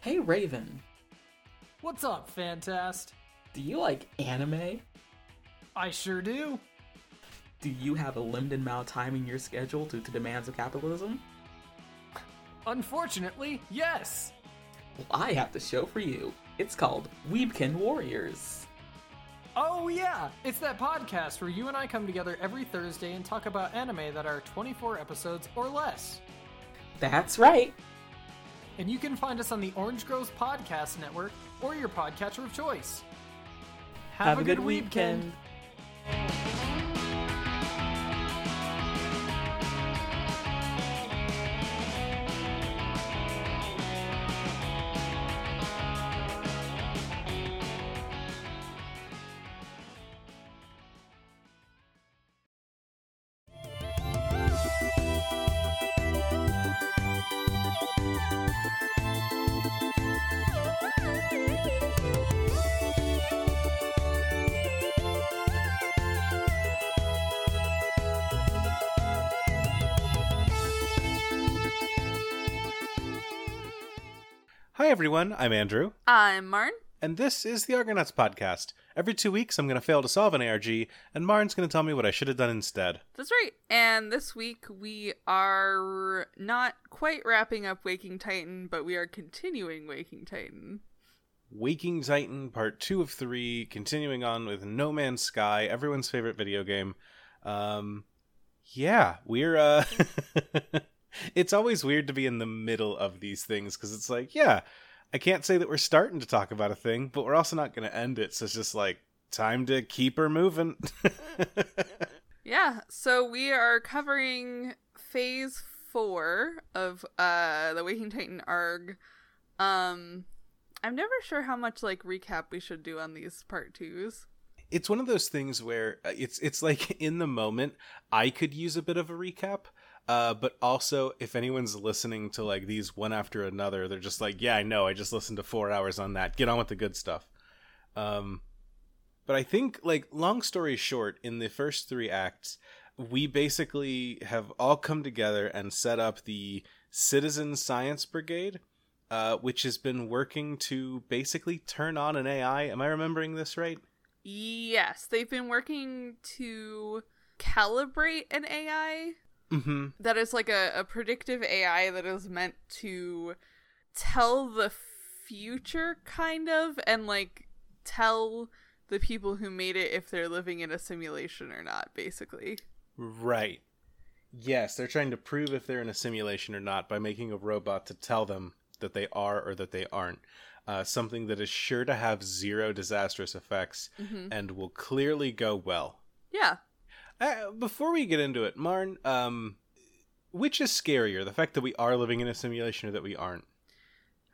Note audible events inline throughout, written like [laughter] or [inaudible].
Hey Raven, What's up, Fantast? do you like anime? I sure do. Do you have a limited amount of time in your schedule due to demands of capitalism? Unfortunately, yes. Well, I have the show for you. It's called Weebkin Warriors. Oh, yeah. It's that podcast where you and I come together every Thursday and talk about anime that are 24 episodes or less. That's right. And you can find us on the Orange Groves Podcast Network or your podcatcher of choice. Have, a, good, weekend. Hi, everyone. I'm Andrew, I'm Marn. and this is the Argonauts podcast. Every two weeks, I'm going to fail to solve an ARG, and Marn's going to tell me what I should have done instead. That's right. And this week we are not quite wrapping up Waking Titan, but we are continuing Waking Titan. Waking Titan, part two of three, continuing on with No Man's Sky, everyone's favorite video game. Um, yeah, we're, uh, [laughs] it's always weird to be in the middle of these things because it's like, yeah, I can't say that we're starting to talk about a thing, but we're also not going to end it. So it's just like, time to keep her moving. [laughs] Yeah, so we are covering phase four of uh the Waking Titan ARG. Um I'm never sure how much like recap we should do on these part twos. it's one of those things where uh, it's it's like [laughs] in the moment I could use a bit of a recap. Uh, but also, if anyone's listening to like these one after another, they're just like, "Yeah, I know. I just listened to four hours on that. Get on with the good stuff." Um, but I think, like, long story short, in the first three acts, we basically have all come together and set up the Citizen Science Brigade, uh, which has been working to basically turn on an AI. Am I remembering this right? Yes, they've been working to calibrate an AI Mm-hmm. that is like a, a predictive AI that is meant to tell the future, kind of, and like tell the people who made it if they're living in a simulation or not, basically. Right. Yes, they're trying to prove if they're in a simulation or not by making a robot to tell them that they are or that they aren't. Uh, something that is sure to have zero disastrous effects and will clearly go well. Yeah. Uh, before we get into it, Marn, um, which is scarier, the fact that we are living in a simulation or that we aren't?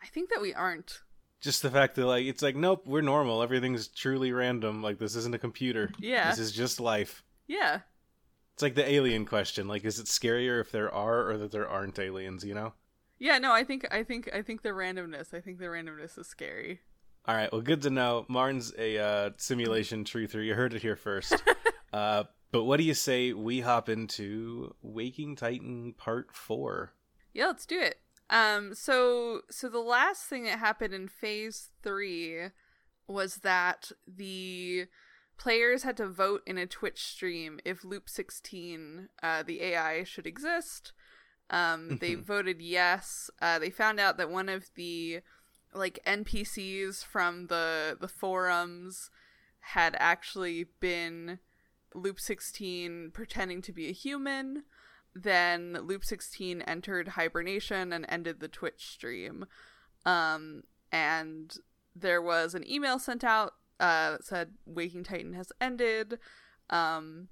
I think that we aren't. Just the fact that, like, it's like, nope, we're normal. Everything's truly random. Like, this isn't a computer. Yeah. This is just life. Yeah. It's like the alien question. Like, is it scarier if there are or that there aren't aliens, you know? Yeah, no, I think I think I think the randomness. I think the randomness is scary. All right, well, good to know. Marn's a uh, simulation truther. You heard it here first. [laughs] uh, but what do you say we hop into Waking Titan Part 4? Yeah, let's do it. Um so so the last thing that happened in phase 3 was that the players had to vote in a Twitch stream if Loop 16 uh the AI should exist. Um [laughs] they voted yes. Uh they found out that one of the like NPCs from the the forums had actually been Loop 16 pretending to be a human then Loop 16 entered hibernation and ended the Twitch stream. Um, and there was an email sent out uh, that said Waking Titan has ended. Um,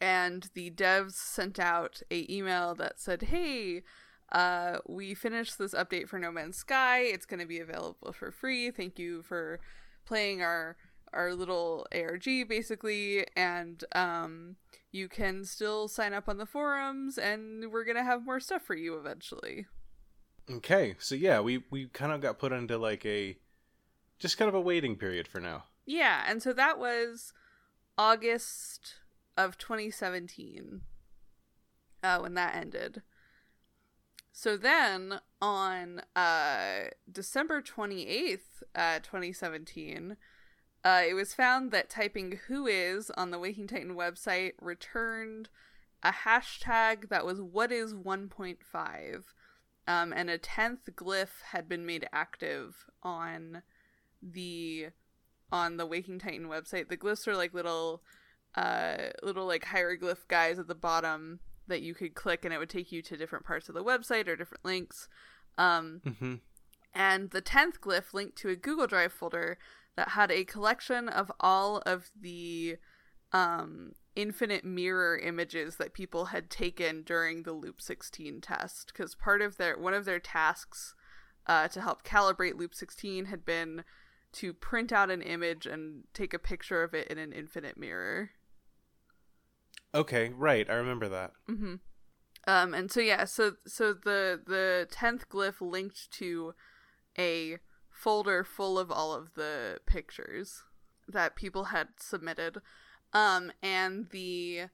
and the devs sent out a email that said, "Hey, uh, we finished this update for No Man's Sky. It's going to be available for free. Thank you for playing our our little ARG basically and um you can still sign up on the forums and we're to have more stuff for you eventually. Okay, so yeah, we, we kind of got put into like a just kind of a waiting period for now. Yeah, and so that was August of 2017 uh, when that ended. So then on uh, December 28th, uh, 2017, uh, it was found that typing who is on the Waking Titan website returned a hashtag that was what is 1.5. Um, and a 10th glyph had been made active on the on the Waking Titan website. The glyphs are like little uh little like hieroglyph guys at the bottom that you could click and it would take you to different parts of the website or different links. Um, Mm-hmm. and the 10th glyph linked to a Google Drive folder that had a collection of all of the um, infinite mirror images that people had taken during the Loop 16 test. Because part of their one of their tasks uh, to help calibrate Loop 16 had been to print out an image and take a picture of it in an infinite mirror. Okay, right. I remember that. Mm-hmm. Um, and so yeah, so so the the tenth glyph linked to a folder full of all of the pictures that people had submitted, um, and the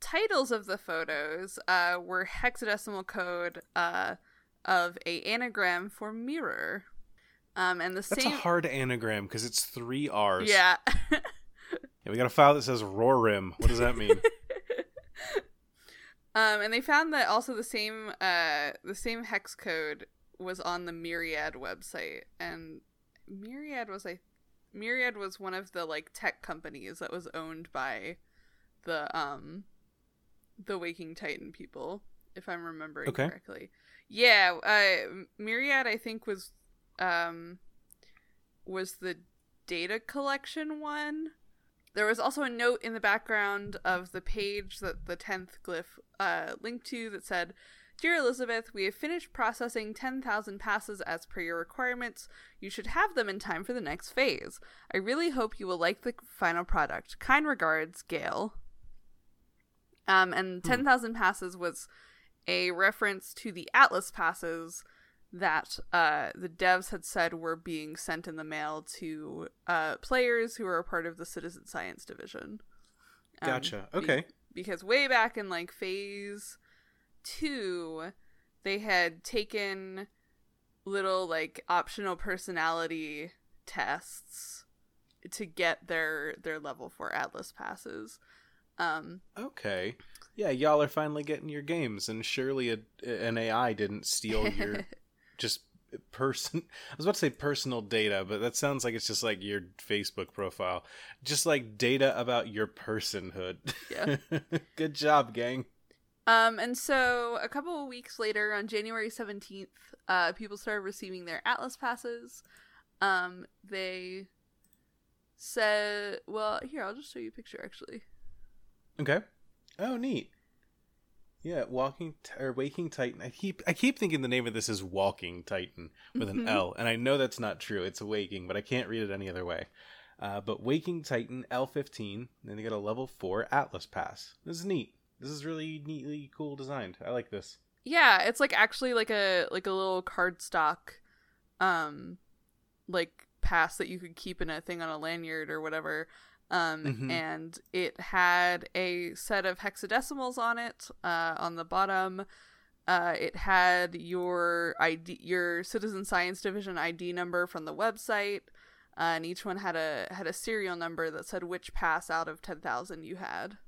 titles of the photos uh, were hexadecimal code uh, of a anagram for mirror, um, and the That's same a hard anagram because it's three R's. yeah. [laughs] Yeah, we got a file that says Rorim. What does that mean? [laughs] Um, and they found that also the same uh the same hex code was on the Myriad website, and Myriad was a Myriad was one of the like tech companies that was owned by the um the Waking Titan people, if I'm remembering Okay. correctly. Yeah, uh, Myriad I think was um was the data collection one. There was also a note in the background of the page that the 10th glyph uh, linked to that said, Dear Elizabeth, we have finished processing 10,000 passes as per your requirements. You should have them in time for the next phase. I really hope you will like the final product. Kind regards, Gail. Um, and 10,000 passes was a reference to the Atlas passes that uh, the devs had said were being sent in the mail to uh, players who are a part of the citizen science division. Um, Gotcha. be- Okay. because way back in like phase two, they had taken little like optional personality tests to get their their level four Atlas passes. Um, Okay. Yeah, y'all are finally getting your games, and surely a, an AI didn't steal your [laughs] just person. I was about to say personal data, but that sounds like it's just like your Facebook profile, just like data about your personhood. Yeah. [laughs] Good job, gang. Um, and so a couple of weeks later, on January 17th, uh, people started receiving their Atlas passes. Um, they said, well, here, I'll just show you a picture actually. Okay. Oh, neat. Yeah, walking t- or waking titan. I keep I keep thinking the name of this is walking titan with an Mhm. L, and I know that's not true. It's waking, but I can't read it any other way. Uh, but waking titan L15, then they get a level four Atlas pass. This is neat. This is really neatly cool designed. I like this. Yeah, it's like actually like a like a little cardstock, um, like pass that you could keep in a thing on a lanyard or whatever. Um, Mhm. and it had a set of hexadecimals on it. Uh, on the bottom, uh, it had your ID, your Citizen Science Division ID number from the website. Uh, and each one had a had a serial number that said which pass out of ten thousand you had.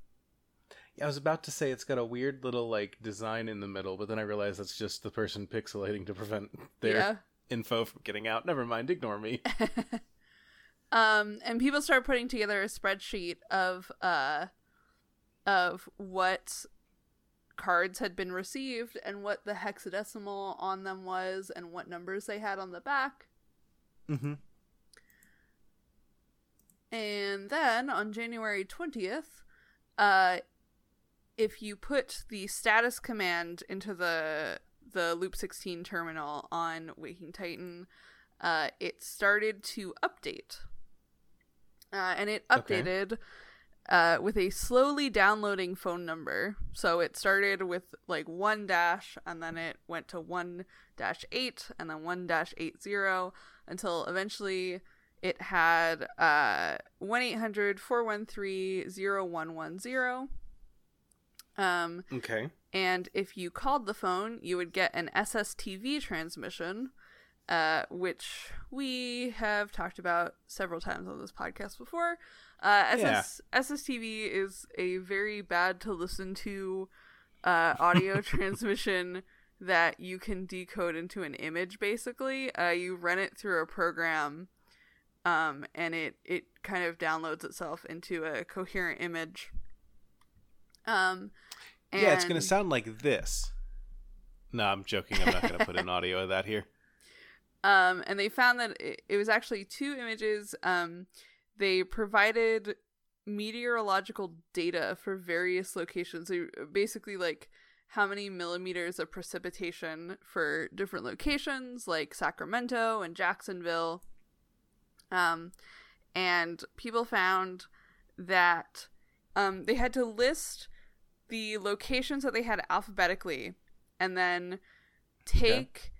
I was about to say it's got a weird little like design in the middle, but then I realized that's just the person pixelating to prevent their Yeah. info from getting out. Never mind, ignore me. [laughs] um and people started putting together a spreadsheet of uh of what cards had been received and what the hexadecimal on them was and what numbers they had on the back mm-hmm. and then on January 20th uh if you put the status command into the the loop 16 terminal on waking titan uh it started to update uh, and it Okay. updated uh, with a slowly downloading phone number. So it started with like one dash, and then it went to one dash eight, and then one dash eight zero, until eventually it had uh one 413 0110 Um, Okay. and if you called the phone, you would get an SSTV transmission, uh, which we have talked about several times on this podcast before. Uh, SS- SSTV is a very bad to listen to uh, audio [laughs] transmission that you can decode into an image. Basically, uh, you run it through a program, um, and it it kind of downloads itself into a coherent image. Um, Yeah, it's gonna sound like this. No, I'm joking. I'm not gonna put an audio of that here. [laughs] Um, and they found that it, it was actually two images. Um, they provided meteorological data for various locations. So basically, like how many millimeters of precipitation for different locations, like Sacramento and Jacksonville. Um, and people found that um, they had to list the locations that they had alphabetically, and then take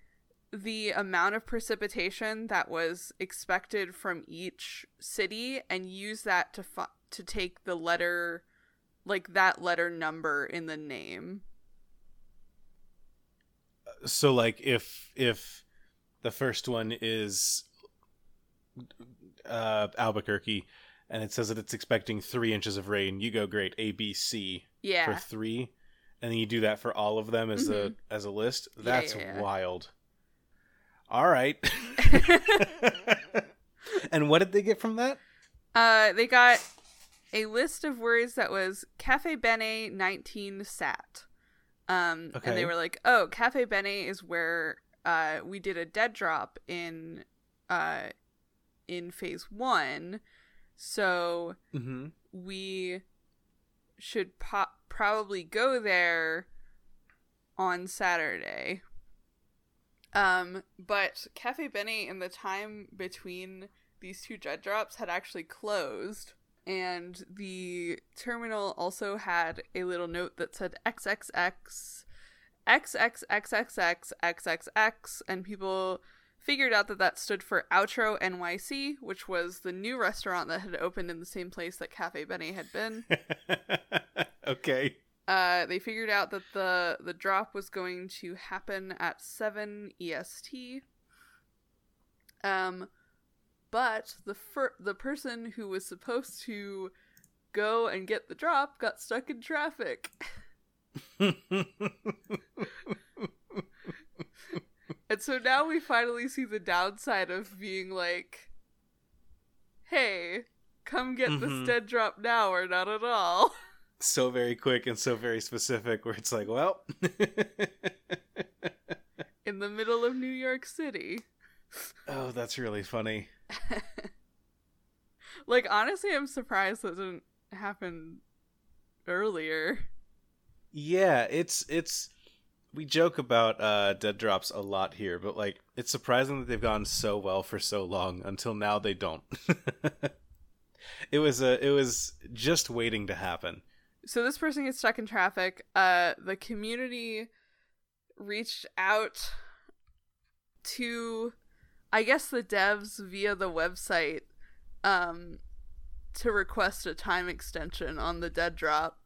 the amount of precipitation that was expected from each city and use that to fu- to take the letter like that letter number in the name. So, like, if if the first one is uh, Albuquerque, and it says that it's expecting three inches of rain, you go great A B C Yeah. for three, and then you do that for all of them as a as a list. That's yeah, yeah. wild. All right. [laughs] [laughs] and what did they get from that? Uh they got a list of words that was Cafe Bene 19 sat. Um and they were like, "Oh, Cafe Bene is where uh we did a dead drop in uh in phase 1." So Mm-hmm. we should po- probably go there on Saturday. Um, but Cafe Bene in the time between these two dead drops had actually closed, and the terminal also had a little note that said XXX, XXXXX, XXX, and people figured out that that stood for Outro NYC, which was the new restaurant that had opened in the same place that Cafe Bene had been. [laughs] okay. Uh, they figured out that the the drop was going to happen at seven EST. Um, but the fir- the person who was supposed to go and get the drop got stuck in traffic. [laughs] And so now we finally see the downside of being like, hey, come get Mhm. this dead drop now or not at all. [laughs] so very quick and so very specific where it's like, well, [laughs] In the middle of New York City. oh, that's really funny. [laughs] Like, honestly, I'm surprised that didn't happen earlier. Yeah, it's it's we joke about uh dead drops a lot here, but like it's surprising that they've gone so well for so long until now they don't. [laughs] it was a it was just waiting to happen. So this person gets stuck in traffic. Uh, the community reached out to, I guess, the devs via the website, um, to request a time extension on the dead drop.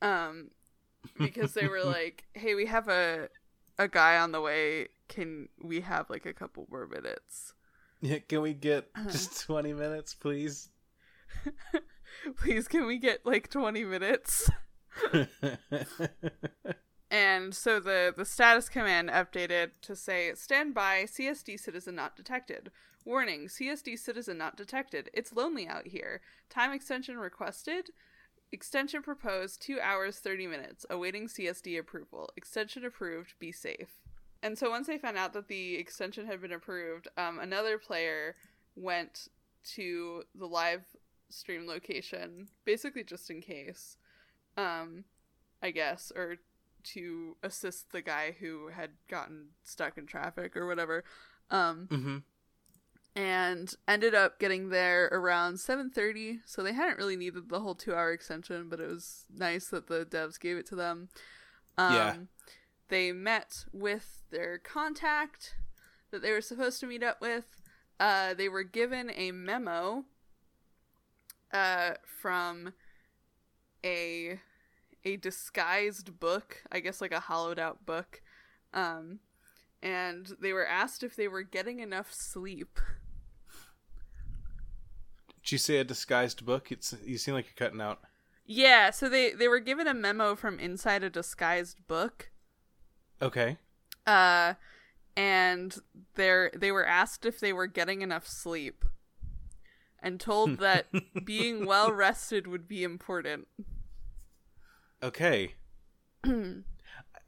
Um, because they were [laughs] like, "Hey, we have a a guy on the way. Can we have like a couple more minutes?" Yeah, can we get uh-huh. just [laughs] 20 minutes, please? [laughs] Please, can we get like 20 minutes? And so the, the status command updated to say stand by, CSD citizen not detected. Warning, CSD citizen not detected. It's lonely out here. Time extension requested. Extension proposed 2 hours 30 minutes. Awaiting CSD approval. Extension approved. Be safe. And so once they found out that the extension had been approved, um, another player went to the live stream location, basically just in case, um, I guess, or to assist the guy who had gotten stuck in traffic or whatever. Um, hmm and ended up getting there around 7:30 so they hadn't really needed the whole 2 hour extension but it was nice that the devs gave it to them um, Yeah. they met with their contact that they were supposed to meet up with uh, they were given a memo uh, from a a disguised book, I guess like a hollowed out book. Um, and they were asked if they were getting enough sleep. Did you say a disguised book? It's you seem like you're cutting out. Yeah, so they they were given a memo from inside a disguised book. Okay. Uh and they're they were asked if they were getting enough sleep and told [laughs] that being well rested would be important. Okay. [clears throat]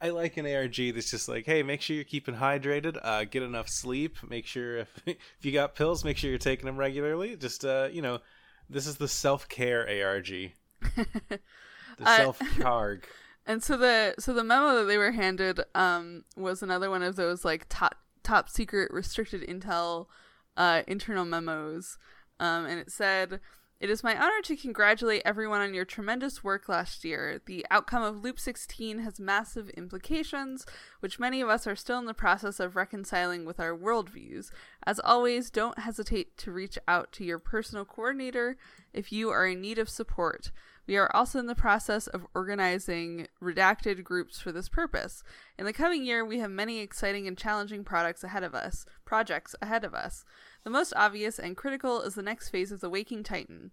I like an ARG that's just like, hey, make sure you're keeping hydrated, uh, get enough sleep, make sure [laughs] if if you got pills, make sure you're taking them regularly. Just uh, you know, this is the self care ARG. [laughs] the Uh, self carg. [laughs] And so the so the memo that they were handed um was another one of those like top top secret restricted intel uh internal memos. Um and it said it is my honor to congratulate everyone on your tremendous work last year. The outcome of Loop 16 has massive implications, which many of us are still in the process of reconciling with our worldviews. As always, don't hesitate to reach out to your personal coordinator if you are in need of support. We are also in the process of organizing redacted groups for this purpose. In the coming year, we have many exciting and challenging products ahead of us, projects ahead of us. The most obvious and critical is the next phase of the Waking Titan.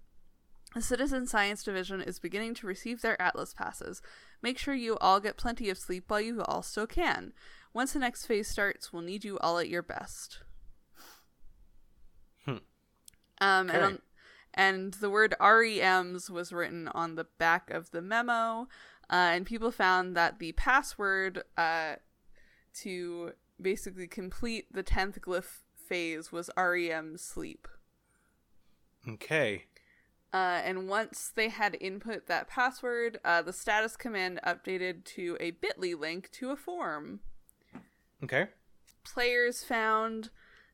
The Citizen Science Division is beginning to receive their Atlas passes. Make sure you all get plenty of sleep while you all still can. Once the next phase starts, we'll need you all at your best. Hmm. Um, and, on, and the word REMs was written on the back of the memo, uh, and people found that the password uh, to basically complete the 10th glyph phase was REM sleep. Okay. Uh, and once they had input that password, uh, the status command updated to a bit.ly link to a form. Okay. Players found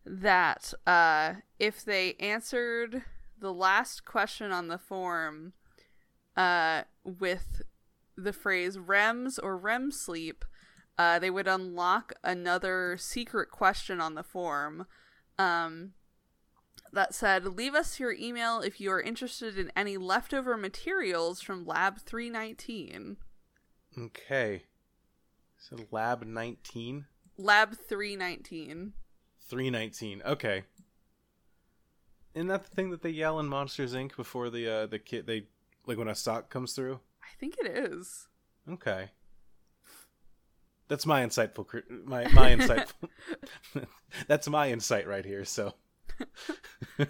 that uh, if they answered the last question on the form uh, with the phrase REMS or REM sleep, uh, they would unlock another secret question on the form. Um, that said, leave us your email if you are interested in any leftover materials from Lab 319. Okay. So lab 19, Lab 319. 319. Okay. Isn't that the thing that they yell in Monsters Inc. before the uh the kid they like when a sock comes through? I think it is. Okay. That's my insightful my my insightful. [laughs] [laughs] That's my insight right here. So [laughs]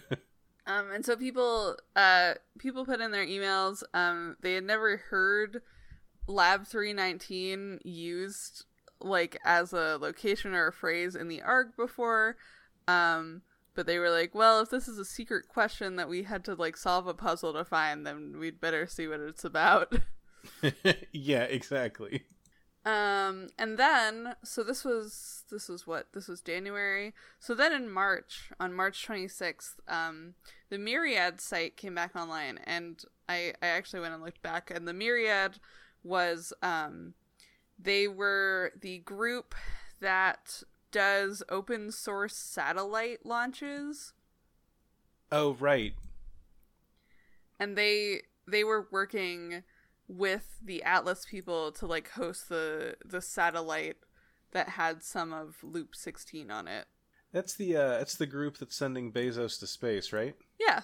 Um, and so people, uh, people put in their emails. Um, they had never heard Lab 319 used like as a location or a phrase in the arc before. Um, but they were like, well, if this is a secret question that we had to like solve a puzzle to find, then we'd better see what it's about. [laughs] yeah, exactly. Um, and then so this was this was what this was January. So then in March, on March twenty sixth, um, the Myriad site came back online, and I I actually went and looked back, and the Myriad was um, they were the group that does open source satellite launches Oh right. and they they were working with the Atlas people to like host the the satellite that had some of Loop 16 on it. That's the uh that's the group that's sending Bezos to space, right? Yeah.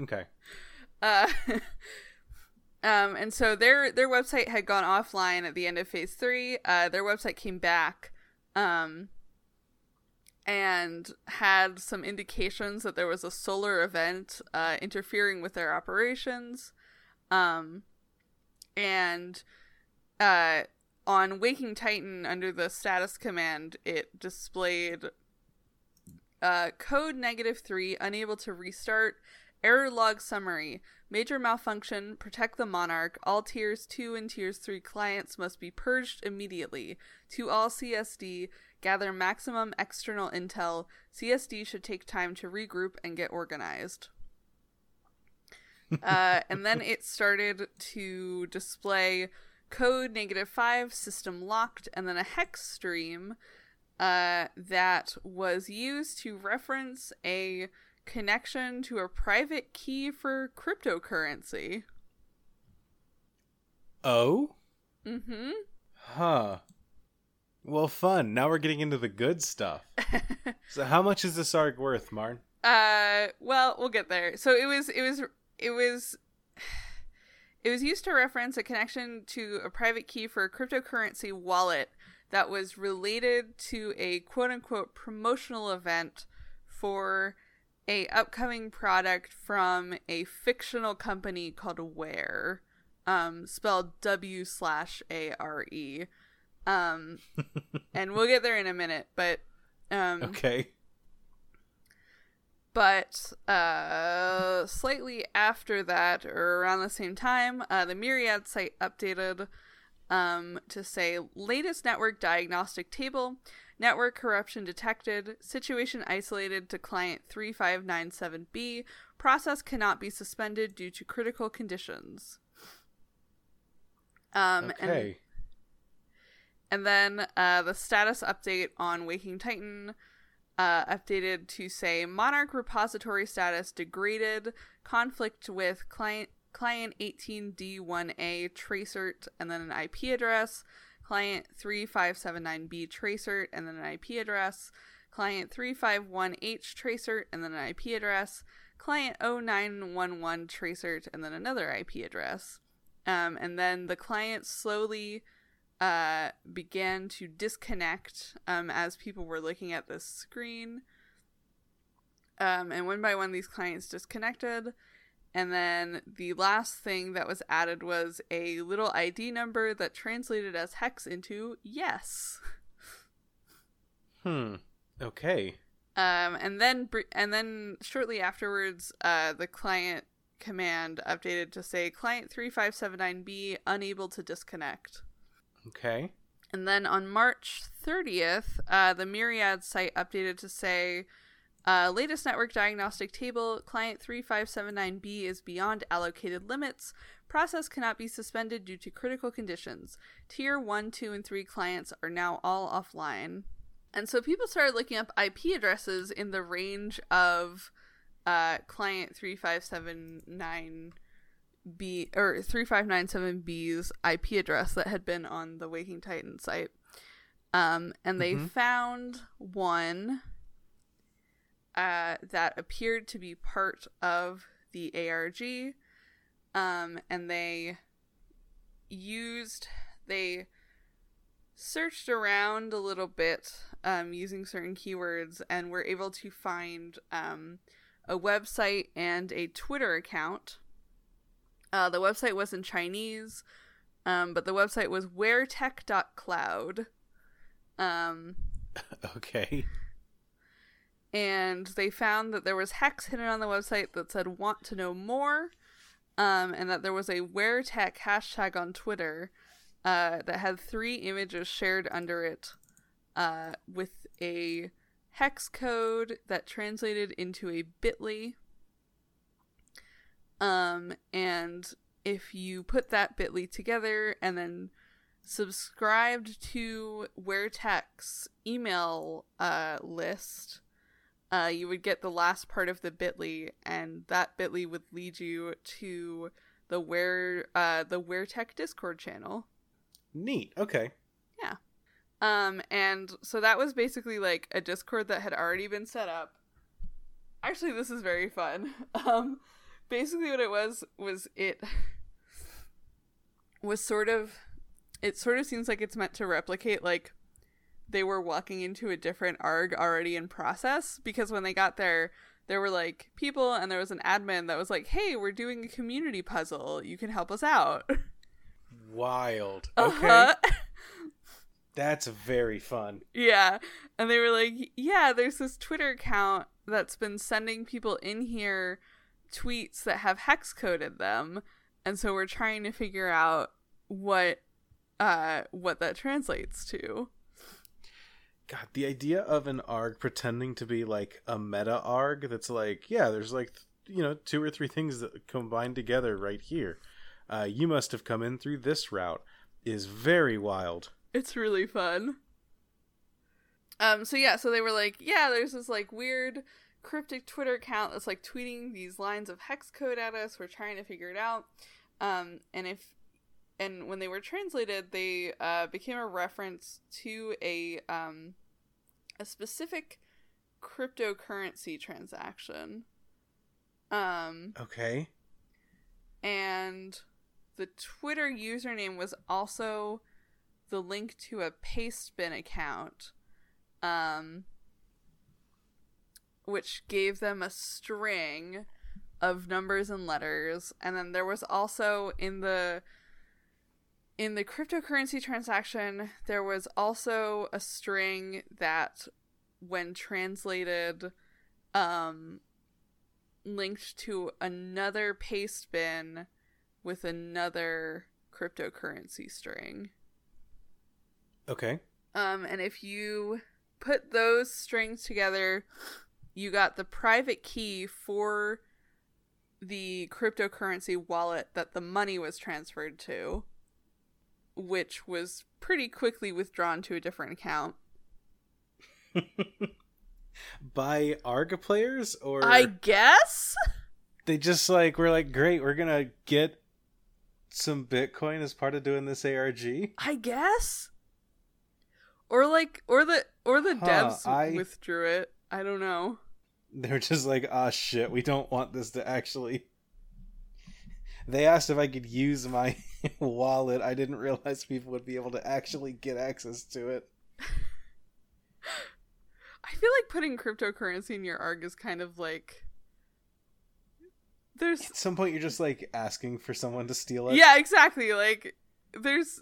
Okay. Uh [laughs] Um and so their their website had gone offline at the end of phase 3. Uh their website came back um and had some indications that there was a solar event uh interfering with their operations. Um and uh on Waking Titan under the status command it displayed uh code negative 3 unable to restart error log summary major malfunction protect the monarch. All tiers 2 and tiers 3 clients must be purged immediately. To all CSD gather maximum external intel. CSD should take time to regroup and get organized. Uh, and then it started to display code negative five system locked and then a hex stream uh, that was used to reference a connection to a private key for cryptocurrency Oh? Mm-hmm. Huh. Well, fun. Now we're getting into the good stuff. [laughs] so, how much is this arg worth, Marn? Uh, well, we'll get there. So it was, it was, it was, [sighs] it was used to reference a connection to a private key for a cryptocurrency wallet that was related to a quote unquote promotional event for a upcoming product from a fictional company called Ware, um, spelled W slash A R E. Um, [laughs] and we'll get there in a minute, but um, Okay. but uh, slightly after that, or around the same time, uh, the Myriad site updated um, to say latest network diagnostic table, network corruption detected, situation isolated to client 3597B, process cannot be suspended due to critical conditions. Um, and okay. and then uh, the status update on Waking Titan uh, updated to say Monarch repository status degraded, conflict with client client 18D1A tracert and then an IP address, client 3579B tracert and then an IP address, client 351H tracert and then an IP address, client 0911 tracert and then another IP address. Um, and then the client slowly uh, began to disconnect um, as people were looking at this screen. Um, and one by one, these clients disconnected. And then the last thing that was added was a little ID number that translated as hex into yes. Hmm. Okay. Um, and then and then shortly afterwards, uh, the client command updated to say client 3579B unable to disconnect. Okay. And then on March 30th, uh, the Myriad site updated to say uh, latest network diagnostic table client 3579B is beyond allocated limits. Process cannot be suspended due to critical conditions. Tier 1, 2, and 3 clients are now all offline. And so people started looking up IP addresses in the range of uh, client 3579 B or 3597B's IP address that had been on the Waking Titan site. Um, and they Mhm. found one uh, that appeared to be part of the ARG. Um, and they used, they searched around a little bit um, using certain keywords and were able to find um, a website and a Twitter account. Uh, the website was in Chinese, um, but the website was wheretech.cloud. Um, [laughs] Okay. And they found that there was hex hidden on the website that said "want to know more," um, and that there was a WhereTech hashtag on Twitter uh, that had three images shared under it, uh, with a hex code that translated into a Bitly. Um, and if you put that Bitly together and then subscribed to WhereTech's email uh, list, uh, you would get the last part of the Bitly, and that Bitly would lead you to the Where uh, the WhereTech Discord channel. Neat. Okay. Yeah. Um, and so that was basically like a Discord that had already been set up. Actually, this is very fun. [laughs] Um, basically, what it was was it was sort of it sort of seems like it's meant to replicate like they were walking into a different arg already in process because when they got there there were like people and there was an admin that was like hey we're doing a community puzzle you can help us out Wild. Okay. Uh-huh. [laughs] That's very fun. Yeah. And they were like, yeah, there's this Twitter account that's been sending people in here tweets that have hex coded them. And so we're trying to figure out what uh what that translates to. God, the idea of an ARG pretending to be like a meta ARG that's like, yeah, there's like, you know, two or three things that combine together right here. Uh, you must have come in through this route is very wild. It's really fun. Um so yeah, so they were like, yeah, there's this like weird cryptic Twitter account that's like tweeting these lines of hex code at us. We're trying to figure it out. Um and if and when they were translated, they uh, became a reference to a um, a specific cryptocurrency transaction. Um, Okay. and the Twitter username was also the link to a Pastebin account, um, which gave them a string of numbers and letters, and then there was also in the in the cryptocurrency transaction there was also a string that when translated um linked to another paste bin with another cryptocurrency string. Okay. Um, and if you put those strings together, you got the private key for the cryptocurrency wallet that the money was transferred to, which was pretty quickly withdrawn to a different account. [laughs] By Arga players or I guess? they just like we're like great, we're gonna get some Bitcoin as part of doing this ARG. I guess. Or like or the or the Huh, devs I- withdrew it. I don't know. They're just like, ah shit, we don't want this to actually They asked if I could use my [laughs] wallet. I didn't realize people would be able to actually get access to it. I feel like putting cryptocurrency in your ARG is kind of like there's At some point you're just like asking for someone to steal it. Yeah, exactly. Like there's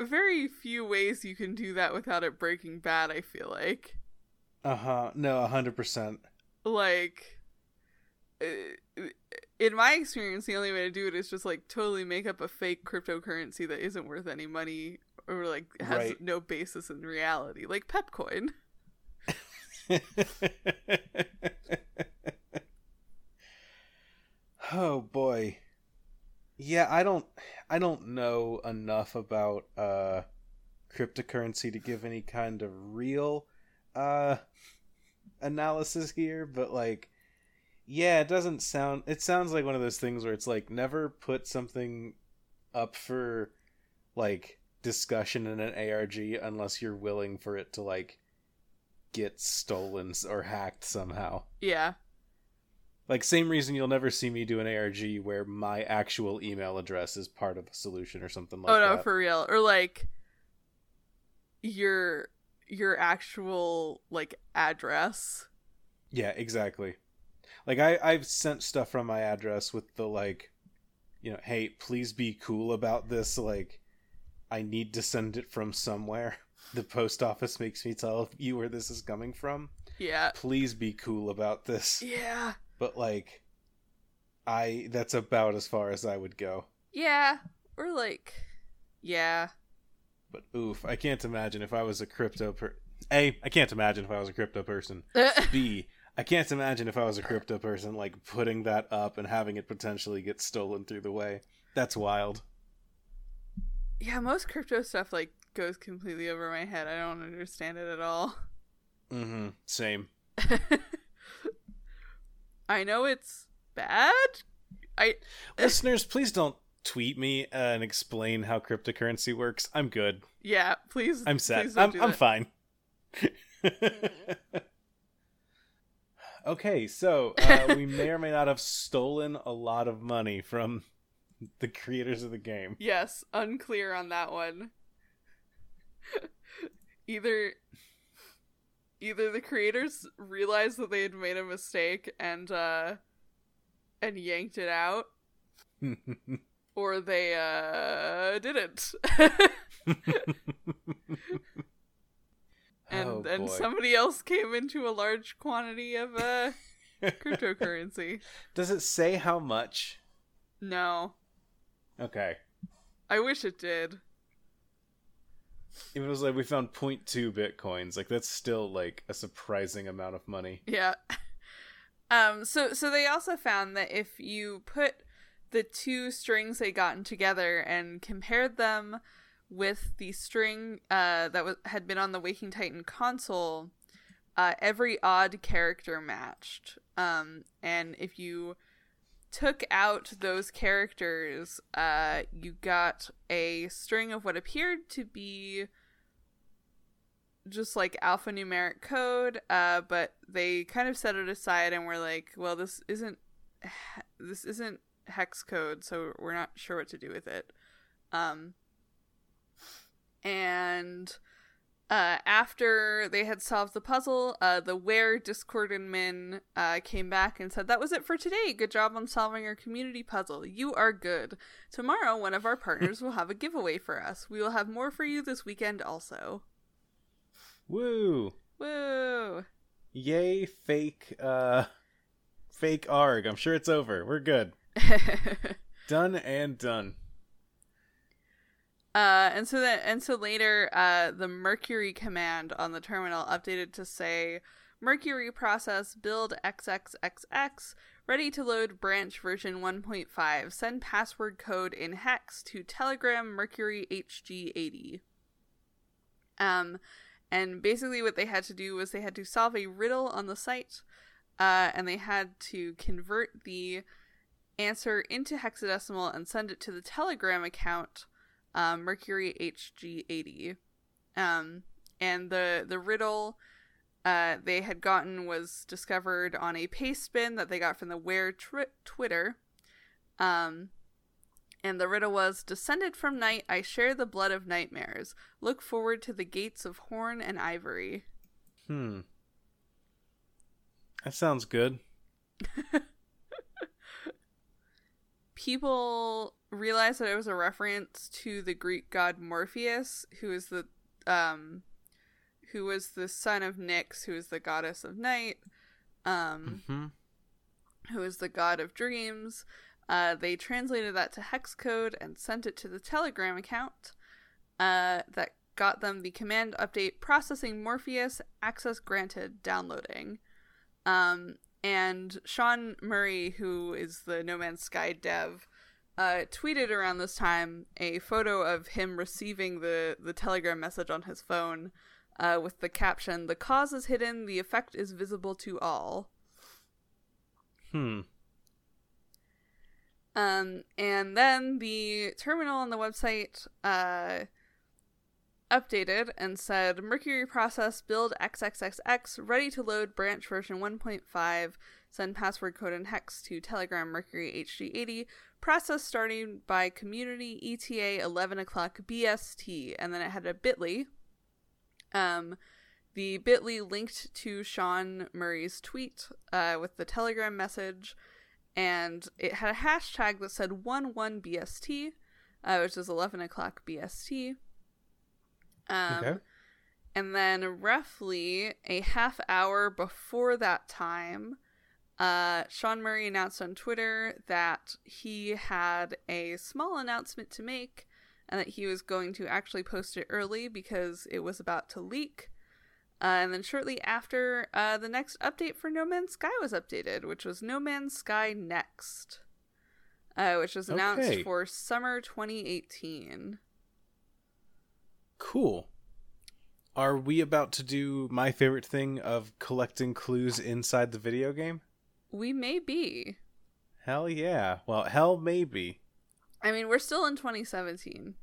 very few ways you can do that without it breaking bad, I feel like. Uh-huh. No, 100%. Like in my experience, the only way to do it is just like totally make up a fake cryptocurrency that isn't worth any money or like has Right. no basis in reality, like Pepcoin. [laughs] [laughs] oh boy. Yeah, I don't I don't know enough about uh cryptocurrency to give any kind of real uh analysis here, but like yeah, it doesn't sound it sounds like one of those things where it's like never put something up for like discussion in an ARG unless you're willing for it to like get stolen or hacked somehow. Yeah. Like same reason you'll never see me do an ARG where my actual email address is part of a solution or something like oh no, that. for real. Or like your your actual like address. Yeah, exactly. Like I I've sent stuff from my address with the like you know, hey, please be cool about this like I need to send it from somewhere. [laughs] The post office makes me tell [laughs] you where this is coming from. Yeah. Please be cool about this. Yeah. But like I that's about as far as I would go. Yeah. Or like yeah. But oof, I can't imagine if I was a crypto per A, I can't imagine if I was a crypto person. [laughs] B, I can't imagine if I was a crypto person like putting that up and having it potentially get stolen through the way. That's wild. yeah, most crypto stuff like goes completely over my head. I don't understand it at all. [laughs] Mm-hmm. Same. I know it's bad. I Listeners, please don't tweet me uh, and explain how cryptocurrency works. I'm good. yeah, please I'm set. please don't I'm do I'm that. fine. [laughs] okay, so uh, [laughs] we may or may not have stolen a lot of money from the creators of the game. Yes, unclear on that one. [laughs] either either the creators realized that they had made a mistake and uh and yanked it out [laughs] or they uh didn't. And oh, and boy. somebody else came into a large quantity of uh [laughs] cryptocurrency. Does it say how much? No. Okay. I wish it did. It was like we found 0.2 bitcoins. Like that's still like a surprising amount of money. Yeah. [laughs] Um so so they also found that if you put the two strings they gotten together and compared them with the string uh that was had been on the Waking Titan console, uh every odd character matched. Um and if you took out those characters, uh, you got a string of what appeared to be just like alphanumeric code, uh, but they kind of set it aside and were like, well, this isn't this isn't hex code, so we're not sure what to do with it. Um, and uh, after they had solved the puzzle, uh, the Ware Discord admin uh, came back and said, That was it for today. Good job on solving our community puzzle. You are good. Tomorrow, one of our partners will have a giveaway for us. We will have more for you this weekend also. Woo! Woo! Yay, fake, uh, fake ARG. I'm sure it's over. We're good. [laughs] done and done. Uh, and so that, and so later, uh, the Mercury command on the terminal updated to say, Mercury process build xxxx ready to load branch version 1.5. Send password code in hex to Telegram Mercury HG80. Um, and basically, what they had to do was they had to solve a riddle on the site, uh, and they had to convert the answer into hexadecimal and send it to the Telegram account um, Mercury HG80. Um, and the the riddle uh, they had gotten was discovered on a Pastebin that they got from the Ware tr- Twitter. Um, and the riddle was Descended from night, I share the blood of nightmares. Look forward to the gates of horn and ivory. Hmm. That sounds good. [laughs] People realized that it was a reference to the Greek god Morpheus, who is the um who was the son of Nyx, who is the goddess of night, um hmm who is the god of dreams. Uh, they translated that to hex code and sent it to the Telegram account. Uh, that got them the command update processing Morpheus access granted downloading. Um, and Sean Murray, who is the No Man's Sky dev, uh, tweeted around this time a photo of him receiving the, the telegram message on his phone uh, with the caption, The cause is hidden, the effect is visible to all. Hmm. Um, and then the terminal on the website uh, updated and said Mercury process build XXXX ready to load branch version 1.5. Send password code and hex to Telegram Mercury HG80. Process starting by community ETA 11 o'clock BST. And then it had a bit.ly. Um, the bit.ly linked to Sean Murray's tweet uh, with the Telegram message and it had a hashtag that said 11BST, uh, which is 11 o'clock BST. Um, Okay. And then, roughly a half hour before that time, uh, Sean Murray announced on Twitter that he had a small announcement to make and that he was going to actually post it early because it was about to leak. Uh, and then shortly after, uh, the next update for No Man's Sky was updated, which was No Man's Sky Next, uh, which was announced Okay. for summer 2018. Cool. Are we about to do my favorite thing of collecting clues inside the video game? We may be. Hell yeah. Well, hell maybe. I mean, we're still in 2017.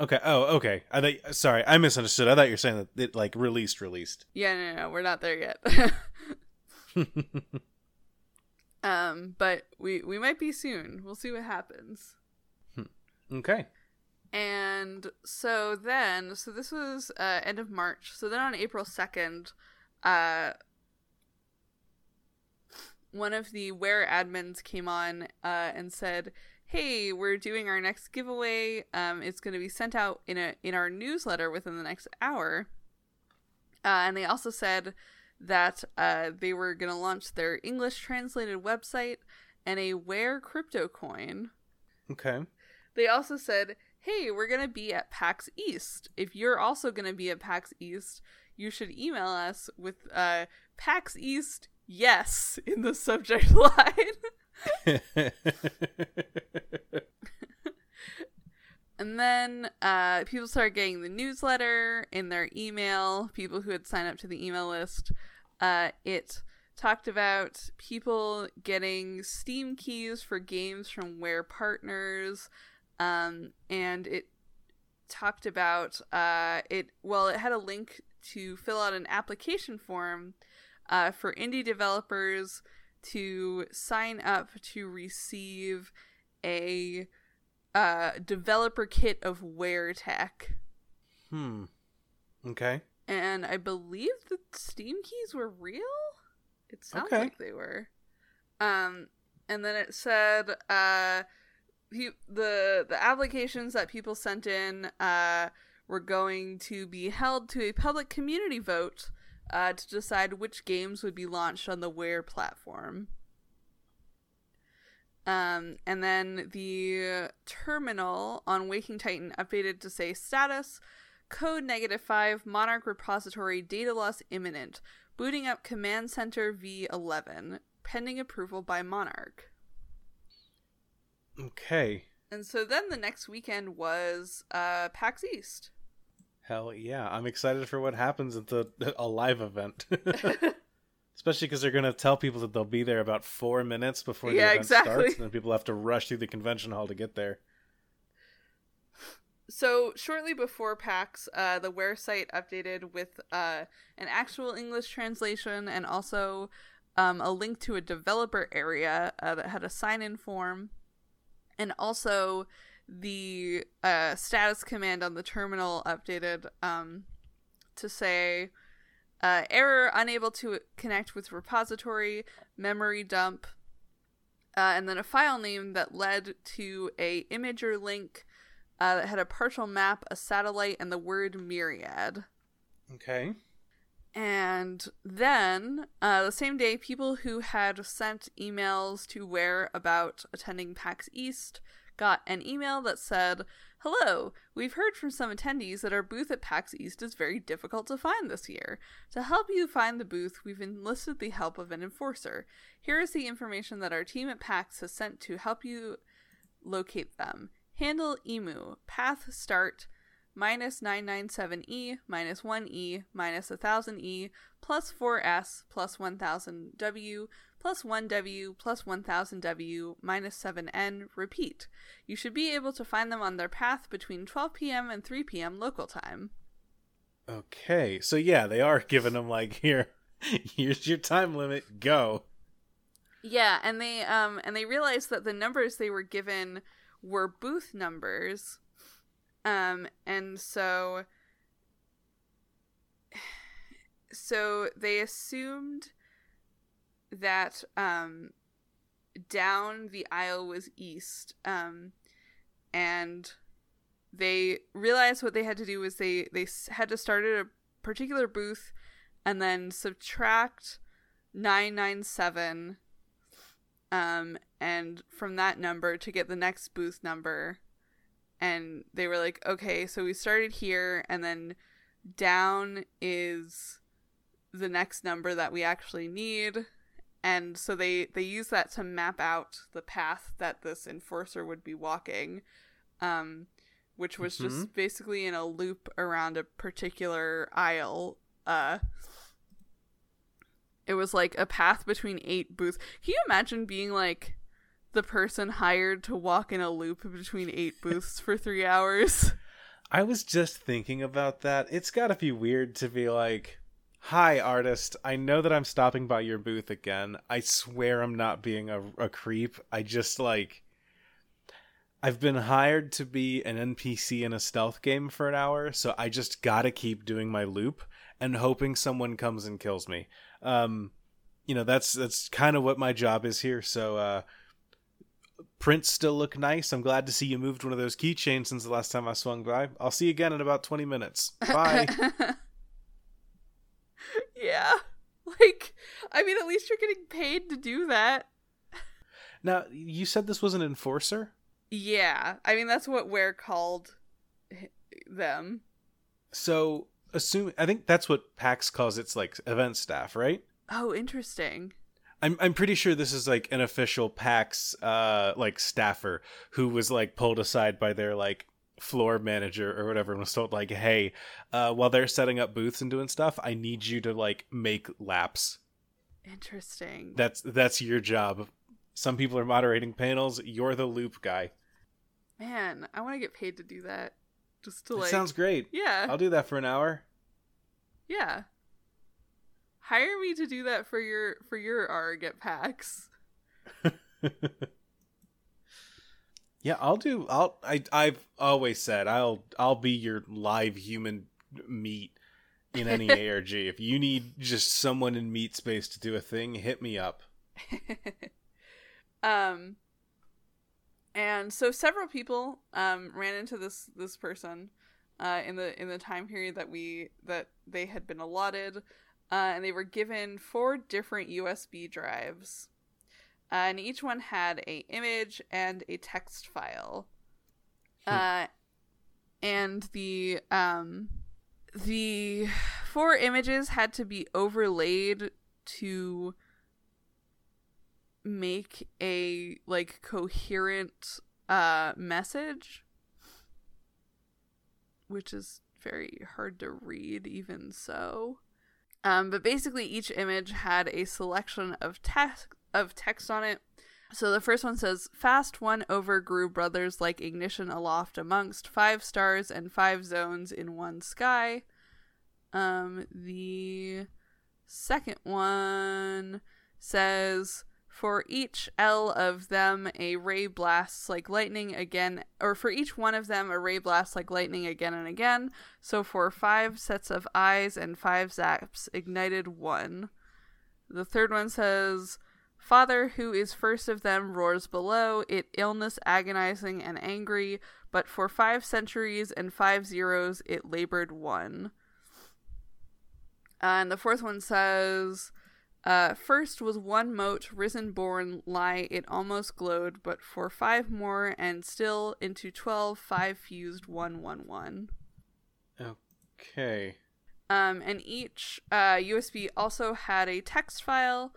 Okay. Oh, okay. I thought, sorry, I misunderstood. I thought you were saying that it like released, released. Yeah, no, no, no we're not there yet. [laughs] [laughs] um, but we we might be soon. We'll see what happens. okay. And so then, so this was uh, end of March. So then on April 2nd, uh, one of the Ware admins came on uh, and said, "Hey, we're doing our next giveaway. Um, it's going to be sent out in a in our newsletter within the next hour." Uh, and they also said that uh, they were going to launch their English translated website and a Ware crypto coin. Okay. They also said, hey, we're going to be at PAX East. If you're also going to be at PAX East, you should email us with uh, PAX East yes in the subject [laughs] line. and then uh, people started getting the newsletter in their email, people who had signed up to the email list. Uh, it talked about people getting Steam keys for games from Ware partners, um, and it talked about uh, it. Well, it had a link to fill out an application form uh, for indie developers to sign up to receive a uh, developer kit of Ware tech. Hmm. Okay. And I believe the Steam keys were real. It sounds Okay. like they were. Um, and then it said uh, he, the the applications that people sent in uh, were going to be held to a public community vote uh, to decide which games would be launched on the Ware platform. Um, and then the terminal on Waking Titan updated to say status code negative 5 Monarch repository data loss imminent. Booting up Command Center V11 pending approval by Monarch. Okay. And so then the next weekend was uh, PAX East. Hell yeah. I'm excited for what happens at the [laughs] a live event. [laughs] [laughs] Especially because they're going to tell people that they'll be there about four minutes before the Yeah, event exactly. starts, and then people have to rush through the convention hall to get there. So shortly before PAX, uh, the Ware site updated with uh, an actual English translation and also um, a link to a developer area uh, that had a sign-in form, and also the uh, status command on the terminal updated um, to say uh, error unable to connect with repository memory dump uh, and then a file name that led to a Imgur link uh, that had a partial map, a satellite, and the word myriad. Okay. And then uh, the same day, people who had sent emails to Ware about attending PAX East got an email that said, Hello, we've heard from some attendees that our booth at PAX East is very difficult to find this year. To help you find the booth, we've enlisted the help of an enforcer. Here is the information that our team at PAX has sent to help you locate them. Handle emu, path start, minus 997E, minus 1E, minus 1000E, plus 4S, plus 1000W, plus 1W, plus 1000W, minus 7N, repeat. You should be able to find them on their path between 12 p.m. and 3 p.m. local time. Okay. So yeah, they are giving them like here, here's your time limit. Go. Yeah, and they um and they realized that the numbers they were given were booth numbers. Um and so [sighs] so they assumed that um down the aisle was east. Um and they realized what they had to do was they they had to start at a particular booth and then subtract 997 um and from that number to get the next booth number and they were like okay so we started here and then down is the next number that we actually need and so they they use that to map out the path that this enforcer would be walking um which was just basically in a loop around a particular aisle uh it was like a path between eight booths. Can you imagine being like the person hired to walk in a loop between eight [laughs] booths for three hours? I was just thinking about that. It's got to be weird to be like, "Hi, artist. I know that I'm stopping by your booth again. I swear I'm not being a, a creep. I just like." I've been hired to be an NPC in a stealth game for an hour, so I just gotta keep doing my loop and hoping someone comes and kills me. Um, you know, that's that's kind of what my job is here. So, uh, prints still look nice. I'm glad to see you moved one of those keychains since the last time I swung by. I'll see you again in about 20 minutes. Bye. [laughs] [laughs] yeah. Like, I mean, at least you're getting paid to do that. now, you said this was an enforcer? Yeah. I mean, that's what Ware called them. So, assume I think that's what PAX calls its like event staff, right? Oh, interesting. I'm I'm pretty sure this is like an official PAX uh like staffer who was like pulled aside by their like floor manager or whatever and was told like, "Hey, uh while they're setting up booths and doing stuff, I need you to like make laps." Interesting. That's that's your job. Some people are moderating panels. You're the loop guy. Man, I want to get paid to do that. Just to That like sounds great. Yeah. I'll do that for an hour. Yeah. Hire me to do that for your for your ARG at PAX. Yeah, I'll do. I'll. I. I've always said I'll. I'll be your live human meat in any [laughs] ARG. If you need just someone in meat space to do a thing, hit me up. [laughs] um and so several people um ran into this this person uh in the in the time period that we that they had been allotted uh and they were given four different USB drives. Uh, and each one had a image and a text file. Hmm. Uh and the um the four images had to be overlaid to make a like coherent uh message which is very hard to read even so um but basically each image had a selection of text of text on it so the first one says fast one over grew brothers like ignition aloft amongst five stars and five zones in one sky um the second one says for each L of them, a ray blasts like lightning again, or for each one of them, a ray blasts like lightning again and again. So for five sets of eyes and five zaps, ignited one. The third one says, Father, who is first of them, roars below, it illness agonizing and angry, but for five centuries and five zeros, it labored one. Uh, and the fourth one says, uh, first was one mote risen born lie it almost glowed, but for five more and still into twelve five fused one one one. Okay. Um, and each uh, USB also had a text file.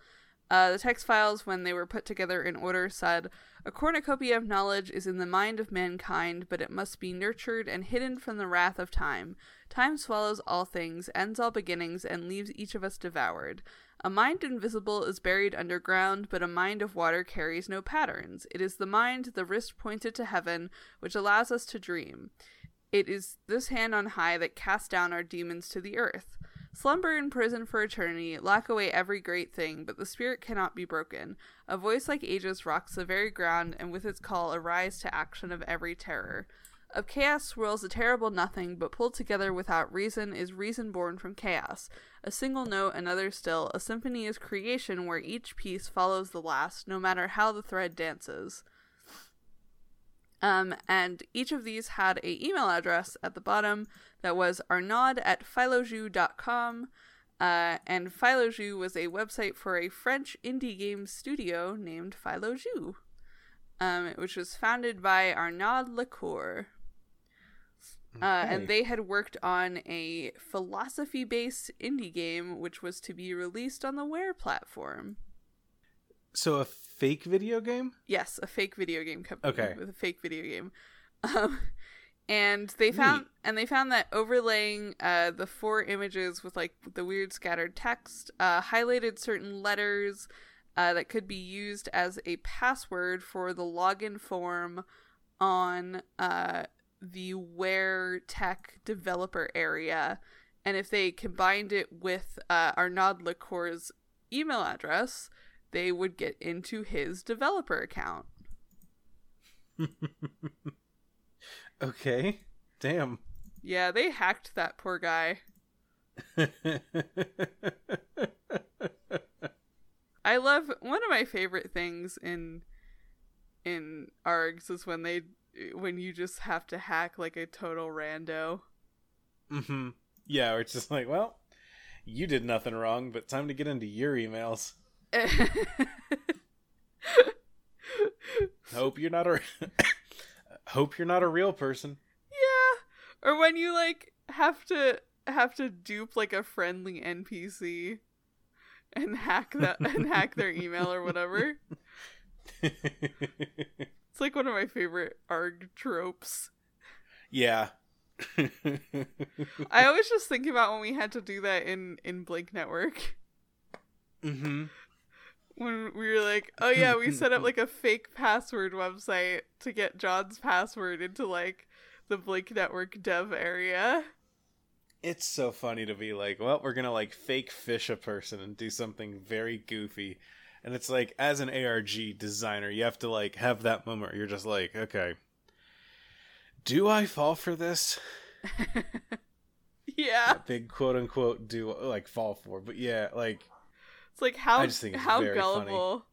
Uh, the text files, when they were put together in order, said, A cornucopia of knowledge is in the mind of mankind, but it must be nurtured and hidden from the wrath of time. Time swallows all things, ends all beginnings, and leaves each of us devoured. A mind invisible is buried underground, but a mind of water carries no patterns. It is the mind, the wrist pointed to heaven, which allows us to dream. It is this hand on high that casts down our demons to the earth. Slumber in prison for eternity, lock away every great thing, but the spirit cannot be broken. A voice like ages rocks the very ground, and with its call arise to action of every terror. Of chaos swirls a terrible nothing, but pulled together without reason is reason born from chaos. A single note, another still, a symphony is creation where each piece follows the last, no matter how the thread dances. Um, and each of these had a email address at the bottom that was arnaud at philojus.com. Uh, and Philojus was a website for a French indie game studio named Philojus, um, which was founded by Arnaud Lecour. Uh, Okay. and they had worked on a philosophy based indie game which was to be released on the Ware platform. So a fake video game? Yes, a fake video game company Okay. with a fake video game. [laughs] Um, and they found Neat. and they found that overlaying uh, the four images with like the weird scattered text uh, highlighted certain letters uh, that could be used as a password for the login form on uh, the Ware Tech developer area. And if they combined it with uh, Arnaud Lecour's email address, they would get into his developer account. [laughs] Okay. Damn. Yeah, they hacked that poor guy. [laughs] I love one of my favorite things in in ARGs is when they when you just have to hack like a total rando. hmm Yeah, or it's just like, well, you did nothing wrong, but time to get into your emails. [laughs] Hope you're not a Hope you're not a real person. Yeah. Or when you like have to have to dupe like a friendly NPC and hack that and hack their email or whatever. [laughs] It's like one of my favorite ARG tropes. yeah. I always just think about when we had to do that in in Blink Network. Mm-hmm. When we were like, oh yeah, we set up like a fake password website to get John's password into like the Blink Network dev area. It's so funny to be like, well, we're gonna like fake fish a person and do something very goofy. And it's like, as an ARG designer, you have to like have that moment where you're just like, okay, do I fall for this? [laughs] yeah. That big quote unquote do like fall for. But yeah, like It's like how I just think it's how very funny. gullible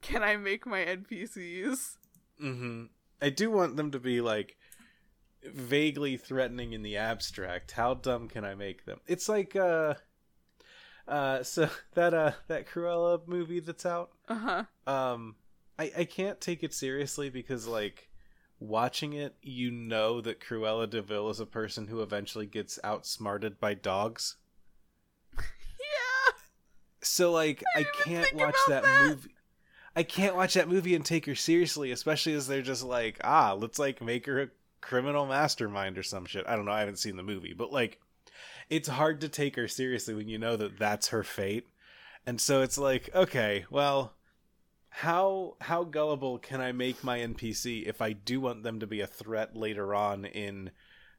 can I make my NPCs? hmm I do want them to be like vaguely threatening in the abstract. How dumb can I make them? It's like uh uh so [laughs] that uh that Cruella movie that's out. Uh-huh. Um I I can't take it seriously because like watching it you know that Cruella de Vil is a person who eventually gets outsmarted by dogs. So like I, didn't can't watch that, that. movie. I can't watch that movie and take her seriously, especially as they're just like, ah, let's like make her a criminal mastermind or some shit. I don't know. I haven't seen the movie, but like, it's hard to take her seriously when you know that that's her fate. And so it's like, okay, well, how how gullible can I make my NPC if I do want them to be a threat later on in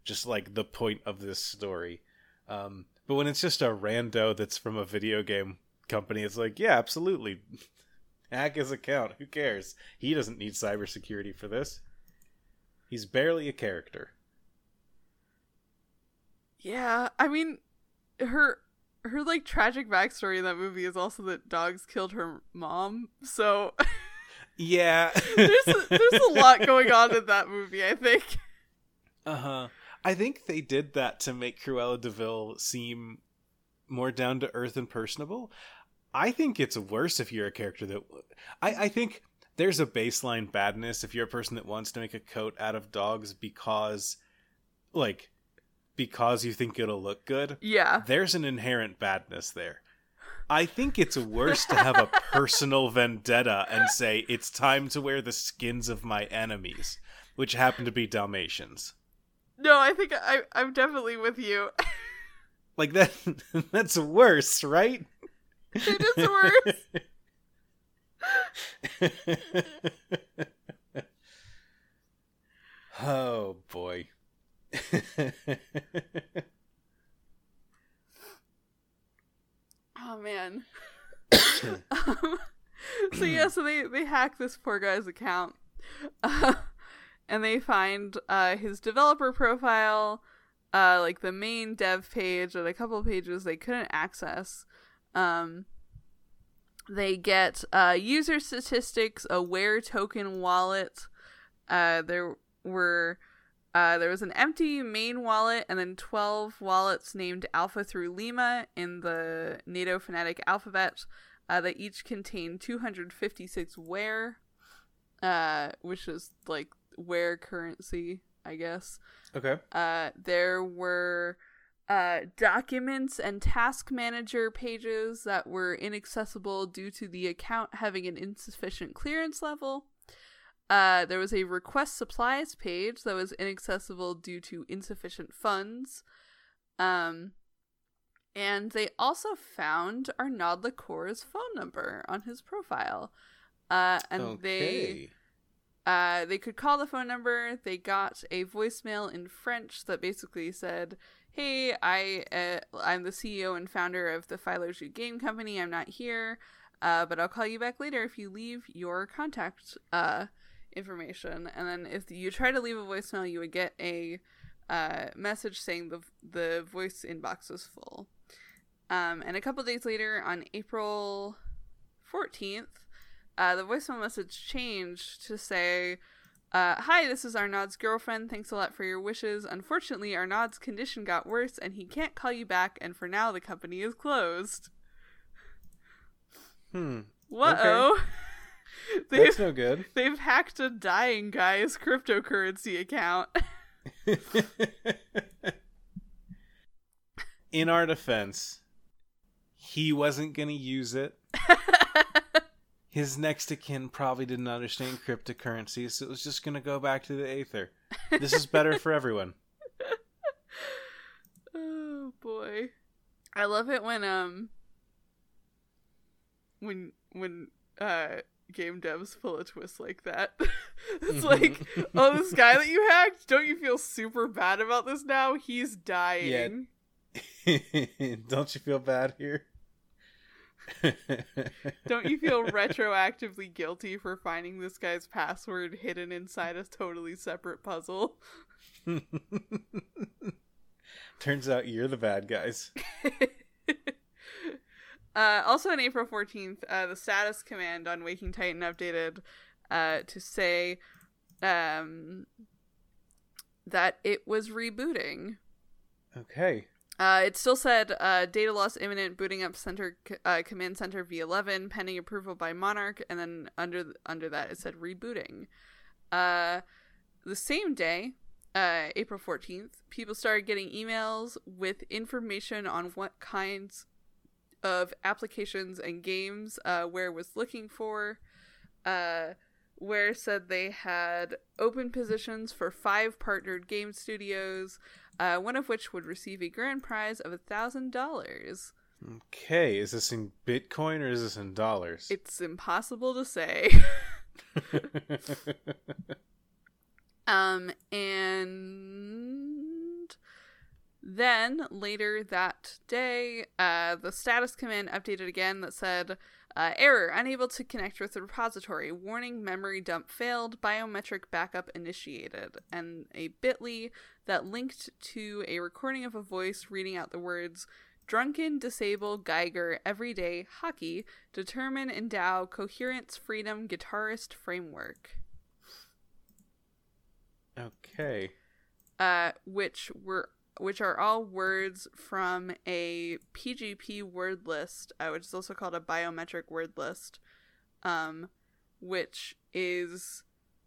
just like the point of this story? Um, but when it's just a rando that's from a video game company, it's like, yeah, absolutely. [laughs] Hack his account. Who cares? He doesn't need cybersecurity for this. He's barely a character. Yeah. I mean her her like tragic backstory in that movie is also that dogs killed her mom. So [laughs] Yeah. there's a, there's a lot going on in that movie, I think. Uh huh. I think they did that to make Cruella de Vil seem more down to earth and personable. I think it's worse if you're a character that. I, I think there's a baseline badness if you're a person that wants to make a coat out of dogs because, like, because you think it'll look good. Yeah. There's an inherent badness there. I think it's worse to have a [laughs] personal vendetta and say it's time to wear the skins of my enemies, which happen to be Dalmatians. No, I think I I'm definitely with you. [laughs] Like that [laughs] that's worse, right? it is worse. [laughs] oh boy. Oh man. [coughs] um, so yeah, so they they hack this poor guy's account, uh, [laughs] and they find uh, his developer profile, uh, like the main dev page, and a couple pages they couldn't access. Um, they get uh, user statistics, a Ware token wallet. Uh, there were uh, there was an empty main wallet and then 12 wallets named Alpha through Lima in the NATO phonetic alphabet uh, that each contain 256 Ware, uh, which is like Ware currency, I guess. okay. Uh, there were uh, documents and task manager pages that were inaccessible due to the account having an insufficient clearance level. Uh, there was a request supplies page that was inaccessible due to insufficient funds. Um, and they also found Arnaud Lacour's phone number on his profile. Uh, and they okay. Uh, they could call the phone number. They got a voicemail in French that basically said, "Hey, I uh, I'm the CEO and founder of the Philo Shoot Game Company. I'm not here, uh, but I'll call you back later if you leave your contact uh, information." And then if you try to leave a voicemail, you would get a uh, message saying the the voice inbox is full. Um, and a couple days later, on April 14th, uh, the voicemail message changed to say, uh, Hi, this is Arnaud's girlfriend. Thanks a lot for your wishes. Unfortunately, Arnaud's condition got worse and he can't call you back, and for now, the company is closed. Hmm. Whoa. Oh. [laughs] they've, That's no good. they've hacked a dying guy's cryptocurrency account. [laughs] In our defense, he wasn't going to use it. [laughs] His next of kin probably didn't understand cryptocurrency, so it was just going to go back to the Aether. This is better for everyone. [laughs] oh boy. I love it when um when when uh game devs pull a twist like that. [laughs] it's like, oh, this [laughs] guy that you hacked, don't you feel super bad about this now? He's dying. Don't you feel bad here? [laughs] Don't you feel retroactively guilty for finding this guy's password hidden inside a totally separate puzzle? [laughs] Turns out you're the bad guys. [laughs] uh, also on April 14th, uh, the status command on Waking Titan updated uh, to say um, that it was rebooting. Okay. Uh, it still said uh, data loss imminent, booting up center uh, command center v11 pending approval by Monarch, and then under under that it said rebooting. Uh, the same day, uh, April 14th, people started getting emails with information on what kinds of applications and games uh, Ware was looking for. Ware said they had open positions for five partnered game studios, uh, one of which would receive a grand prize of a thousand dollars. Okay, is this in Bitcoin or is this in dollars? It's impossible to say. [laughs] um, and then later that day, uh, the status command updated again that said, uh, error, unable to connect with the repository. Warning, memory dump failed. Biometric backup initiated. And a bit.ly that linked to a recording of a voice reading out the words, Drunken, disable, Geiger, everyday, hockey, determine, endow, coherence, freedom, guitarist, framework. okay. Uh, which were which are all words from a PGP word list, uh, which is also called a biometric word list, um, which is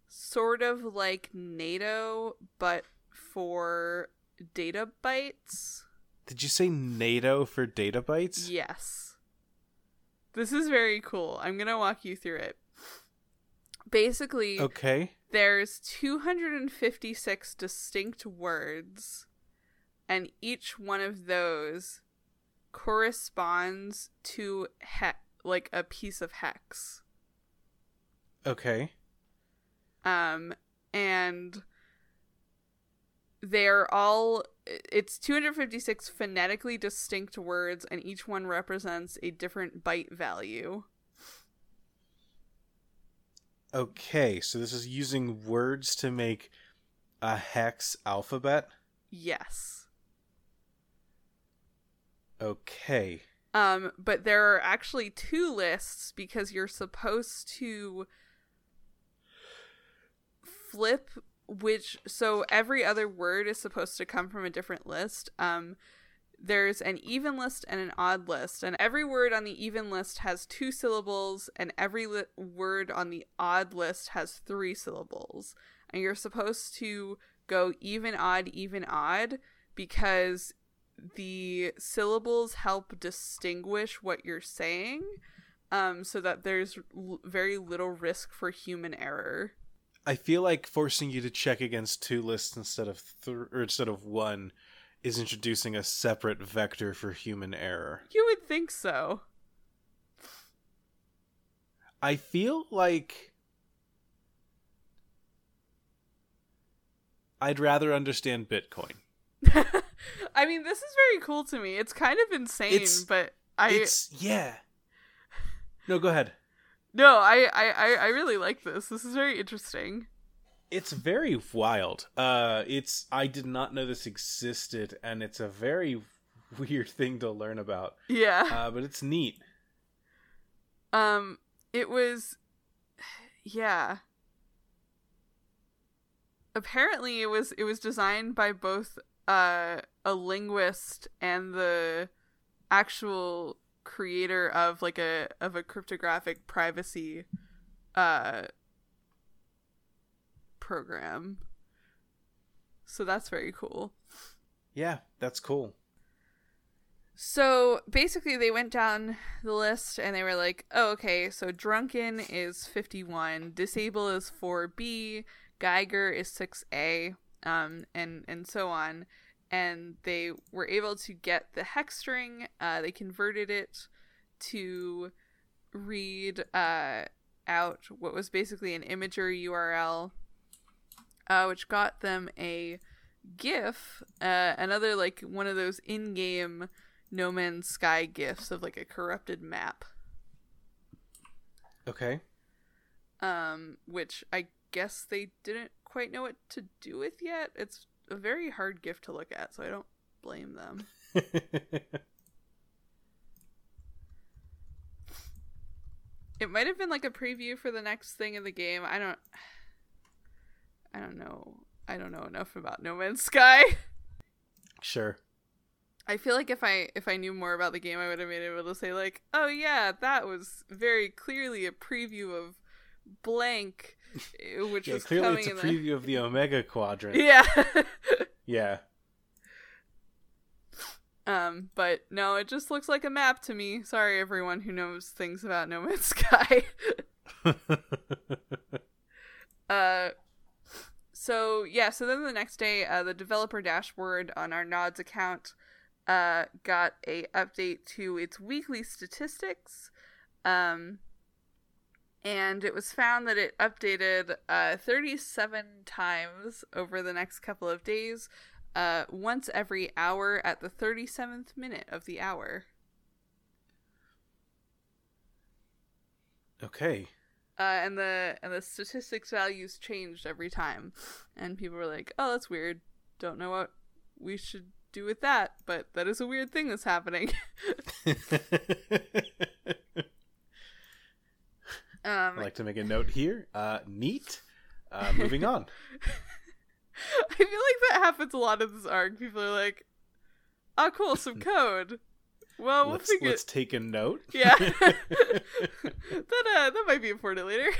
sort of like NATO, but for data bytes. Did you say NATO for data bytes? Yes. This is very cool. I'm going to walk you through it. Basically, Okay. there's 256 distinct words and each one of those corresponds to he- like a piece of hex Okay. um and they're all it's 256 phonetically distinct words and each one represents a different byte value Okay, so this is using words to make a hex alphabet. yes Okay. Um, but there are actually two lists because you're supposed to flip which so every other word is supposed to come from a different list. Um there's an even list and an odd list, and every word on the even list has two syllables, and every li- word on the odd list has three syllables. And you're supposed to go even, odd, even, odd because the syllables help distinguish what you're saying um, so that there's l- very little risk for human error. I feel like forcing you to check against two lists instead of th- or instead of one is introducing a separate vector for human error. You would think so. I feel like I'd rather understand Bitcoin. [laughs] [laughs] I mean, this is very cool to me. It's kind of insane, It's- but I it's yeah. No, go ahead. no, I, I I I really like this. This is very interesting. It's very wild. Uh it's I did not know this existed and it's a very [laughs] weird thing to learn about. Yeah. Uh but it's neat. Um, it was, [sighs] yeah. Apparently, it was it was designed by both uh, a linguist and the actual creator of like a of a cryptographic privacy uh program. So that's very cool. Yeah, that's cool. So basically, they went down the list and they were like, oh, okay, so drunken is 51, disable is 4B, Geiger is 6A, um, and, and so on. And they were able to get the hex string, uh, they converted it to read uh, out what was basically an Imgur URL, uh, which got them a GIF, uh, another like one of those in-game No Man's Sky gifs of like a corrupted map. Okay. Um, which I guess they didn't quite know what to do with yet. It's a very hard gift to look at, so I don't blame them. [laughs] It might have been like a preview for the next thing in the game. I don't I don't know. I don't know enough about No Man's Sky. sure. I feel like if I if I knew more about the game, I would have been able to say like, "Oh yeah, that was very clearly a preview of blank," [laughs] which Yeah, was clearly coming it's a in the- preview of the Omega Quadrant. Yeah. [laughs] Yeah. um, but no, it just looks like a map to me. Sorry, everyone who knows things about No Man's [laughs] Sky. Uh, so yeah, so then the next day, uh, the developer dashboard on Arnaud's account uh, got a update to its weekly statistics, um, and it was found that it updated uh, 37 times over the next couple of days, uh, once every hour at the 37th minute of the hour. okay. uh, and the and the statistics values changed every time, and people were like, "Oh, that's weird. Don't know what we should do with that, but that is a weird thing that's happening." [laughs] [laughs] um, I'd like to make a note here. Uh, neat. Uh, moving on. [laughs] I feel like that happens a lot in this arc. People are like, "Oh, cool, some [laughs] code." Well, we'll let's figure. let's take a note. [laughs] Yeah, that uh, that might be important later.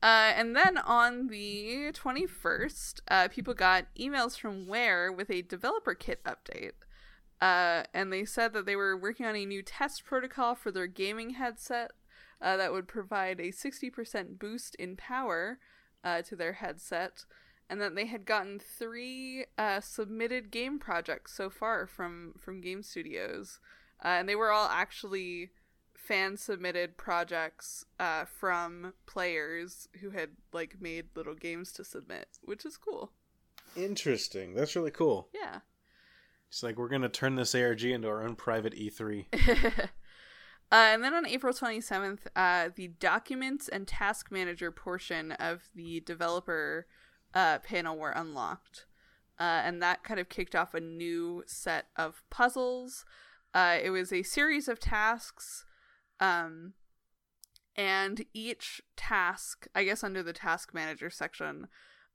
Uh, and then on the 21st, uh, people got emails from Ware with a developer kit update. Uh, and they said that they were working on a new test protocol for their gaming headset uh, that would provide a 60% boost in power uh, to their headset. And that they had gotten three uh, submitted game projects so far from, from game studios. Uh, and they were all actually fan submitted projects uh, from players who had like made little games to submit, which is cool. Interesting. That's really cool. Yeah. It's like we're gonna turn this ARG into our own private E E3. [laughs] uh, and then on April 27th, uh, the documents and task manager portion of the developer uh, panel were unlocked. Uh, and that kind of kicked off a new set of puzzles. Uh, it was a series of tasks. Um, and each task, I guess under the task manager section,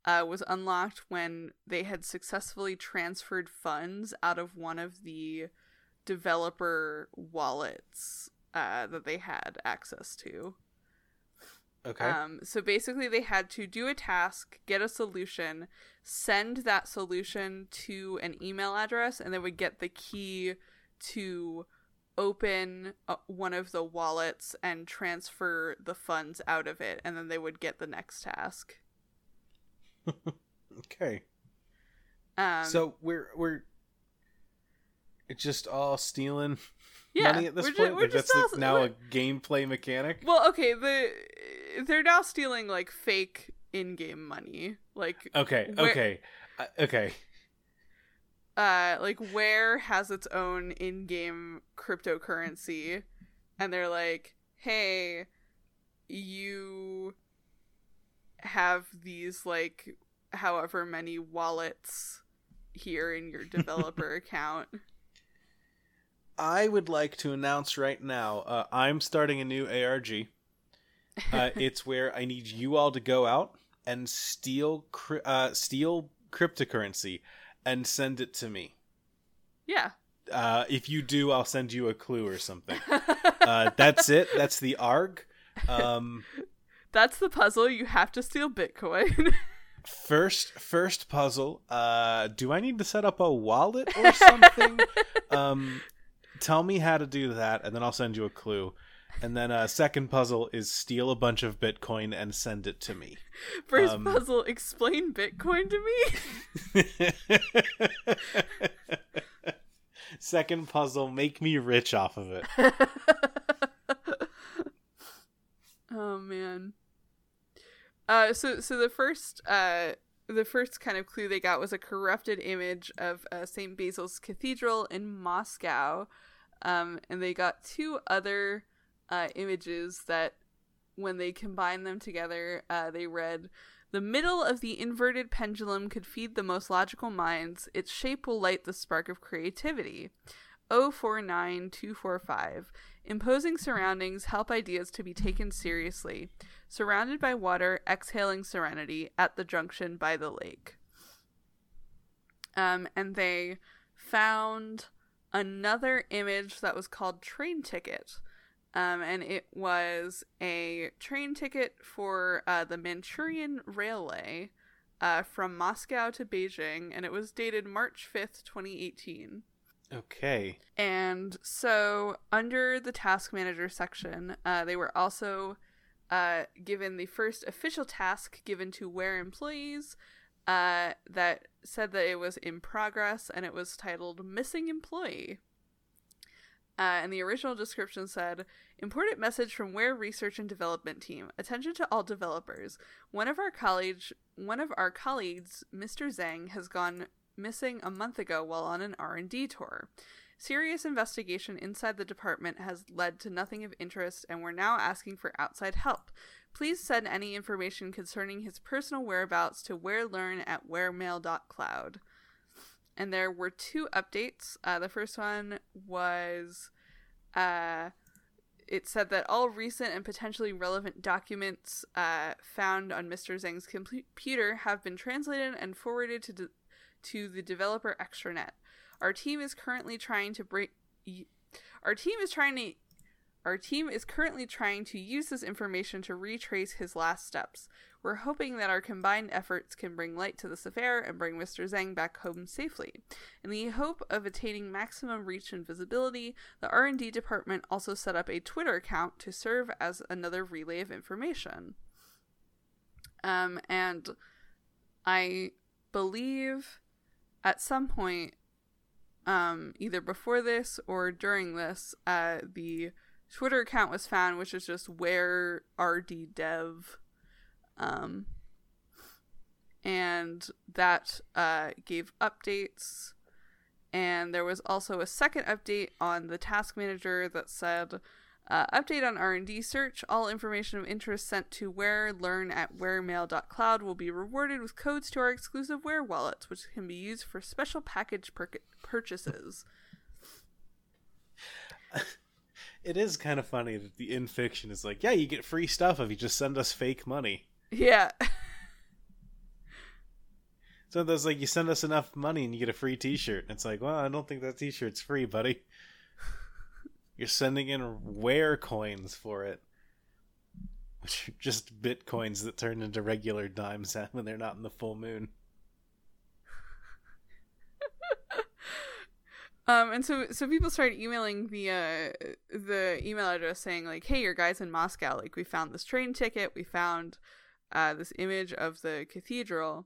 uh, was unlocked when they had successfully transferred funds out of one of the developer wallets uh, that they had access to. Okay. Um, so basically, they had to do a task, get a solution, send that solution to an email address, and they would get the key to open uh, one of the wallets and transfer the funds out of it, and then they would get the next task. Okay. Um, so we're we're it's just all stealing yeah, money at this point. Like, just that's all- like now a [laughs] gameplay mechanic. Well, okay, the they're now stealing like fake in-game money, like Okay. where- Okay. Uh, okay. uh like Ware has its own in-game cryptocurrency and they're like hey you have these like however many wallets here in your developer [laughs] account I would like to announce right now. Uh, I'm starting a new ARG. Uh, [laughs] it's where I need you all to go out and steal cri- uh, steal cryptocurrency and send it to me. yeah Uh, if you do, I'll send you a clue or something. [laughs] Uh, that's it. That's the ARG. Um, that's the puzzle you have to steal bitcoin [laughs] first, first puzzle. Uh, do I need to set up a wallet or something? [laughs] um, tell me how to do that, and then I'll send you a clue. And then uh, second puzzle is steal a bunch of Bitcoin and send it to me. first Um, puzzle explain bitcoin to me [laughs] Second puzzle, make me rich off of it. oh man. Uh, so so the first uh the first kind of clue they got was a corrupted image of uh, St. Basil's Cathedral in Moscow, um, and they got two other uh, images that, when they combined them together, uh, they read. The middle of the inverted pendulum could feed the most logical minds. Its shape will light the spark of creativity. 049245. Imposing surroundings help ideas to be taken seriously. Surrounded by water, exhaling serenity at the junction by the lake. Um, and they found another image that was called Train Ticket. Um, and it was a train ticket for uh, the Manchurian Railway uh, from Moscow to Beijing, and it was dated March 5th, 2018. Okay. And so, under the task manager section, uh, they were also uh, given the first official task given to Ware employees uh, that said that it was in progress and it was titled Missing Employee. Uh, and the original description said, "Important message from Ware Research and Development Team. Attention to all developers. One of our college, one of our colleagues, Mr. Zhang, has gone missing a month ago while on an R&D tour. Serious investigation inside the department has led to nothing of interest, and we're now asking for outside help. Please send any information concerning his personal whereabouts to warelearn at waremail.cloud." and there were two updates. Uh, the first one was uh, it said that all recent and potentially relevant documents uh, found on Mr. Zhang's computer have been translated and forwarded to de- to the developer extranet. Our team is currently trying to break. Our team is trying to. Our team is currently trying to use this information to retrace his last steps. We're hoping that our combined efforts can bring light to this affair and bring Mr. Zhang back home safely. In the hope of attaining maximum reach and visibility, the R&D department also set up a Twitter account to serve as another relay of information. Um, and I believe at some point, um, either before this or during this, uh, the Twitter account was found, which is just Ware RD Dev um, and that uh, gave updates. And there was also a second update on the task manager that said, uh, update on R&D search. All information of interest sent to Ware learn at waremail.cloud will be rewarded with codes to our exclusive Ware wallets, which can be used for special package per- purchases. [laughs] It is kind of funny that the in fiction is like, yeah, you get free stuff if you just send us fake money. Yeah. [laughs] so there's like you send us enough money and you get a free T-shirt. It's like, well, I don't think that T-shirt's free, buddy. You're sending in Ware coins for it, which [laughs] are just bitcoins that turn into regular dimes [laughs] when they're not in the full moon. [laughs] Um, and so so people started emailing the uh the email address saying like, "Hey, your guys in Moscow, like we found this train ticket, we found uh, this image of the cathedral,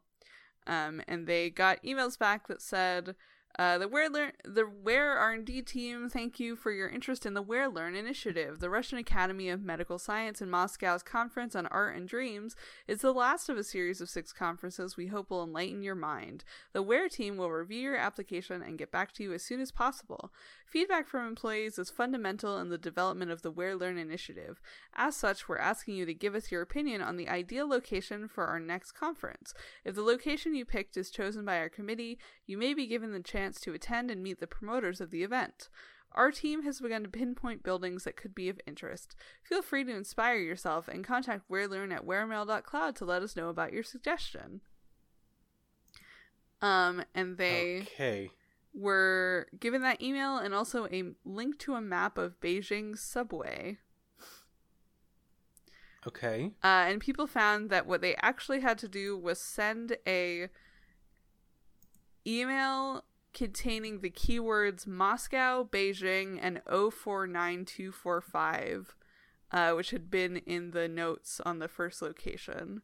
um, and they got emails back that said, uh, the Ware Learn the Ware R&D team, thank you for your interest in the Ware Learn initiative. The Russian Academy of Medical Science in Moscow's conference on art and dreams is the last of a series of six conferences we hope will enlighten your mind. The Ware team will review your application and get back to you as soon as possible. Feedback from employees is fundamental in the development of the Ware Learn initiative. As such, we're asking you to give us your opinion on the ideal location for our next conference. If the location you picked is chosen by our committee, you may be given the chance to attend and meet the promoters of the event. Our team has begun to pinpoint buildings that could be of interest. Feel free to inspire yourself and contact WareLearn at waremail.cloud to let us know about your suggestion. Um, and they okay. Were given that email and also a link to a map of Beijing's subway. Okay. Uh, and people found that what they actually had to do was send a email containing the keywords Moscow, Beijing, and 049245, uh, which had been in the notes on the first location.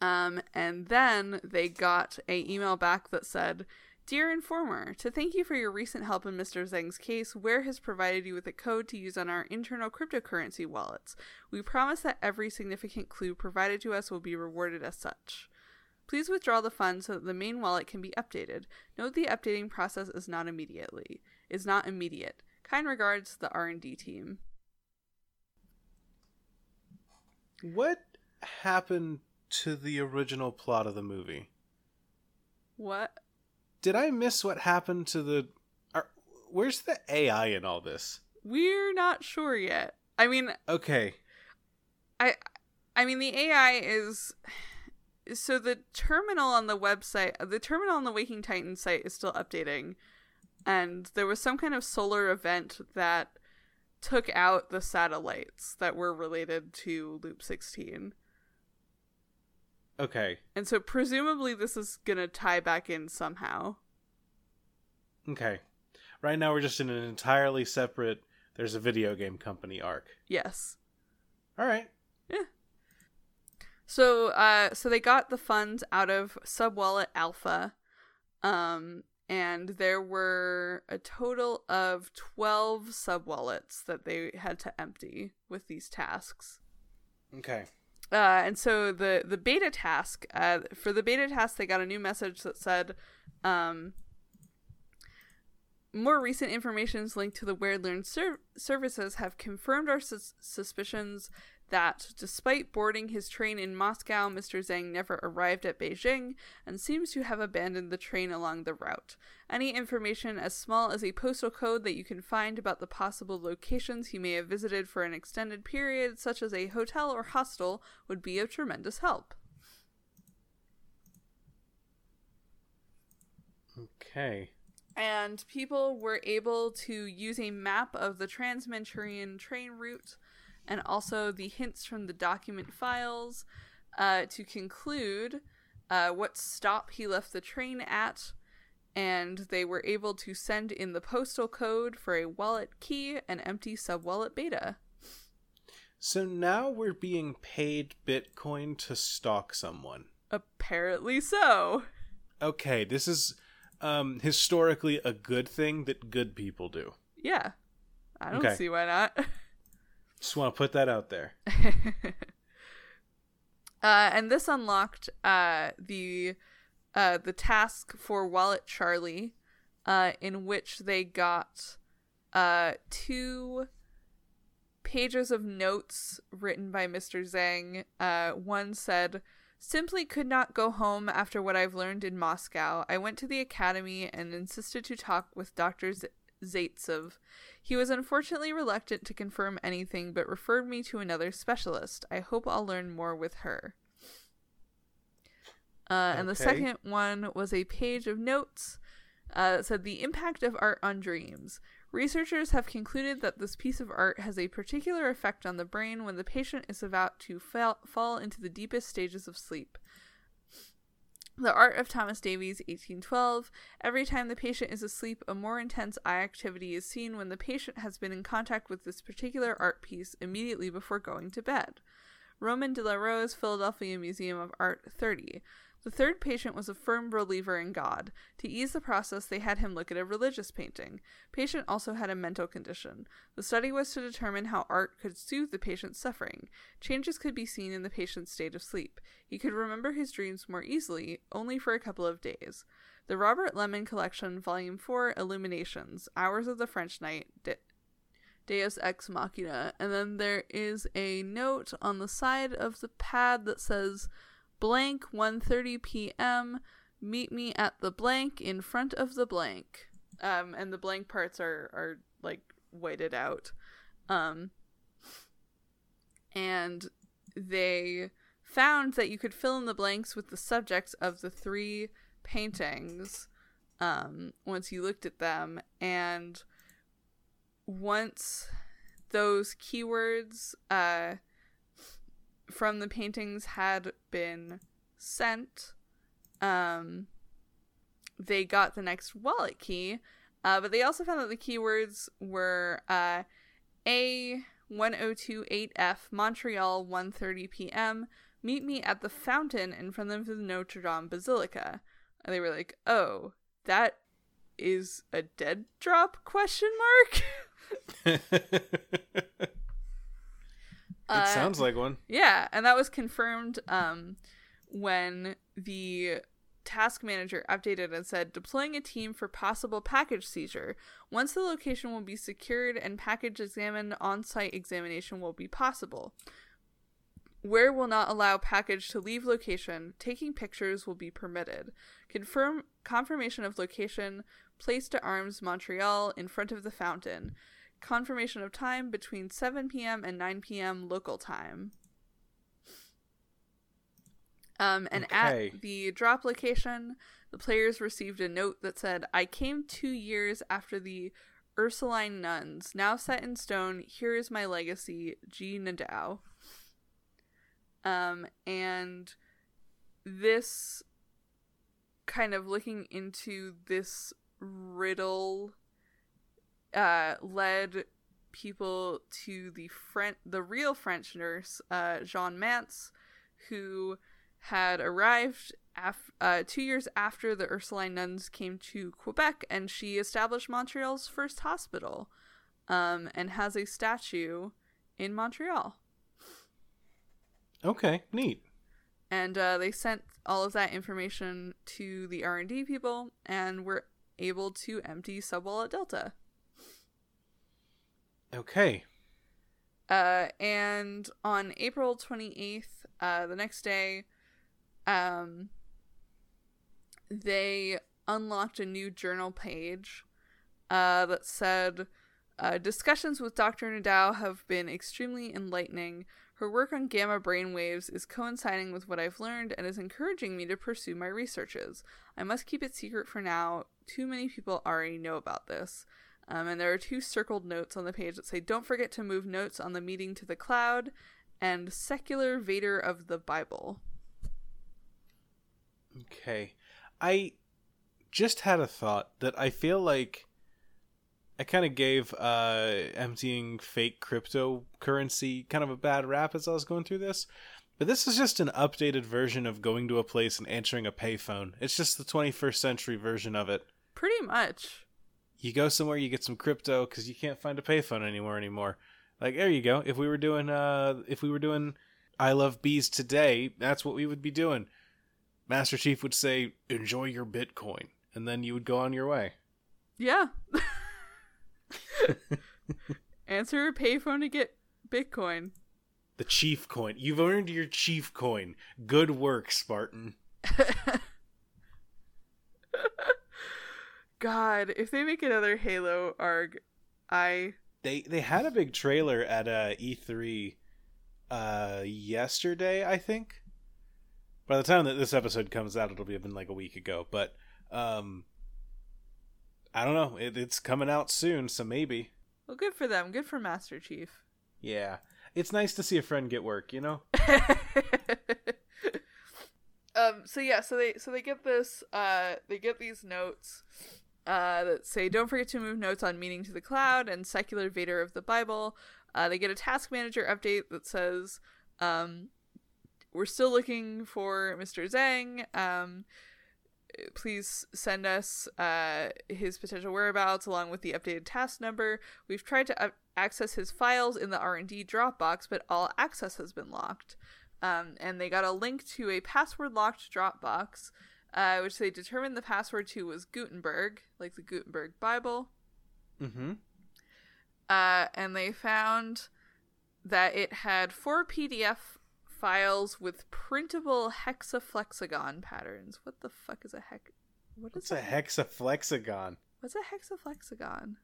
Um, and then they got a email back that said, Dear Informer, to thank you for your recent help in Mr. Zhang's case, Ware has provided you with a code to use on our internal cryptocurrency wallets. We promise that every significant clue provided to us will be rewarded as such. Please withdraw the funds so that the main wallet can be updated. Note the updating process is not immediately is not immediate. Kind regards, the R&D team. What happened to the original plot of the movie? What? Did I miss what happened to the? Are, where's the AI in all this? We're not sure yet. I mean, Okay, I I mean the AI is so the terminal on the website the terminal on the Waking Titan site is still updating and there was some kind of solar event that took out the satellites that were related to Loop 16. Okay, And so presumably this is going to tie back in somehow. okay. Right now we're just in an entirely separate. There's a video game company arc. Yes. All right. Yeah. So, uh, so they got the funds out of Subwallet Alpha, um, and there were a total of twelve subwallets that they had to empty with these tasks. Okay. Uh, and so the the beta task, uh, for the beta task, they got a new message that said, um, more recent informations linked to the Ware Learn ser- services have confirmed our sus- suspicions that despite boarding his train in Moscow, Mr. Zhang never arrived at Beijing and seems to have abandoned the train along the route. Any information as small as a postal code that you can find about the possible locations he may have visited for an extended period, such as a hotel or hostel, would be of tremendous help. Okay. and people were able to use a map of the Trans-Manchurian train route and also the hints from the document files uh, to conclude uh, what stop he left the train at, and they were able to send in the postal code for a wallet key and empty subwallet beta. So now we're being paid Bitcoin to stalk someone. Apparently so. Okay, this is um historically a good thing that good people do. Yeah. I don't Okay. see why not. [laughs] Just want to put that out there. [laughs] uh, and this unlocked uh, the uh, the task for Wallet Charlie, uh, in which they got uh, two pages of notes written by Mr. Zhang. Uh, one said, Simply could not go home after what I've learned in Moscow. I went to the academy and insisted to talk with Dr. Z- Zaitsev. He was unfortunately reluctant to confirm anything, but referred me to another specialist. I hope I'll learn more with her. Uh, and the second one was a page of notes uh, that said the impact of art on dreams. Researchers have concluded that this piece of art has a particular effect on the brain when the patient is about to fall, fall into the deepest stages of sleep. The Art of Thomas Davies, 1812. Every time the patient is asleep, a more intense eye activity is seen when the patient has been in contact with this particular art piece immediately before going to bed. Roman de la Rose, Philadelphia Museum of Art, 30. The third patient was a firm believer in God. To ease the process, they had him look at a religious painting. Patient also had a mental condition. The study was to determine how art could soothe the patient's suffering. Changes could be seen in the patient's state of sleep. He could remember his dreams more easily, only for a couple of days. The Robert Lehman Collection, Volume 4, Illuminations, Hours of the French Night, De- Deus Ex Machina. And then there is a note on the side of the pad that says, blank 1:30 p.m. Meet me at the blank in front of the blank. Um, and the blank parts are are like whited out. Um, and they found that you could fill in the blanks with the subjects of the three paintings um, once you looked at them and once those keywords uh, from the paintings had been sent um, they got the next wallet key uh, but they also found that the keywords were uh, a 1028f montreal 1.30 p.m meet me at the fountain in front of the notre dame basilica. And they were like oh that is a dead drop? Question mark [laughs] [laughs] it Uh, sounds like one. yeah and that was confirmed um when the task manager updated and said deploying a team for possible package seizure. Once the location will be secured and package examined on-site examination will be possible. Ware will not allow package to leave location. Taking pictures will be permitted. Confirm confirmation of location Place d'Armes montreal in front of the fountain confirmation of time between 7 p.m and 9 p.m local time um, and Okay. at the drop location, the players received a note that said, I came two years after the Ursuline nuns, now set in stone. Here is my legacy, G. Nadao. Um, and this kind of looking into this riddle uh, led people to the French, the real French nurse, uh, Jean Mance, who had arrived af- uh, two years after the Ursuline nuns came to Quebec, and she established Montreal's first hospital, um, and has a statue in Montreal. Okay, neat. And uh, they sent all of that information to the R and D people, and were able to empty Subwallet Delta. Okay. Uh, and on April 28th, uh, the next day, um, they unlocked a new journal page uh, that said uh, discussions with Dr. Nadal have been extremely enlightening. Her work on gamma brainwaves is coinciding with what I've learned and is encouraging me to pursue my researches. I must keep it secret for now. Too many people already know about this. Um, and there are two circled notes on the page that say, Don't forget to move notes on the meeting to the cloud and secular Vader of the Bible. Okay. I just had a thought that I feel like I kind of gave uh, emptying fake cryptocurrency kind of a bad rap as I was going through this. But this is just an updated version of going to a place and answering a payphone. It's just the 21st century version of it. Pretty much. You go somewhere, you get some crypto because you can't find a payphone anymore anymore. Like there you go. If we were doing, uh, if we were doing, I love bees today, that's what we would be doing. Master Chief would say, "Enjoy your Bitcoin," and then you would go on your way. Yeah. [laughs] Answer a payphone to get Bitcoin. The Chief Coin. You've earned your Chief Coin. Good work, Spartan. [laughs] God, if they make another Halo arg, I They they had a big trailer at uh, E3 uh, yesterday, I think. By the time that this episode comes out, it'll be been like a week ago. But um, I don't know. It, it's coming out soon, so maybe. well, good for them. Good for Master Chief. Yeah, it's nice to see a friend get work. You know. [laughs] um. So yeah. So they so they get this. Uh. They get these notes. Uh. That say, "Don't forget to move notes on Meaning to the cloud and secular Vader of the Bible." Uh. They get a task manager update that says, "Um, we're still looking for Mr. Zhang. Um." please send us uh, his potential whereabouts along with the updated task number. We've tried to up- access his files in the R&D Dropbox, but all access has been locked. Um, and they got a link to a password-locked Dropbox, uh, which they determined the password to was Gutenberg, like the Gutenberg Bible. Mm-hmm. Uh, and they found that it had four PDF files with printable hexaflexagon patterns. What the fuck is a hex? What is What's a hexaflexagon? What's a hexaflexagon?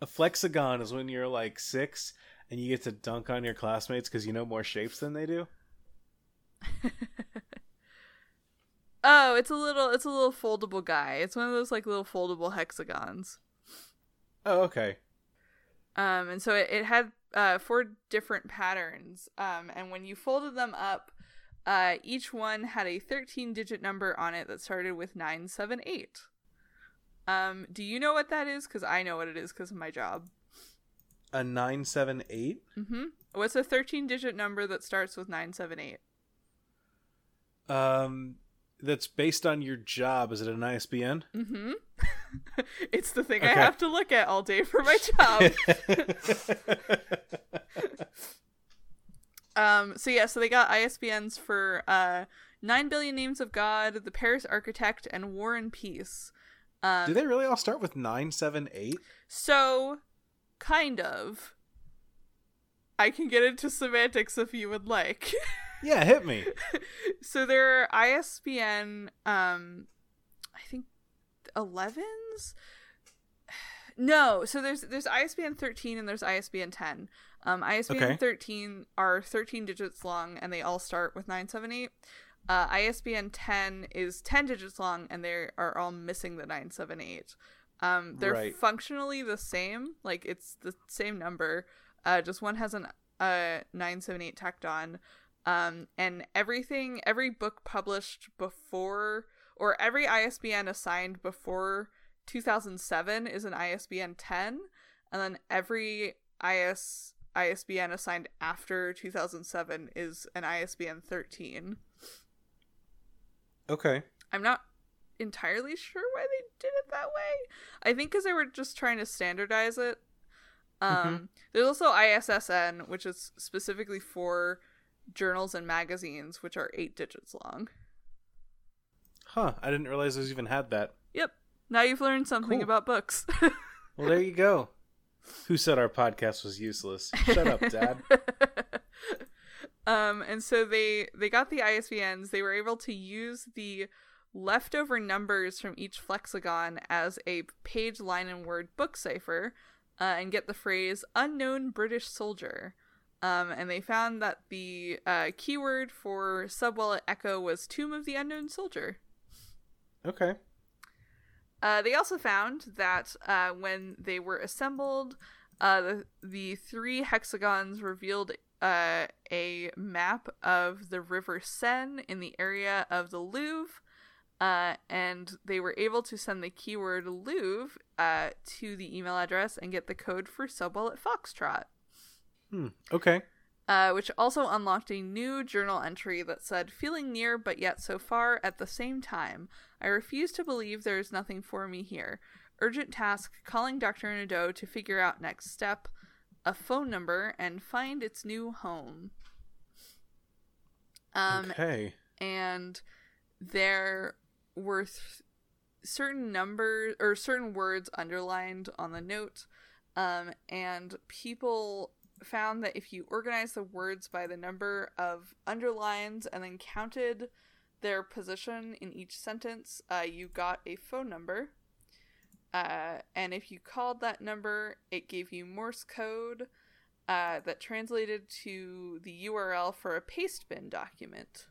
A flexagon is when you're like six and you get to dunk on your classmates because you know more shapes than they do. [laughs] oh, it's a little it's a little foldable guy. It's one of those like little foldable hexagons. Oh, okay. Um, and so it, it had uh, four different patterns. Um, and when you folded them up, uh, each one had a 13 digit number on it that started with 978. Um, do you know what that is? Because I know what it is because of my job. A nine seven eight. Mm-hmm. What's a 13 digit number that starts with 978? Um, that's based on your job. Is it an ISBN? Mm-hmm. [laughs] it's the thing I have to look at all day for my job. [laughs] um. So yeah. So they got ISBNs for uh, nine billion names of God, the Paris Architect, and War and Peace. Um, Do they really all start with nine seven eight? So, kind of. I can get into semantics if you would like. [laughs] Yeah, hit me. [laughs] so there are ISBN um I think 11s? No, so there's there's ISBN 13 and there's ISBN 10. Um ISBN Okay. 13 are 13 digits long and they all start with 978. Uh, ISBN 10 is 10 digits long and they are all missing the 978. Um, they're Right. functionally the same, like it's the same number. Uh, just one has an uh 978 tacked on. Um, and everything, every book published before, or every ISBN assigned before 2007 is an ISBN 10, and then every IS ISBN assigned after 2007 is an ISBN 13. Okay. I'm not entirely sure why they did it that way. I think because they were just trying to standardize it. Um, There's also ISSN, which is specifically for journals and magazines, which are eight digits long. Huh. I didn't realize those even had that. Yep. Now you've learned something Cool. about books. [laughs] Well, there you go. Who said our podcast was useless? Shut up, Dad. [laughs] um, and so they they got the ISBNs. They were able to use the leftover numbers from each flexagon as a page, line, and word book cipher, uh, and get the phrase "unknown British soldier." Um, and they found that the uh, keyword for Subwallet Echo was "Tomb of the Unknown Soldier." Okay. Uh, they also found that uh, when they were assembled, uh, the, the three hexagons revealed uh, a map of the River Seine in the area of the Louvre, uh, and they were able to send the keyword Louvre uh, to the email address and get the code for Subwallet Foxtrot. Hmm. Okay. Uh, which also unlocked a new journal entry that said, Feeling near but yet so far at the same time. I refuse to believe there is nothing for me here. Urgent task calling Dr. Nadeau to figure out next step, a phone number, and find its new home. Um, okay. and there were th- certain numbers or certain words underlined on the note um, and people found that if you organize the words by the number of underlines and then counted their position in each sentence uh, you got a phone number uh, and if you called that number it gave you morse code uh, that translated to the url for a pastebin document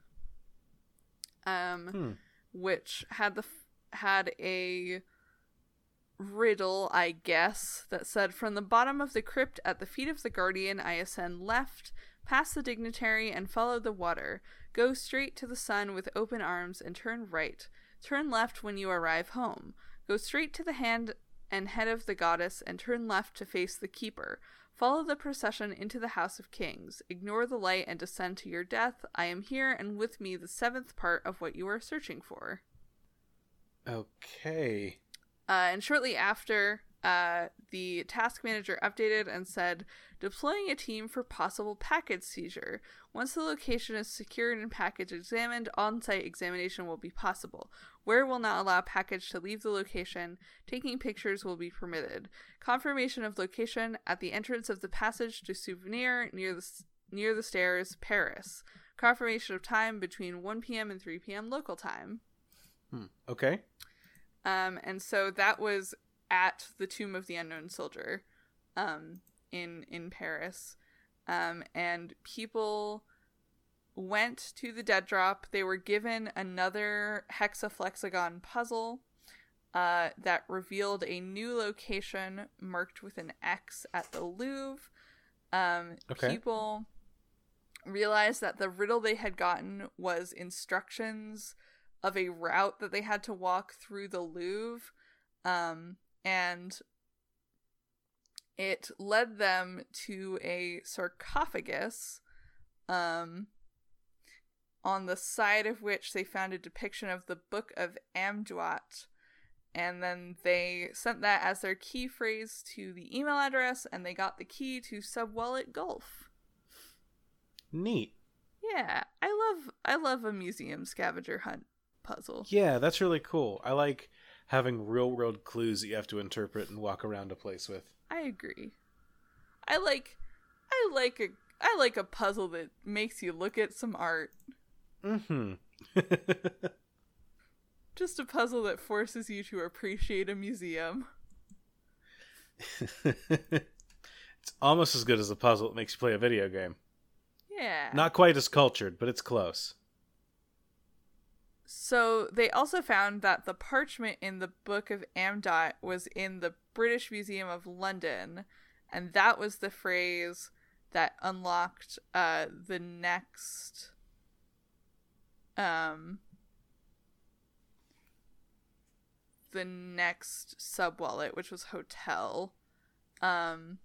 um, Hmm. which had the f- had a riddle, I guess, that said, "From the bottom of the crypt at the feet of the guardian, I ascend left, past the dignitary, and follow the water. Go straight to the sun with open arms, and turn right. Turn left when you arrive home. Go straight to the hand and head of the goddess, and turn left to face the keeper." Follow the procession into the House of Kings. Ignore the light and descend to your death. I am here, and with me the seventh part of what you are searching for. Okay. Uh, and shortly after, uh, the task manager updated and said, deploying a team for possible package seizure. Once the location is secured and package examined, on site examination will be possible. Ware will not allow package to leave the location. Taking pictures will be permitted. Confirmation of location at the entrance of the passage to Souvenir near the, near the stairs, Paris. Confirmation of time between 1 p.m. and 3 p.m. local time. Hmm. Okay. Um, and so that was at the Tomb of the Unknown Soldier, um, in in Paris, um, and people went to the dead drop. They were given another hexaflexagon puzzle. Uh, that revealed a new location marked with an X at the Louvre. Um, Okay. People realized that the riddle they had gotten was instructions of a route that they had to walk through the Louvre, um, and it led them to a sarcophagus, um, on the side of which they found a depiction of the Book of Amduat. And then they sent that as their key phrase to the email address, and they got the key to Subwallet Gulf. Neat. Yeah, I love I love a museum scavenger hunt puzzle. Yeah, that's really cool. I like having real world clues that you have to interpret and walk around a place with. I agree. I like I like a I like a puzzle that makes you look at some art. Mm-hmm. [laughs] Just a puzzle that forces you to appreciate a museum. [laughs] it's almost as good as a puzzle that makes you play a video game. Yeah. Not quite as cultured, but it's close. So they also found that the parchment in the Book of Amduat was in the British Museum of London, and that was the phrase that unlocked uh, the next um the next subwallet, which was hotel. Um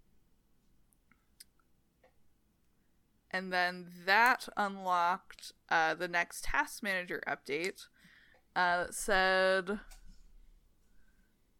and then that unlocked uh, the next task manager update uh, that said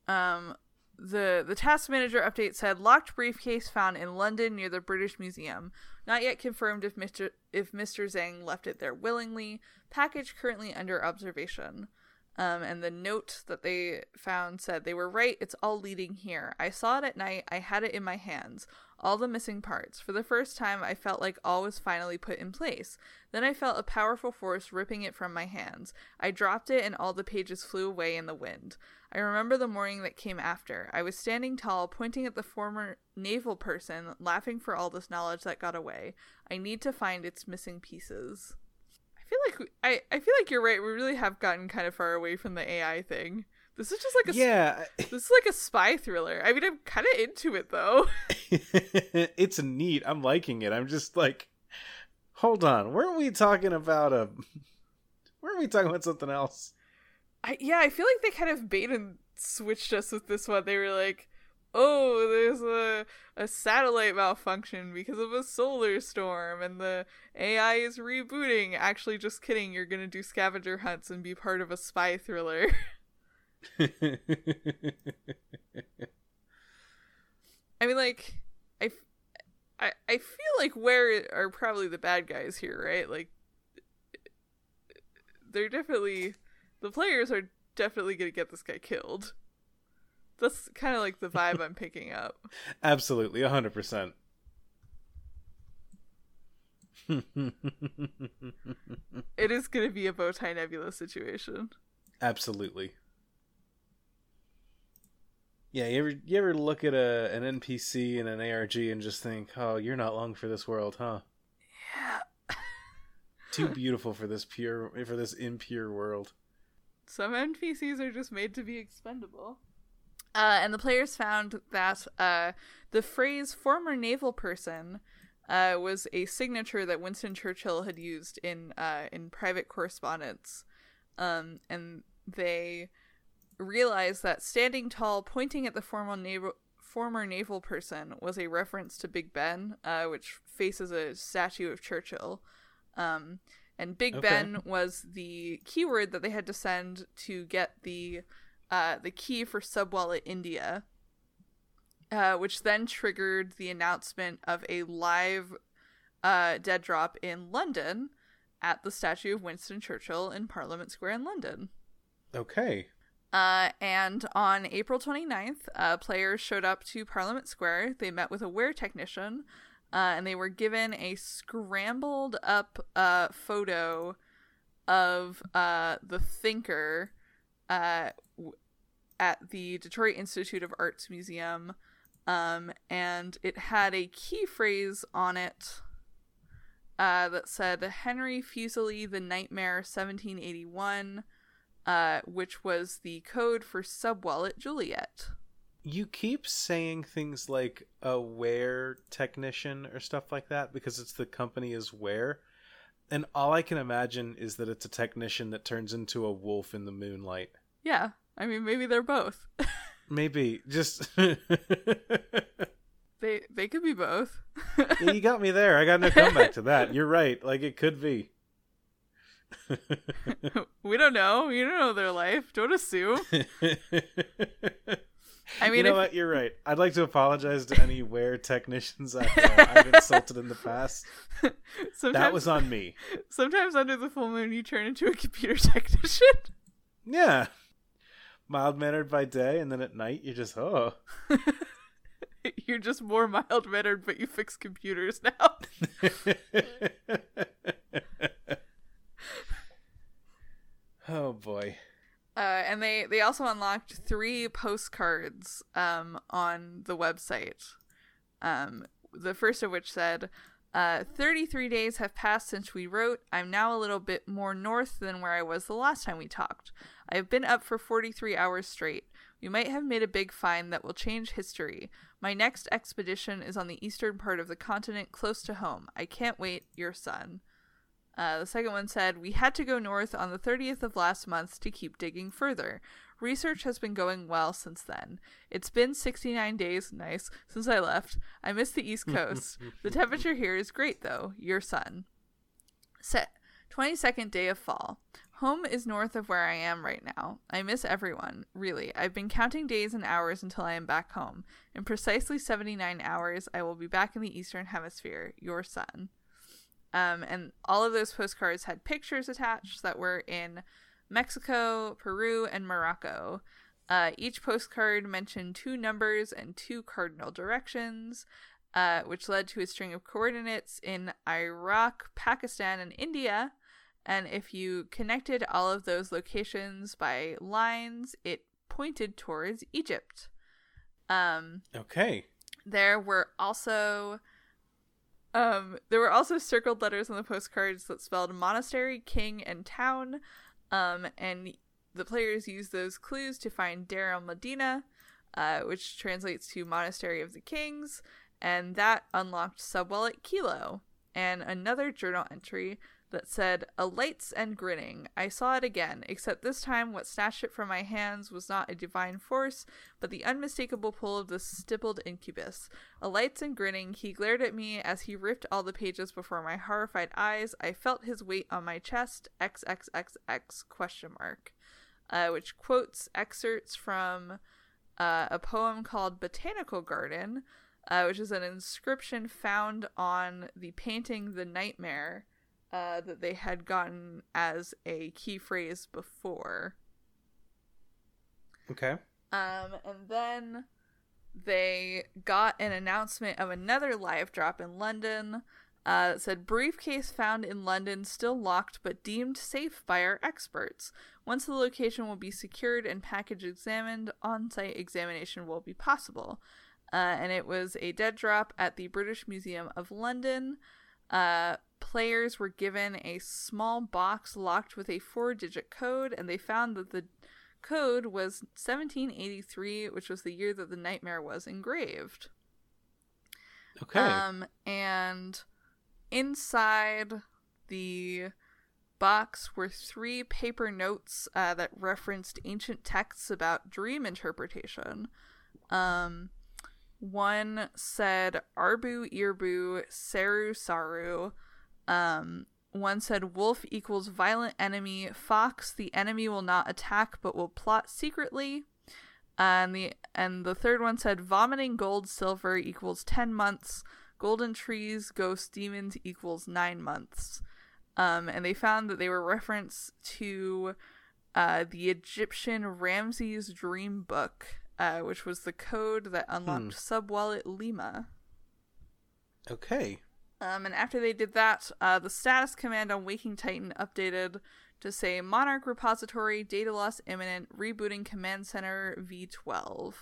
um, the the task manager update said locked briefcase found in London near the British Museum. Not yet confirmed if Mr. if Mr. Zhang left it there willingly. Package currently under observation. Um, and the note that they found said they were right. It's all leading here. I saw it at night. I had it in my hands. All the missing parts. For the first time, I felt like all was finally put in place. Then I felt a powerful force ripping it from my hands. I dropped it, and all the pages flew away in the wind. I remember the morning that came after. I was standing tall, pointing at the former naval person, laughing for all this knowledge that got away. I need to find its missing pieces. I feel like we, I I feel like you're right. We really have gotten kind of far away from the AI thing. This is just like a yeah. [laughs] This is like a spy thriller. I mean, I'm kind of into it though. [laughs] [laughs] it's neat. I'm liking it. I'm just like, hold on. Weren't we talking about um, a? Weren't we talking about something else? I yeah. I feel like they kind of bait and switched us with this one. They were like, oh, there's a a satellite malfunction because of a solar storm, and the AI is rebooting. Actually, just kidding. You're gonna do scavenger hunts and be part of a spy thriller. [laughs] I mean, like, I, I, I feel like Ware are probably the bad guys here, right? Like, they're definitely the players are definitely gonna get this guy killed. That's kind of like the vibe I'm picking up. [laughs] Absolutely, hundred percent. [laughs] It is gonna be a Bowtie Nebula situation. Absolutely. Yeah, you ever you ever look at a an NPC and an ARG and just think, "Oh, you're not long for this world, huh? Yeah. Too [laughs] beautiful for this pure for this impure world." Some NPCs are just made to be expendable. Uh, and the players found that uh, the phrase "former naval person" uh, was a signature that Winston Churchill had used in uh, in private correspondence, um, and they realized that standing tall, pointing at the former naval former naval person was a reference to Big Ben, uh, which faces a statue of Churchill. Um, and Big Okay. Ben was the keyword that they had to send to get the uh, the key for Subwallet India, uh, which then triggered the announcement of a live uh, dead drop in London at the statue of Winston Churchill in Parliament Square in London. Okay. Uh, and on April 29th, uh, players showed up to Parliament Square. They met with a Ware technician, uh, and they were given a scrambled up uh, photo of uh, the thinker uh, w- at the Detroit Institute of Arts Museum. Um, and it had a key phrase on it uh, that said Henry Fuseli, the Nightmare, 1781 uh, which was the code for subwallet Juliet. You keep saying things like a Ware technician or stuff like that because it's the company is Ware. And all I can imagine is that it's a technician that turns into a wolf in the moonlight. Yeah, I mean maybe they're both. [laughs] Maybe just [laughs] they they could be both. Yeah, you got me there. I got no comeback to that. You're right. Like it could be. [laughs] we don't know. You don't know their life. Don't assume. I mean, you know if- what? You're right. I'd like to apologize to any Ware technicians I've, uh, I've insulted in the past. sometimes, That was on me. sometimes under the full moon, you turn into a computer technician. Yeah. Mild mannered by day, and then at night you're just oh. [laughs] You're just more mild mannered, but you fix computers now. [laughs] oh boy. Uh, and they they also unlocked three postcards um, on the website. Um, the first of which said, uh, "33 days have passed since we wrote. I'm now a little bit more north than where I was the last time we talked. I have been up for 43 hours straight. We might have made a big find that will change history. My next expedition is on the eastern part of the continent, close to home. I can't wait. Your son." Uh, the second one said, We had to go north on the 30th of last month to keep digging further. Research has been going well since then. It's been 69 days, nice, since I left. I miss the East Coast. [laughs] the temperature here is great, though. Your son. Set 22nd day of fall. Home is north of where I am right now. I miss everyone, really. I've been counting days and hours until I am back home. In precisely 79 hours, I will be back in the Eastern Hemisphere. Your son. Um, and all of those postcards had pictures attached that were in Mexico, Peru, and Morocco. Uh, each postcard mentioned two numbers and two cardinal directions, uh, which led to a string of coordinates in Iraq, Pakistan, and India. And if you connected all of those locations by lines, it pointed towards Egypt. Um, Okay. there were also um there were also circled letters on the postcards that spelled monastery king and town um and the players use those clues to find Deir el-Medina uh, which translates to monastery of the kings and that unlocked subwallet kilo and another journal entry that said Alights and grinning. I saw it again except this time what snatched it from my hands was not a divine force but the unmistakable pull of the stippled incubus. Alights and grinning. He glared at me as he ripped all the pages before my horrified eyes. I felt his weight on my chest. Xxxx question mark. Uh, which quotes excerpts from uh, a poem called botanical garden uh, which is an inscription found on the painting the nightmare uh, that they had gotten as a key phrase before. Okay. Um, and then they got an announcement of another live drop in London uh, that said briefcase found in London still locked but deemed safe by our experts. Once the location will be secured and package examined, on site examination will be possible. Uh, and it was a dead drop at the British Museum of London. Uh, players were given a small box locked with a four digit code, and they found that the code was 1783, which was the year that the nightmare was engraved. Okay. Um, and inside the box were three paper notes uh, that referenced ancient texts about dream interpretation. Um, one said Arbu Irbu Saru Saru. Um, one said wolf equals violent enemy. Fox, the enemy will not attack but will plot secretly. And the and the third one said vomiting gold silver equals ten months. Golden trees, ghost demons equals nine months. Um, and they found that they were reference to uh, the Egyptian Ramses dream book, uh, which was the code that unlocked Subwallet Lima. okay. Um, and after they did that, uh, the status command on Waking Titan updated to say Monarch repository data loss imminent, rebooting command center v12.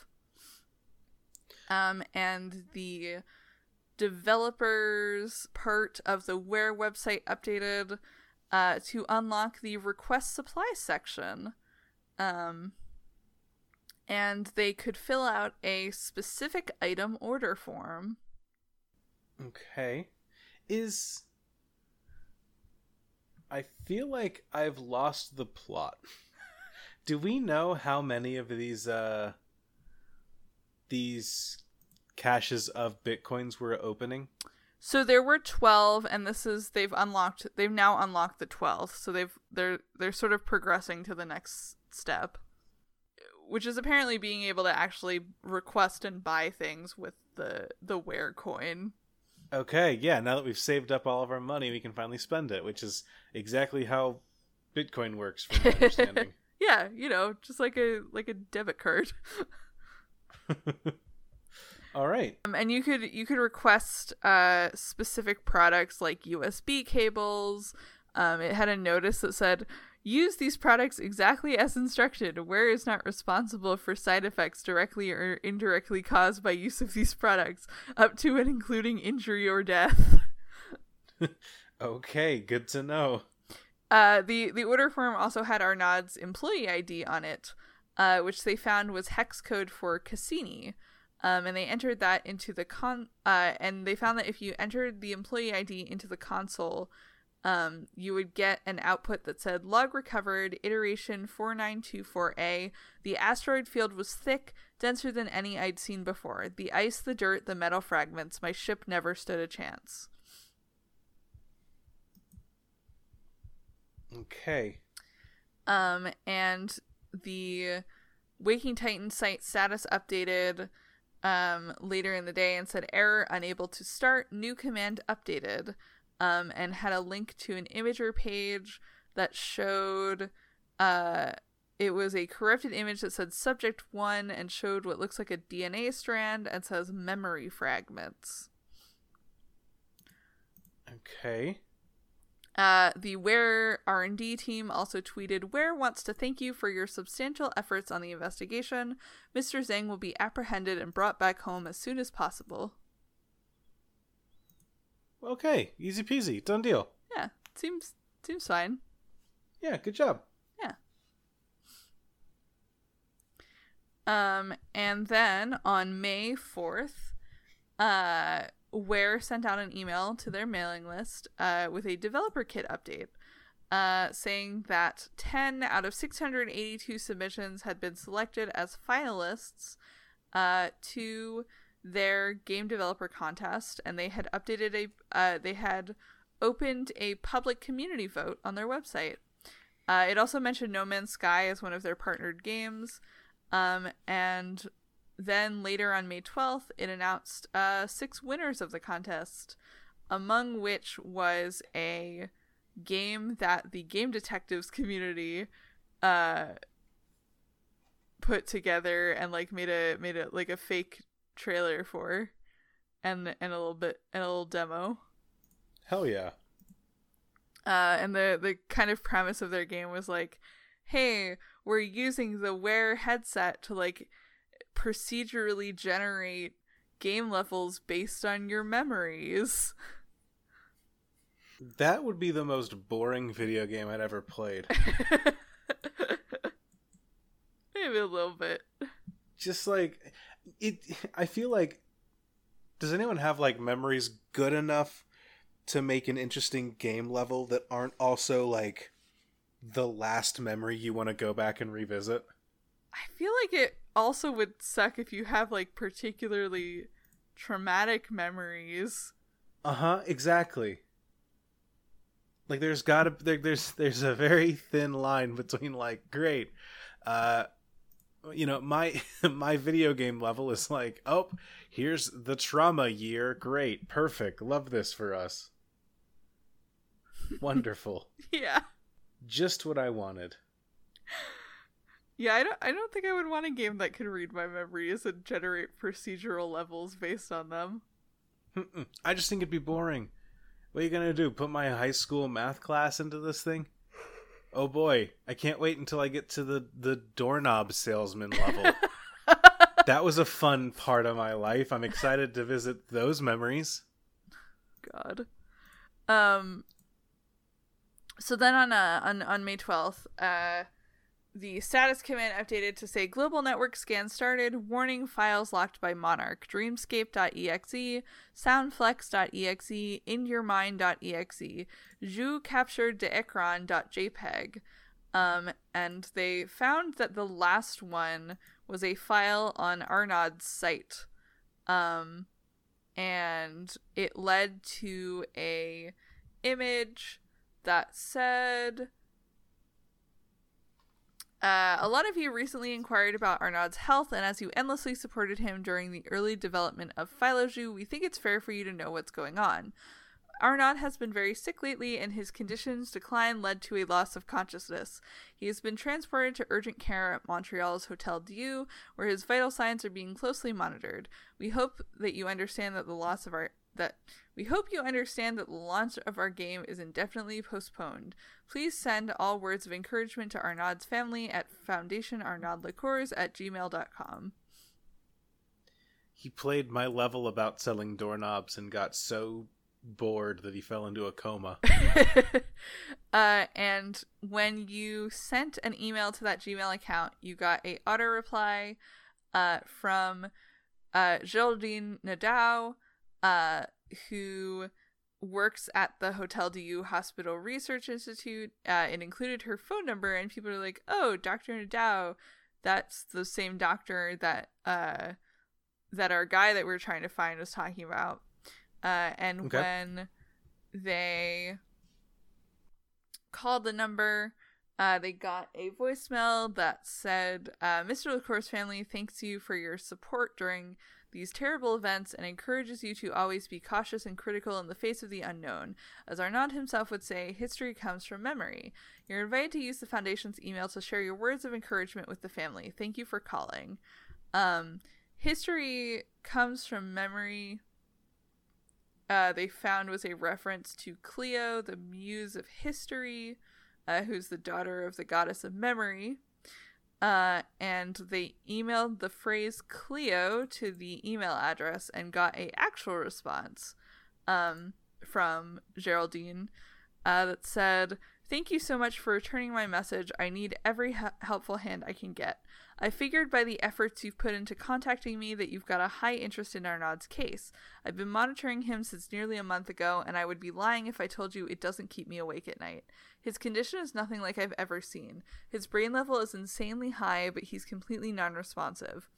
Um, and the developers part of the Where website updated uh, to unlock the request supply section. Um, and they could fill out a specific item order form. Okay. Is I feel like I've lost the plot. [laughs] Do we know how many of these uh these caches of bitcoins we're opening? So there were 12 and this is they've unlocked they've now unlocked the 12th. So they've they're they're sort of progressing to the next step, which is apparently being able to actually request and buy things with the the Ware coin. Okay, yeah, now that we've saved up all of our money, we can finally spend it, which is exactly how Bitcoin works from my [laughs] understanding. yeah, you know, just like a like a debit card. [laughs] all right. Um, and you could you could request uh specific products like USB cables. Um, it had a notice that said use these products exactly as instructed. Ware is not responsible for side effects directly or indirectly caused by use of these products, up to and including injury or death. [laughs] okay, good to know. Uh, the the order form also had Arnaud's employee ID on it, uh, which they found was hex code for Cassini. Um, and they entered that into the con. Uh, and they found that if you entered the employee ID into the console, um, you would get an output that said log recovered, iteration 4924A. The asteroid field was thick, denser than any I'd seen before. The ice, the dirt, the metal fragments. My ship never stood a chance. Okay. Um, and the Waking Titan site status updated um, later in the day and said error unable to start, new command updated um, and had a link to an Imgur page that showed uh, it was a corrupted image that said subject one and showed what looks like a DNA strand and says memory fragments. Okay. Uh, the Ware R&D team also tweeted, Ware wants to thank you for your substantial efforts on the investigation. Mr. Zhang will be apprehended and brought back home as soon as possible. Okay, easy peasy, done deal. Yeah, seems seems fine. Yeah, good job. Yeah. Um, and then on May fourth, uh, Ware sent out an email to their mailing list, uh, with a developer kit update. Uh, saying that 10 out of 682 submissions had been selected as finalists uh, to their game developer contest, and they had updated a uh, they had opened a public community vote on their website. Uh, it also mentioned No Man's Sky as one of their partnered games, um, and then later on May twelfth, it announced uh, six winners of the contest, among which was a game that the game detectives community uh put together and like made a made a like a fake trailer for and and a little bit and a little demo. Hell yeah. Uh and the the kind of premise of their game was like, "Hey, we're using the Ware headset to like procedurally generate game levels based on your memories." [laughs] That would be the most boring video game I'd ever played. [laughs] Maybe a little bit. Just like it I feel like does anyone have like memories good enough to make an interesting game level that aren't also like the last memory you want to go back and revisit? I feel like it also would suck if you have like particularly traumatic memories. Uh-huh, exactly. Like there's got to there, there's there's a very thin line between like great uh you know my [laughs] my video game level is like oh here's the trauma year. Great. Perfect. Love this for us. [laughs] Wonderful. Yeah. just what i wanted. Yeah, I don't I don't think I would want a game that could read my memories and generate procedural levels based on them. Mm-mm. i just think it'd be boring. What are you gonna do put my high school math class into this thing oh boy. I can't wait until i get to the the doorknob salesman level. [laughs] That was a fun part of my life. I'm excited to visit those memories. God. Um so then on uh on, on May 12th, uh the status command updated to say global network scan started, warning files locked by Monarch, dreamscape.exe, soundflex.exe, inyourmind.exe, jeu captured de ecran.jpg. Um, and they found that the last one was a file on Arnaud's site. Um, and it led to a image that said uh, a lot of you recently inquired about Arnaud's health, and as you endlessly supported him during the early development of Phylojus, we think it's fair for you to know what's going on. Arnaud has been very sick lately, and his condition's decline led to a loss of consciousness. He has been transported to urgent care at Montreal's Hotel Dieu, where his vital signs are being closely monitored. We hope that you understand that the loss of our that we hope you understand that the launch of our game is indefinitely postponed. Please send all words of encouragement to Arnaud's family at foundationarnaudlicours at gmail.com. He played my level about selling doorknobs and got so bored that he fell into a coma. [laughs] uh, and when you sent an email to that Gmail account, you got a auto reply uh, from uh, Geraldine uh, who works at the Hotel Dieu Hospital Research Institute. Uh, it included her phone number, and people are like, "Oh, Doctor Nadeau, that's the same doctor that uh, that our guy that we are trying to find was talking about." Uh, and okay. when they called the number, uh, they got a voicemail that said, uh, Mr. LaCour's family thanks you for your support during these terrible events and encourages you to always be cautious and critical in the face of the unknown. As Arnaud himself would say, history comes from memory. You're invited to use the Foundation's email to share your words of encouragement with the family. Thank you for calling. Um, history comes from memory uh, they found was a reference to Clio, the muse of history, uh, who's the daughter of the goddess of memory. Uh, and they emailed the phrase Clio to the email address and got a actual response um, from Geraldine uh, that said, Thank you so much for returning my message. I need every he- helpful hand I can get. I figured by the efforts you've put into contacting me that you've got a high interest in Arnaud's case. I've been monitoring him since nearly a month ago, and I would be lying if I told you it doesn't keep me awake at night. His condition is nothing like I've ever seen. His brain level is insanely high, but he's completely non responsive.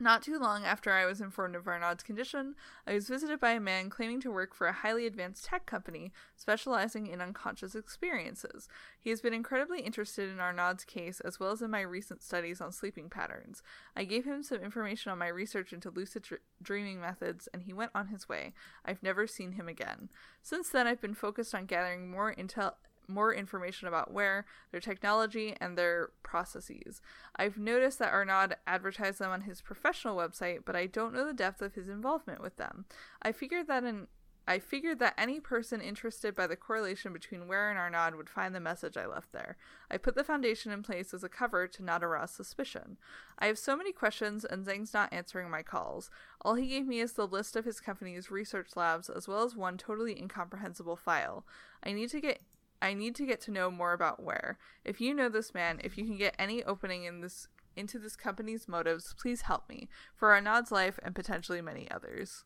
Not too long after I was informed of Arnaud's condition, I was visited by a man claiming to work for a highly advanced tech company specializing in unconscious experiences. He has been incredibly interested in Arnaud's case as well as in my recent studies on sleeping patterns. I gave him some information on my research into lucid dr- dreaming methods and he went on his way. I've never seen him again. Since then, I've been focused on gathering more intel more information about Ware, their technology, and their processes. I've noticed that Arnaud advertised them on his professional website, but I don't know the depth of his involvement with them. I figured that an I figured that any person interested by the correlation between Ware and Arnaud would find the message I left there. I put the foundation in place as a cover to not arouse suspicion. I have so many questions, and Zeng's not answering my calls. All he gave me is the list of his company's research labs, as well as one totally incomprehensible file. I need to get I need to get to know more about Ware. If you know this man, if you can get any opening in this into this company's motives, please help me for Arnaud's life and potentially many others.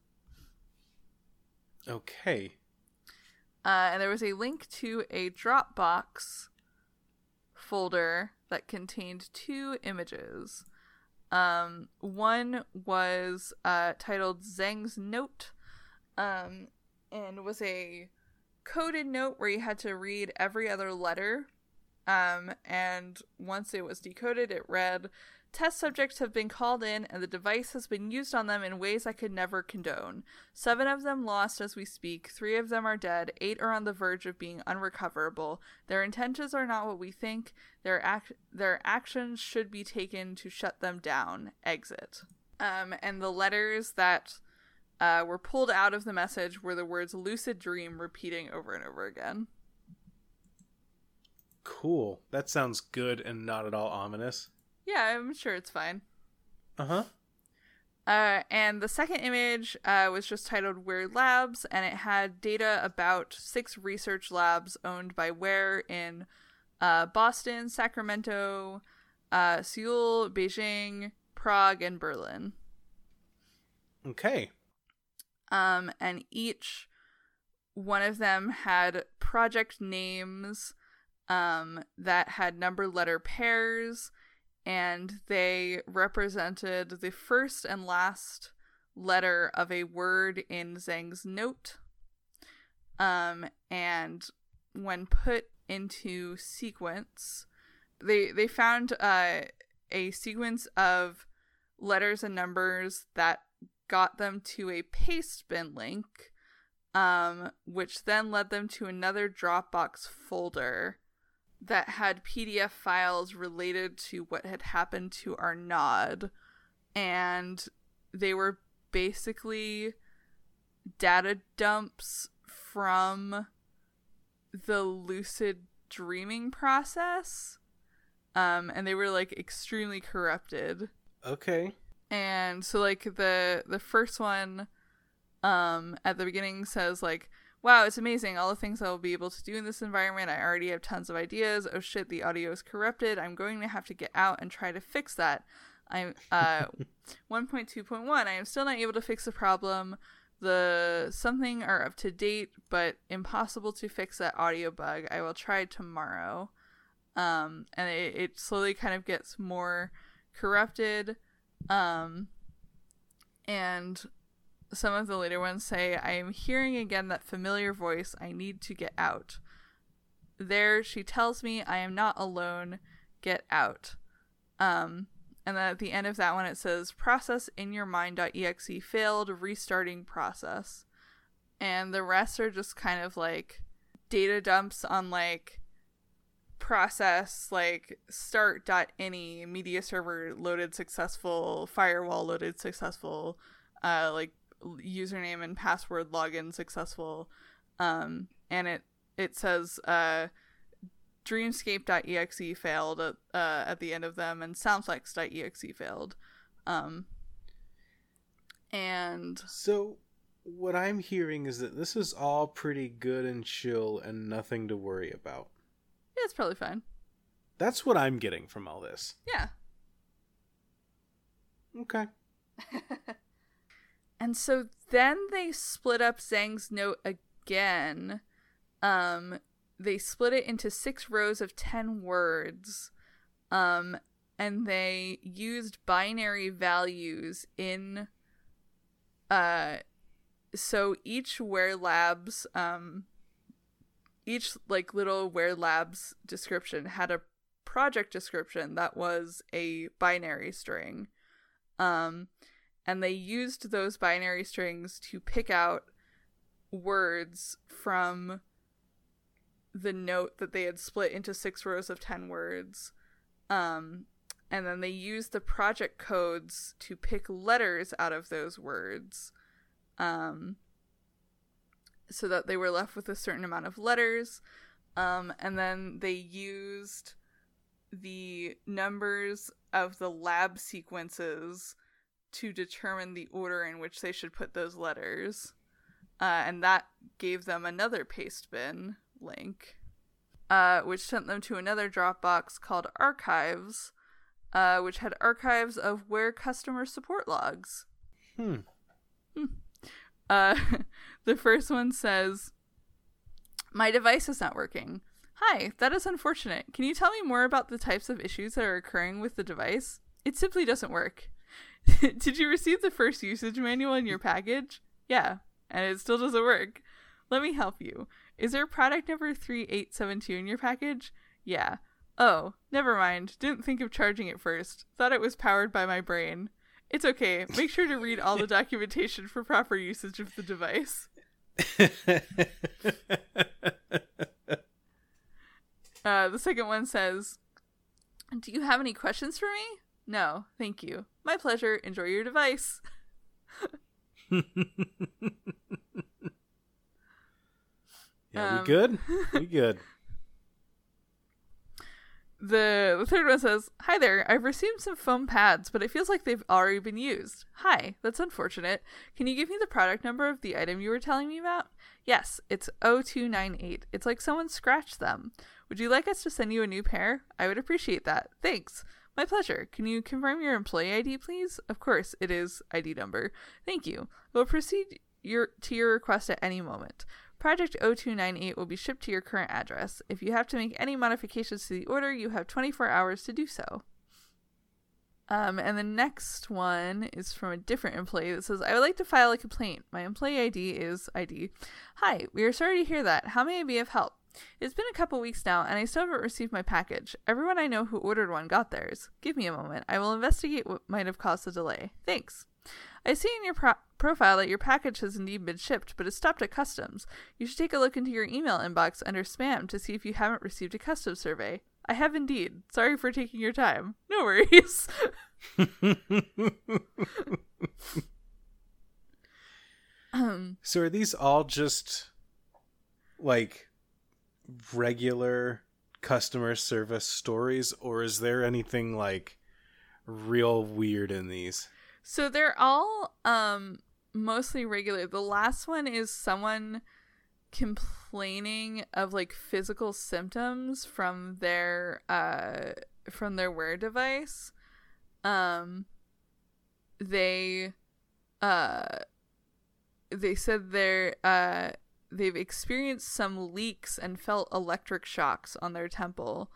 Okay. Uh, and there was a link to a Dropbox folder that contained two images. Um, one was uh, titled Zeng's Note, um, and was a coded note where you had to read every other letter. Um, and once it was decoded, it read, Test subjects have been called in, and the device has been used on them in ways I could never condone. Seven of them lost as we speak, three of them are dead, eight are on the verge of being unrecoverable. Their intentions are not what we think, their, ac- their actions should be taken to shut them down. Exit. Um, and the letters that uh, were pulled out of the message were the words lucid dream repeating over and over again. Cool. That sounds good and not at all ominous. Yeah, I'm sure it's fine. Uh-huh. Uh, and the second image uh, was just titled Ware Labs, and it had data about six research labs owned by Ware in uh, Boston, Sacramento, uh, Seoul, Beijing, Prague, and Berlin. Okay. Um, and each one of them had project names um, that had number letter pairs, and they represented the first and last letter of a word in Zhang's note. Um, and when put into sequence, they they found uh, a sequence of letters and numbers that got them to a Pastebin link, um, which then led them to another Dropbox folder that had PDF files related to what had happened to Arnaud. And they were basically data dumps from the lucid dreaming process. Um, and they were like extremely corrupted. Okay. And so like the the first one um at the beginning says like wow, it's amazing all the things I will be able to do in this environment. I already have tons of ideas. Oh shit, the audio is corrupted. I'm going to have to get out and try to fix that. I'm uh [laughs] 1.2.1. I am still not able to fix the problem. The something are up to date, but impossible to fix that audio bug. I will try tomorrow. Um, and it, it slowly kind of gets more corrupted. Um, and some of the later ones say, I am hearing again that familiar voice. I need to get out. There, she tells me I am not alone. Get out. Um, and then at the end of that one, it says, process in your mind.exe failed, restarting process. And the rest are just kind of like data dumps on like process like start.ini media server loaded successful firewall loaded successful uh like username and password login successful um and it it says uh dreamscape.exe failed at, uh, at the end of them and soundflex.exe failed um and So, what I'm hearing is that this is all pretty good and chill and nothing to worry about. Yeah, it's probably fine That's what I'm getting from all this. yeah Okay. [laughs] And so then they split up Zhang's note again. Um, they split it into six rows of 10 words. Um, and they used binary values in. Uh, so each Ware Labs, um, each like little Ware Labs description had a project description that was a binary string. Um, and they used those binary strings to pick out words from the note that they had split into six rows of 10 words. Um, and then they used the project codes to pick letters out of those words um, so that they were left with a certain amount of letters. Um, and then they used the numbers of the lab sequences to determine the order in which they should put those letters. Uh, and that gave them another Pastebin link, uh, which sent them to another Dropbox called Archives, uh, which had archives of Ware customer support logs. Hmm. Uh, [laughs] the first one says, My device is not working. Hi, that is unfortunate. Can you tell me more about the types of issues that are occurring with the device? It simply doesn't work. [laughs] Did you receive the first usage manual in your package? Yeah, and it still doesn't work. Let me help you. Is there product number 3872 in your package? Yeah. Oh, never mind. Didn't think of charging it first. Thought it was powered by my brain. It's okay. Make sure to read all the [laughs] documentation for proper usage of the device. [laughs] Uh, the second one says, Do you have any questions for me? No, thank you. My pleasure. Enjoy your device. [laughs] yeah, Um, [laughs] we good? We good. The, the third one says, Hi there, I've received some foam pads, but it feels like they've already been used. Hi, that's unfortunate. Can you give me the product number of the item you were telling me about? Yes, it's 0298. It's like someone scratched them. Would you like us to send you a new pair? I would appreciate that. Thanks. My pleasure. Can you confirm your employee ID, please? Of course, it is ID number. Thank you. We'll proceed your to your request at any moment. Project 0298 will be shipped to your current address. If you have to make any modifications to the order, you have 24 hours to do so. Um, and the next one is from a different employee that says, I would like to file a complaint. My employee ID is ID. Hi, we are sorry to hear that. How may I be of help? It's been a couple weeks now, and I still haven't received my package. Everyone I know who ordered one got theirs. Give me a moment. I will investigate what might have caused the delay. Thanks. I see in your pro- profile that your package has indeed been shipped, but it's stopped at customs. You should take a look into your email inbox under spam to see if you haven't received a customs survey. I have indeed. Sorry for taking your time. No worries. um, [laughs] so are these all just like regular customer service stories or is there anything like real weird in these? So they're all um mostly regular. The last one is someone complaining of like physical symptoms from their uh from their Ware device. Um they uh they said they're uh they've experienced some leaks and felt electric shocks on their temple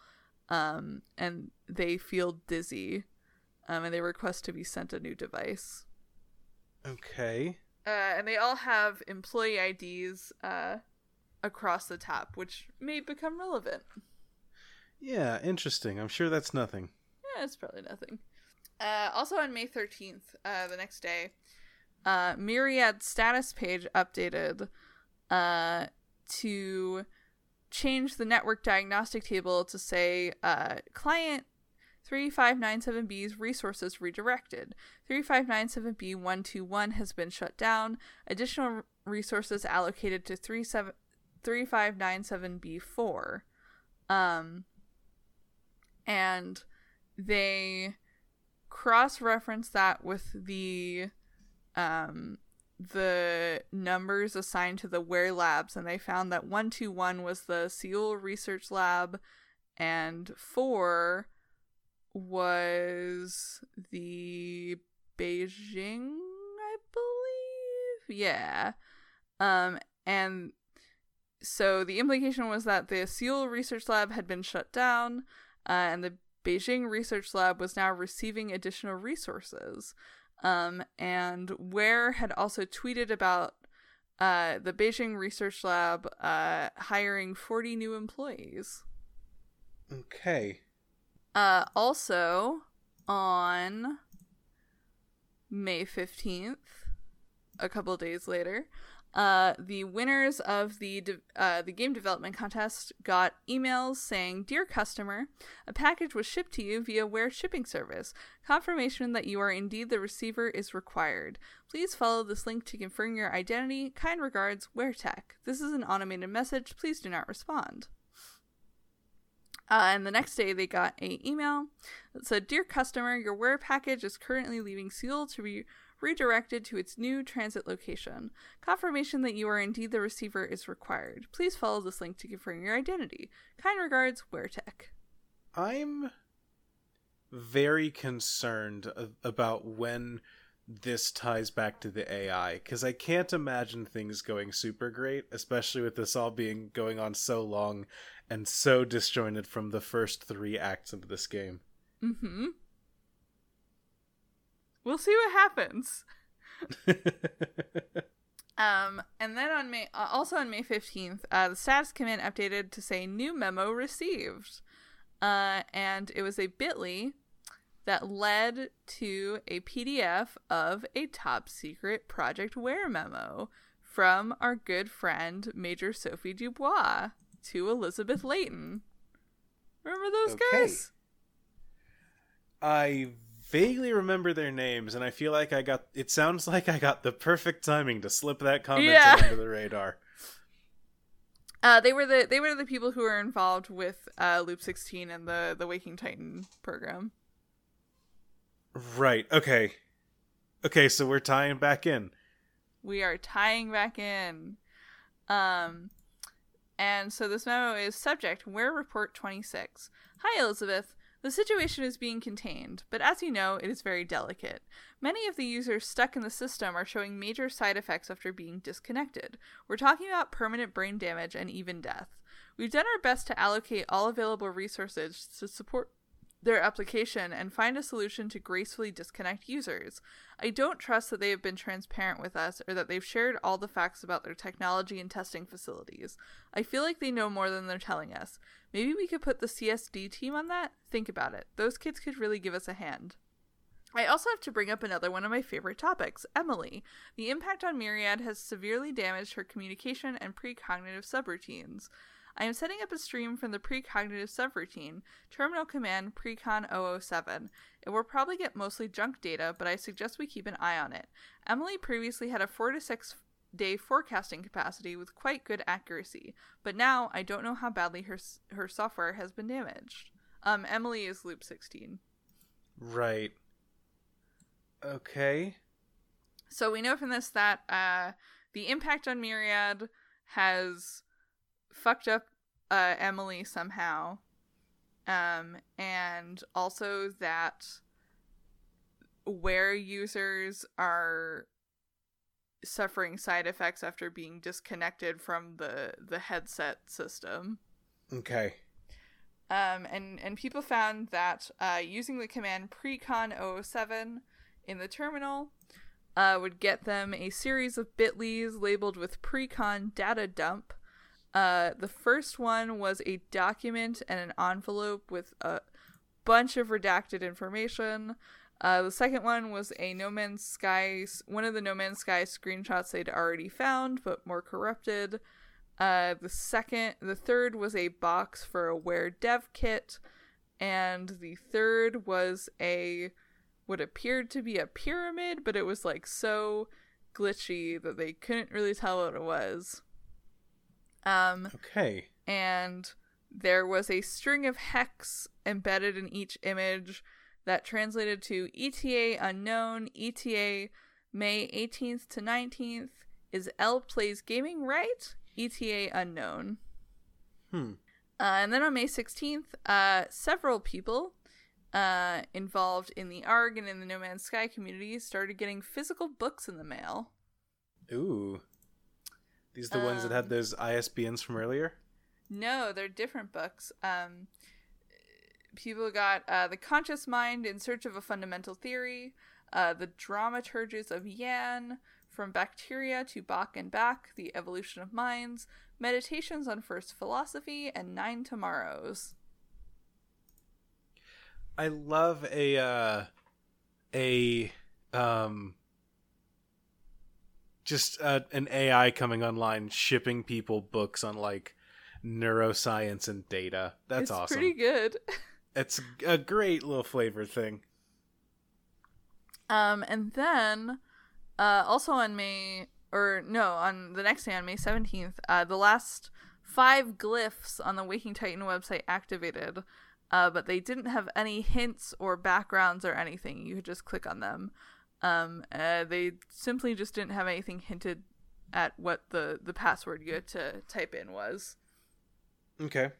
um and they feel dizzy um, and they request to be sent a new device. Okay. Uh, and they all have employee IDs uh, across the top, which may become relevant. Yeah, interesting. I'm sure that's nothing. Yeah, it's probably nothing. Uh, also on May 13th, uh, the next day, uh, Myriad status page updated uh, to change the network diagnostic table to say uh, client 3597B's resources redirected. 3597B121 has been shut down. Additional resources allocated to 37 3597B4. Um, and they cross reference that with the um, the numbers assigned to the Ware labs, and they found that 121 was the Seoul Research Lab, and 4 was the Beijing, I believe. Yeah. Um and so the implication was that the Seoul Research Lab had been shut down uh, and the Beijing Research Lab was now receiving additional resources. Um, and Ware had also tweeted about uh, the Beijing Research Lab uh, hiring 40 new employees. Okay. Uh, also, on May 15th, a couple days later, uh, the winners of the de- uh, the game development contest got emails saying, "Dear customer, a package was shipped to you via Ware shipping service. Confirmation that you are indeed the receiver is required. Please follow this link to confirm your identity. Kind regards, Ware Tech. This is an automated message. Please do not respond." Uh, and the next day, they got a email that said, "Dear customer, your Ware package is currently leaving Seoul to be redirected to its new transit location. Confirmation that you are indeed the receiver is required. Please follow this link to confirm your identity. Kind regards, WareTech." I'm very concerned about when this ties back to the AI because I can't imagine things going super great, especially with this all being going on so long and so disjointed from the first three acts of this game. Mm-hmm. We'll see what happens. [laughs] um, and then on May, uh, also on May fifteenth, uh, the status command updated to say new memo received, uh, and it was a Bitly that led to a PDF of a top secret Project Ware memo from our good friend Major Sophie Dubois to Elizabeth Layton. Remember those Okay. guys? I vaguely remember their names, and I feel like I got. It sounds [laughs] like I got the perfect timing to slip that comment Yeah. under the radar. [laughs] Uh, they were the they were the people who were involved with uh, Loop 16 and the the Waking Titan program. Right. Okay. Okay. So we're tying back in. We are tying back in. Um, and so this memo is subject Ware Report 26. Hi, Elizabeth. The situation is being contained, but as you know, it is very delicate. Many of the users stuck in the system are showing major side effects after being disconnected. We're talking about permanent brain damage and even death. We've done our best to allocate all available resources to support their application and find a solution to gracefully disconnect users. I don't trust that they have been transparent with us or that they've shared all the facts about their technology and testing facilities. I feel like they know more than they're telling us. Maybe we could put the CSD team on that? Think about it. Those kids could really give us a hand. I also have to bring up another one of my favorite topics Emily. The impact on Myriad has severely damaged her communication and precognitive subroutines. I am setting up a stream from the precognitive subroutine, terminal command precon 007. It will probably get mostly junk data, but I suggest we keep an eye on it. Emily previously had a 4 to 6 day forecasting capacity with quite good accuracy, but now I don't know how badly her her software has been damaged. Um Emily is loop 16. Right. Okay. So we know from this that uh the impact on Myriad has fucked up uh, Emily somehow. Um, and also that Ware users are suffering side effects after being disconnected from the the headset system. Okay. Um, and and people found that uh, using the command precon 007 in the terminal uh, would get them a series of bitlies labeled with precon data dump uh, the first one was a document and an envelope with a bunch of redacted information. Uh, the second one was a No Man's Sky, one of the No Man's Sky screenshots they'd already found, but more corrupted. Uh, the second, the third was a box for a Ware Dev Kit, and the third was a what appeared to be a pyramid, but it was like so glitchy that they couldn't really tell what it was. Um, okay. And there was a string of hex embedded in each image that translated to ETA unknown, ETA May 18th to 19th. Is L plays gaming right? ETA unknown. Hmm. Uh, and then on May 16th, uh, several people uh, involved in the ARG and in the No Man's Sky community started getting physical books in the mail. Ooh. These the um, ones that had um, those ISBNs from earlier? No, they're different books. Um, people got uh, The Conscious Mind in Search of a Fundamental Theory, uh, The Dramaturges of Yan, From Bacteria to Bach and Back, The Evolution of Minds, Meditations on First Philosophy, and Nine Tomorrows. I love a uh, a um just uh, an AI coming online shipping people books on like neuroscience and data. That's it's awesome. Pretty good. [laughs] it's a great little flavor thing. Um, and then, uh, also on May or no, on the next day on May seventeenth, uh, the last five glyphs on the Waking Titan website activated. Uh, but they didn't have any hints or backgrounds or anything. You could just click on them. Um, uh, they simply just didn't have anything hinted at what the the password you had to type in was. Okay.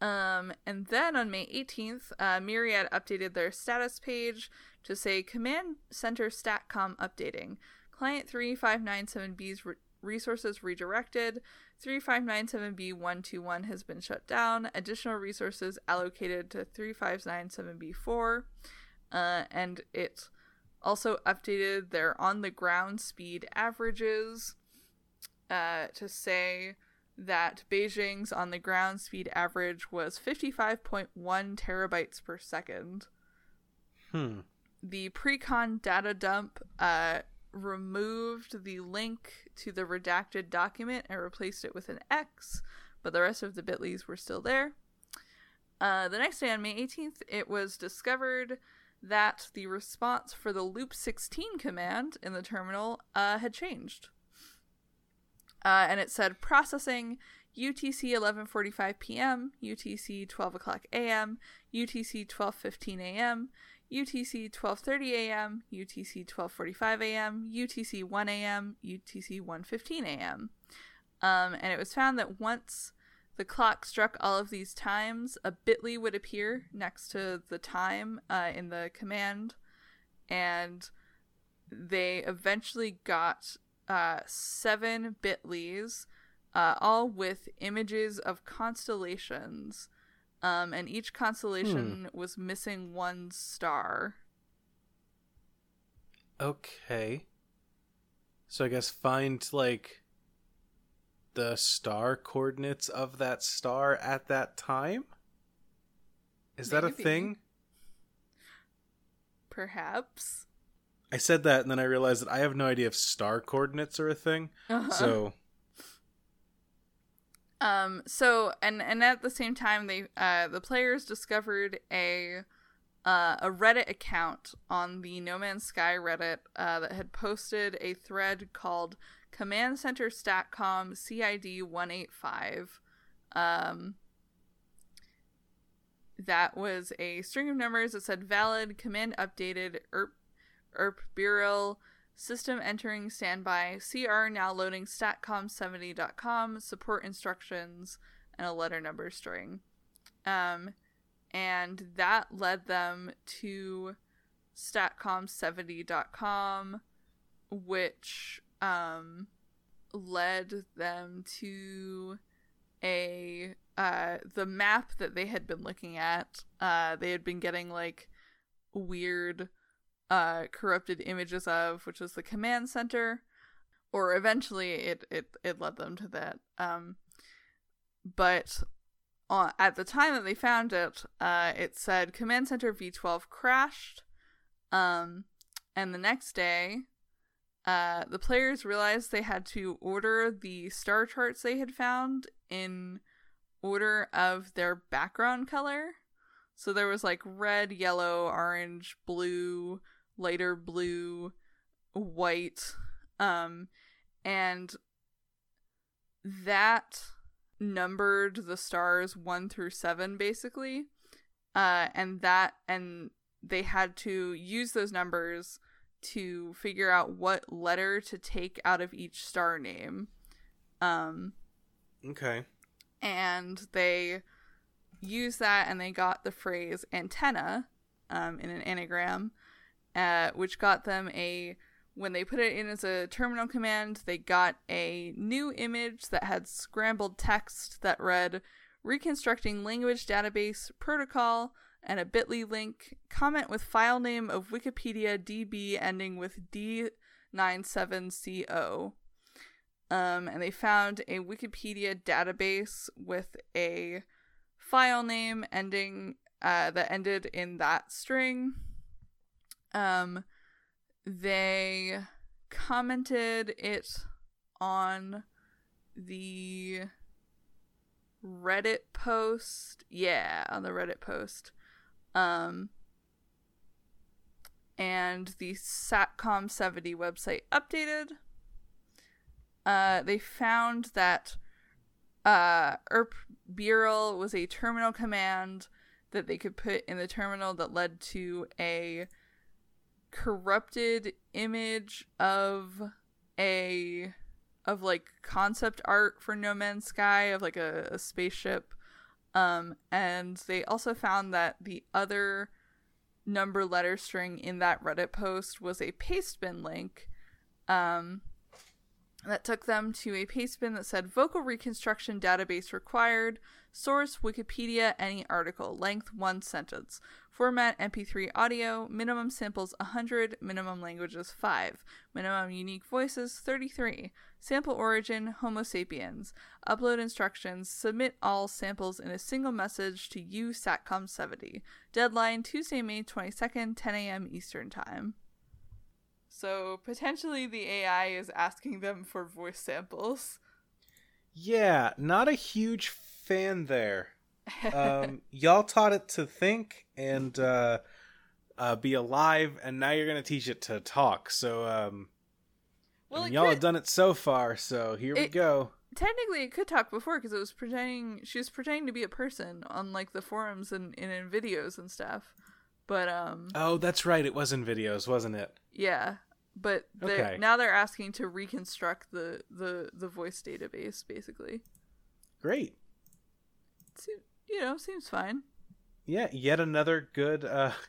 Um, and then on May 18th, uh, Myriad updated their status page to say Command Center StatCom updating. Client 3597B's re- resources redirected. 3597B121 has been shut down. Additional resources allocated to 3597B4. Uh, and it also updated their on the ground speed averages uh, to say that Beijing's on the ground speed average was 55.1 terabytes per second. Hmm. The precon data dump uh, removed the link to the redacted document and replaced it with an X, but the rest of the bitlies were still there. Uh, the next day on May 18th, it was discovered that the response for the loop 16 command in the terminal uh, had changed. Uh, and it said processing UTC 11:45 p.m., UTC 12 o'clock a.m., UTC 12:15 a.m., UTC 12:30 a.m., UTC 12:45 a.m., UTC 1 a.m., UTC 1:15 a.m. Um, and it was found that once the clock struck all of these times, a bit.ly would appear next to the time uh, in the command, and they eventually got uh, seven bit.lys, uh, all with images of constellations Um, and each constellation was missing one star. Okay. So I guess find like the star coordinates of that star at that time? Is that a thing? Perhaps. I said that and then I realized that I have no idea if star coordinates are a thing. Uh-huh. So Um. So and and at the same time, they uh the players discovered a uh, a Reddit account on the No Man's Sky Reddit uh, that had posted a thread called Command Center Statcom CID one eight five. Um. That was a string of numbers that said valid command updated ERP ERP Bureau System entering standby. CR now loading statcom70.com. Support instructions and a letter number string. Um, and that led them to statcom70.com, which um, led them to a uh, the map that they had been looking at. Uh, they had been getting like weird uh, corrupted images of, which was the command center, or eventually it it it led them to that. Um, but uh, at the time that they found it, uh, it said command center V12 crashed. Um, and the next day, uh, the players realized they had to order the star charts they had found in order of their background color. So there was like red, yellow, orange, blue, lighter blue, white, um, and that numbered the stars one through seven basically. Uh, and that and they had to use those numbers to figure out what letter to take out of each star name. Um, okay. and they used that and they got the phrase antenna um, in an anagram, uh, which got them a. When they put it in as a terminal command, they got a new image that had scrambled text that read Reconstructing Language Database Protocol and a bit.ly link. Comment with file name of Wikipedia DB ending with D97CO. Um, and they found a Wikipedia database with a file name ending uh, that ended in that string. Um, they commented it on the Reddit post. Yeah, on the Reddit post. Um, and the Statcom 70 website updated uh, they found that uh, ERP Bureau was a terminal command that they could put in the terminal that led to a corrupted image of a of like concept art for No Man's Sky of like a, a spaceship. Um, and they also found that the other number letter string in that Reddit post was a pastebin link. Um, that took them to a pastebin that said vocal reconstruction database required source wikipedia any article. Length one sentence. Format mp3 audio. Minimum samples 100 minimum languages 5 minimum unique voices 33 sample origin homo sapiens. Upload instructions. Submit all samples in a single message to you satcom 70 deadline tuesday may 22nd 10 a.m eastern time. So potentially the AI is asking them for voice samples. Yeah, not a huge fan there. Um, [laughs] y'all taught it to think and uh, uh, be alive, and now you're gonna teach it to talk. So, um, well, and it y'all could, have done it so far. So here we go. technically it could talk before because it was pretending she was pretending to be a person on like the forums and, and in videos and stuff. But um, Oh, that's right. It was in videos, wasn't it? yeah. But they're- Okay. now they're asking to reconstruct the the the voice database basically. Great. Se- you know, seems fine. Yeah, yet another good. uh [laughs]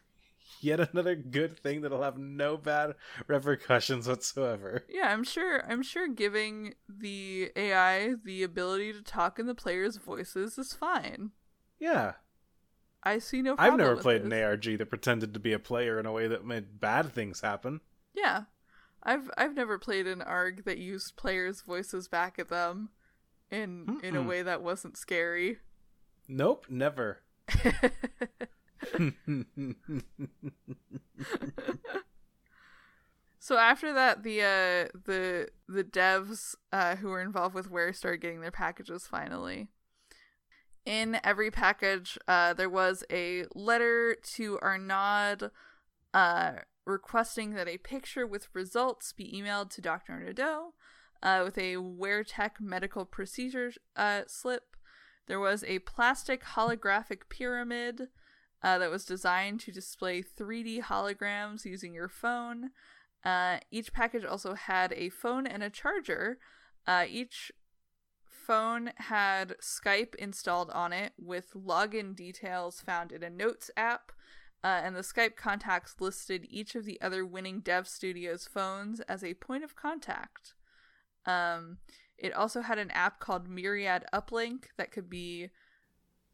Yet another good thing that'll have no bad repercussions whatsoever. Yeah, I'm sure. I'm sure giving the AI the ability to talk in the players' voices is fine. Yeah, I see no. I've never played this. an ARG that pretended to be a player in a way that made bad things happen. Yeah, I've I've never played an ARG that used players' voices back at them in in a way that wasn't scary. Nope, never. So after that, the uh, the the devs uh, who were involved with Ware started getting their packages finally. In every package, uh, there was a letter to Arnaud uh, requesting that a picture with results be emailed to Dr. Nadeau uh, with a Ware Tech medical procedure uh, slip. There was a plastic holographic pyramid uh, that was designed to display 3D holograms using your phone. Uh, each package also had a phone and a charger. Uh, each phone had Skype installed on it with login details found in a Notes app. Uh, and the Skype contacts listed each of the other winning dev studios' phones as a point of contact. Um, it also had an app called Myriad Uplink that could be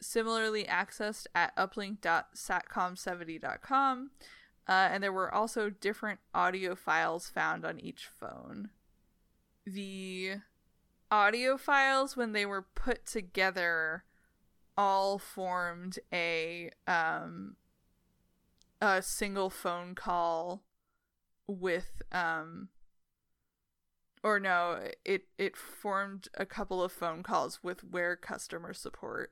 similarly accessed at uplink.satcom70.com. Uh, and there were also different audio files found on each phone. The audio files, when they were put together, all formed a um, a single phone call with um or no it it formed a couple of phone calls with Ware customer support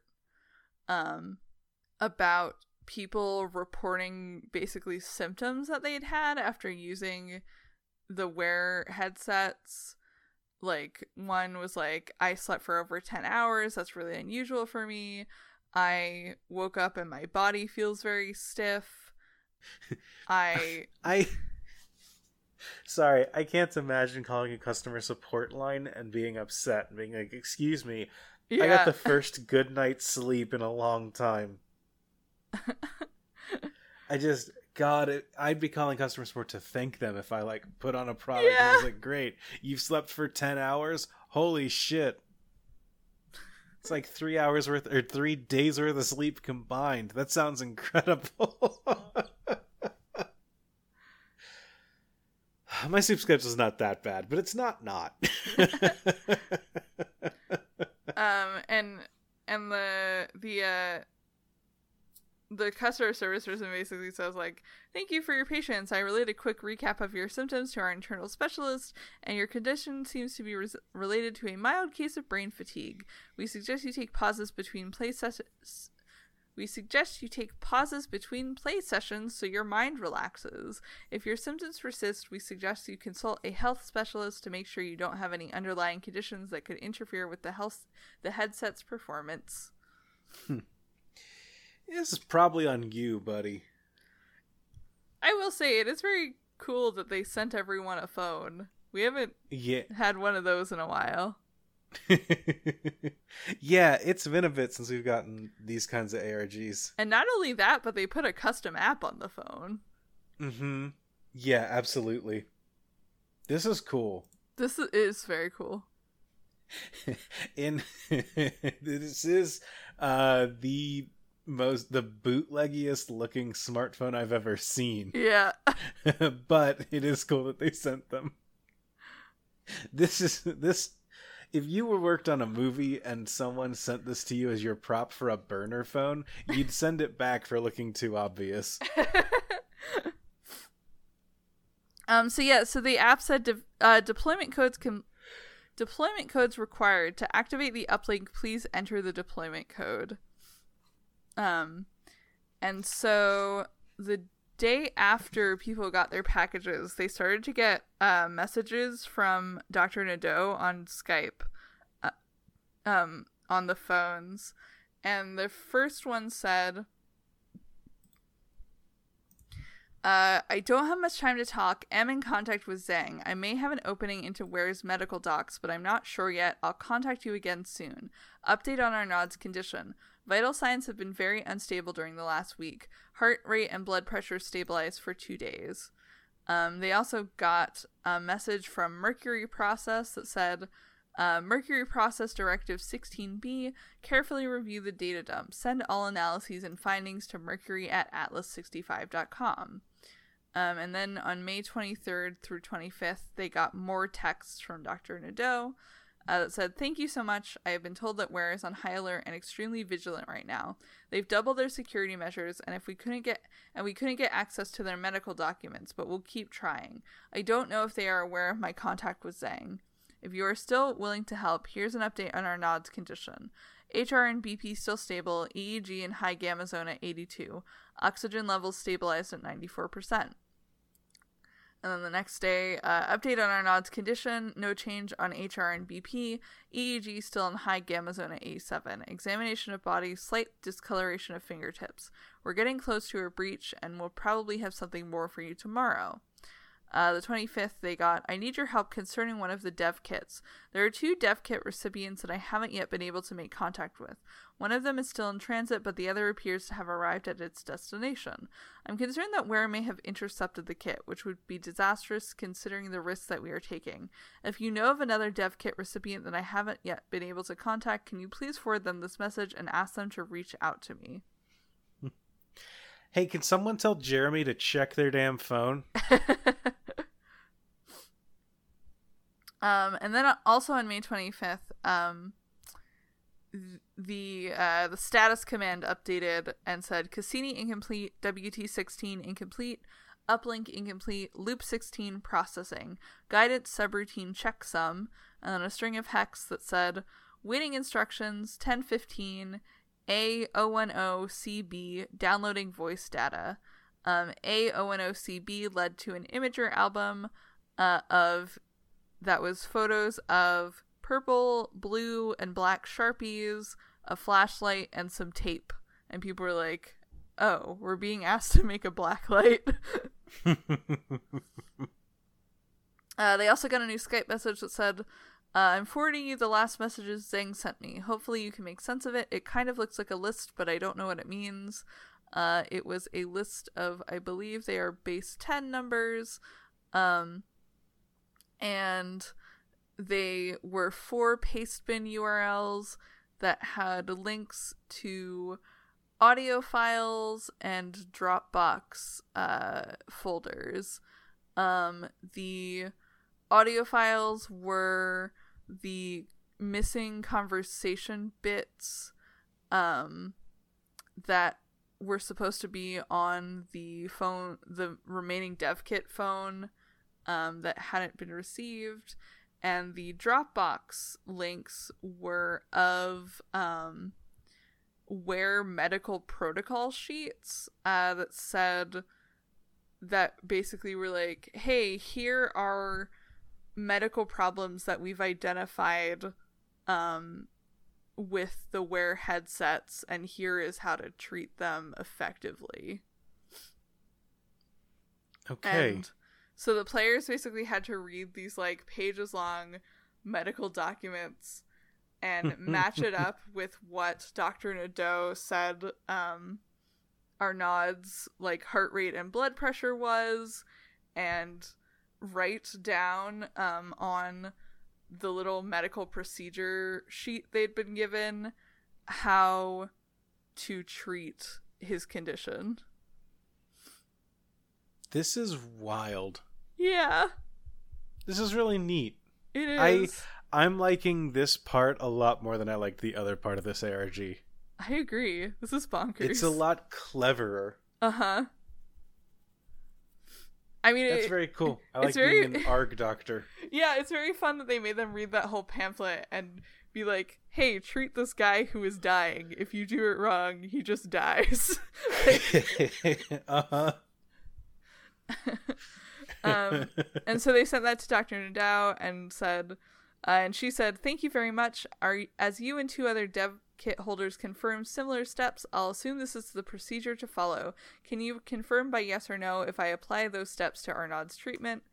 um about people reporting basically symptoms that they'd had after using the Ware headsets. Like one was like i slept for over 10 hours. That's really unusual for me. I woke up and my body feels very stiff. [laughs] I I Sorry, I can't imagine calling a customer support line and being upset and being like, "Excuse me, I got the first good night's sleep in a long time." [laughs] I just God, it, I'd be calling customer support to thank them if I like put on a product and I was like, "Great, you've slept for ten hours. Holy shit!" It's like three hours worth or three days worth of sleep combined. That sounds incredible. [laughs] [sighs] My sleep is not that bad, but it's not not. [laughs] um and and the the uh the customer service person basically says like thank you for your patience i relayed a quick recap of your symptoms to our internal specialist and your condition seems to be res- related to a mild case of brain fatigue we suggest you take pauses between play we suggest you take pauses between play sessions so your mind relaxes. If your symptoms persist, we suggest you consult a health specialist to make sure you don't have any underlying conditions that could interfere with the health the headset's performance. Hmm. this is probably on you, buddy. I will say it is very cool that they sent everyone a phone. We haven't Yeah. had one of those in a while. [laughs] yeah, it's been a bit since we've gotten these kinds of ARGs. And not only that, but they put a custom app on the phone. Mm-hmm. Yeah, absolutely. This is cool. This is very cool. [laughs] In [laughs] this is uh the most the bootleggiest looking smartphone I've ever seen. Yeah. but it is cool that they sent them. This is this if you were worked on a movie and someone sent this to you as your prop for a burner phone, you'd send it back for looking too obvious. [laughs] um. So yeah. So the app said de- uh, deployment codes can deployment codes required to activate the uplink. Please enter the deployment code. Um, and so the day after people got their packages, they started to get uh, messages from Dr. Nadeau on Skype, uh, um, on the phones, and the first one said. Uh, I don't have much time to talk. Am in contact with Zhang. I may have an opening into Ware's medical docs, but I'm not sure yet. I'll contact you again soon. Update on Arnaud's condition. Vital signs have been very unstable during the last week. Heart rate and blood pressure stabilized for two days. Um, they also got a message from Mercury Process that said, Uh, Mercury Process Directive 16b carefully review the data dump. Send all analyses and findings to mercury at atlas65.com. Um, and then on May 23rd through 25th, they got more texts from Dr. Nadeau uh, said, Thank you so much. I have been told that Ware is on high alert and extremely vigilant right now. They've doubled their security measures, and if we couldn't get and we couldn't get access to their medical documents, but we'll keep trying. I don't know if they are aware of my contact with Zhang. If you are still willing to help, here's an update on Arnaud's condition. HR and BP still stable, EEG and high gamma zone at 82, oxygen levels stabilized at 94%. And then the next day, uh, update on Arnaud's condition, no change on HR and BP, EEG still in high gamma zone at 87, examination of body, slight discoloration of fingertips. We're getting close to a breach, and we'll probably have something more for you tomorrow. Uh, the 25th, they got, I need your help concerning one of the dev kits. There are two dev kit recipients that I haven't yet been able to make contact with. One of them is still in transit, but the other appears to have arrived at its destination. I'm concerned that Ware may have intercepted the kit, which would be disastrous considering the risks that we are taking. If you know of another dev kit recipient that I haven't yet been able to contact, can you please forward them this message and ask them to reach out to me? [laughs] Hey, can someone tell Jeremy to check their damn phone? [laughs] um, and then also on May 25th, um, the uh, the status command updated and said Cassini incomplete, WT16 incomplete, uplink incomplete, loop 16 processing, guidance subroutine checksum, and then a string of hex that said winning instructions 1015 A010CB downloading voice data. Um, A010CB led to an Imgur album uh, of that was photos of purple, blue, and black sharpies, a flashlight, and some tape. And people were like, "Oh, we're being asked to make a black light." [laughs] uh, they also got a new Skype message that said, uh, "I'm forwarding you the last messages Zhang sent me. Hopefully, you can make sense of it. It kind of looks like a list, but I don't know what it means." Uh, it was a list of, I believe they are base 10 numbers. Um, and they were four pastebin URLs that had links to audio files and Dropbox uh, folders. Um, the audio files were the missing conversation bits um, that were supposed to be on the phone, the remaining dev kit phone um, that hadn't been received and the Dropbox links were of um, Ware medical protocol sheets uh, that said that basically were like, hey, here are medical problems that we've identified um, with the Ware headsets, and here is how to treat them effectively. Okay. And so the players basically had to read these like pages long medical documents and [laughs] match it up with what Dr. Nadeau said um Arnaud's like heart rate and blood pressure was and write down um on the little medical procedure sheet they'd been given how to treat his condition. This is wild. Yeah, This is really neat. It is. I I'm liking this part a lot more than I like the other part of this ARG. I agree. This is bonkers. It's a lot cleverer. Uh huh. I mean, That's it- very cool. [laughs] I like very- being an [laughs] ARG doctor. yeah, it's very fun that they made them read that whole pamphlet and be like, "Hey, treat this guy who is dying. If you do it wrong, he just dies." [laughs] uh-huh. Um, [laughs] and so they sent that to Dr. Nadeau and said, uh, and she said, "Thank you very much. Are as you and two other dev kit holders confirm similar steps, I'll assume this is the procedure to follow. Can you confirm by yes or no if I apply those steps to Arnaud's treatment?"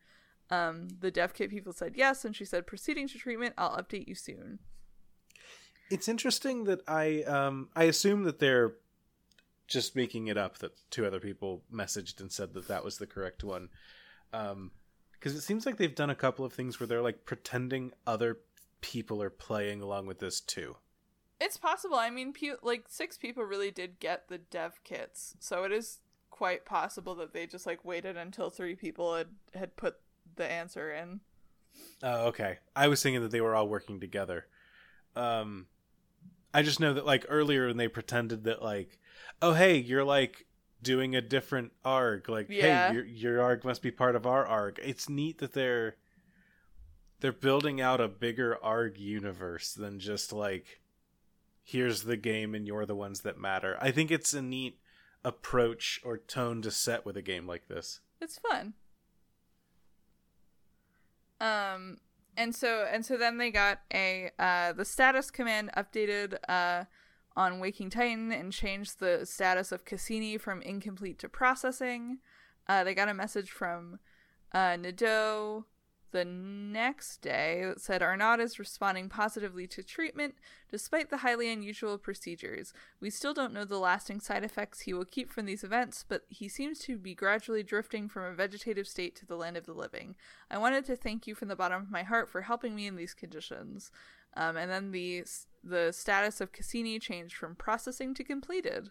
Um, the dev kit people said yes, and she said, "Proceeding to treatment. I'll update you soon." It's interesting that I um I assume that they're just making it up that two other people messaged and said that that was the correct one. Um because it seems like they've done a couple of things where they're like pretending other people are playing along with this too. It's possible. I mean, pe- like six people really did get the dev kits, so it is quite possible that they just like waited until three people had had put the answer in. Oh, okay. I was thinking that they were all working together. Um, I just know that like earlier when they pretended that like, oh hey, you're like doing a different arc Like, Yeah. hey, your your arg must be part of our arc It's neat that they're they're building out a bigger arg universe than just like here's the game and you're the ones that matter. I think it's a neat approach or tone to set with a game like this. It's fun. Um and so and so then they got a uh the status command updated uh on Waking Titan and changed the status of Cassini from incomplete to processing. Uh they got a message from uh Nadeau the next day that said Arnaud is responding positively to treatment despite the highly unusual procedures. We still don't know the lasting side effects he will keep from these events, but he seems to be gradually drifting from a vegetative state to the land of the living. I wanted to thank you from the bottom of my heart for helping me in these conditions. Um, and then the the status of Cassini changed from processing to completed.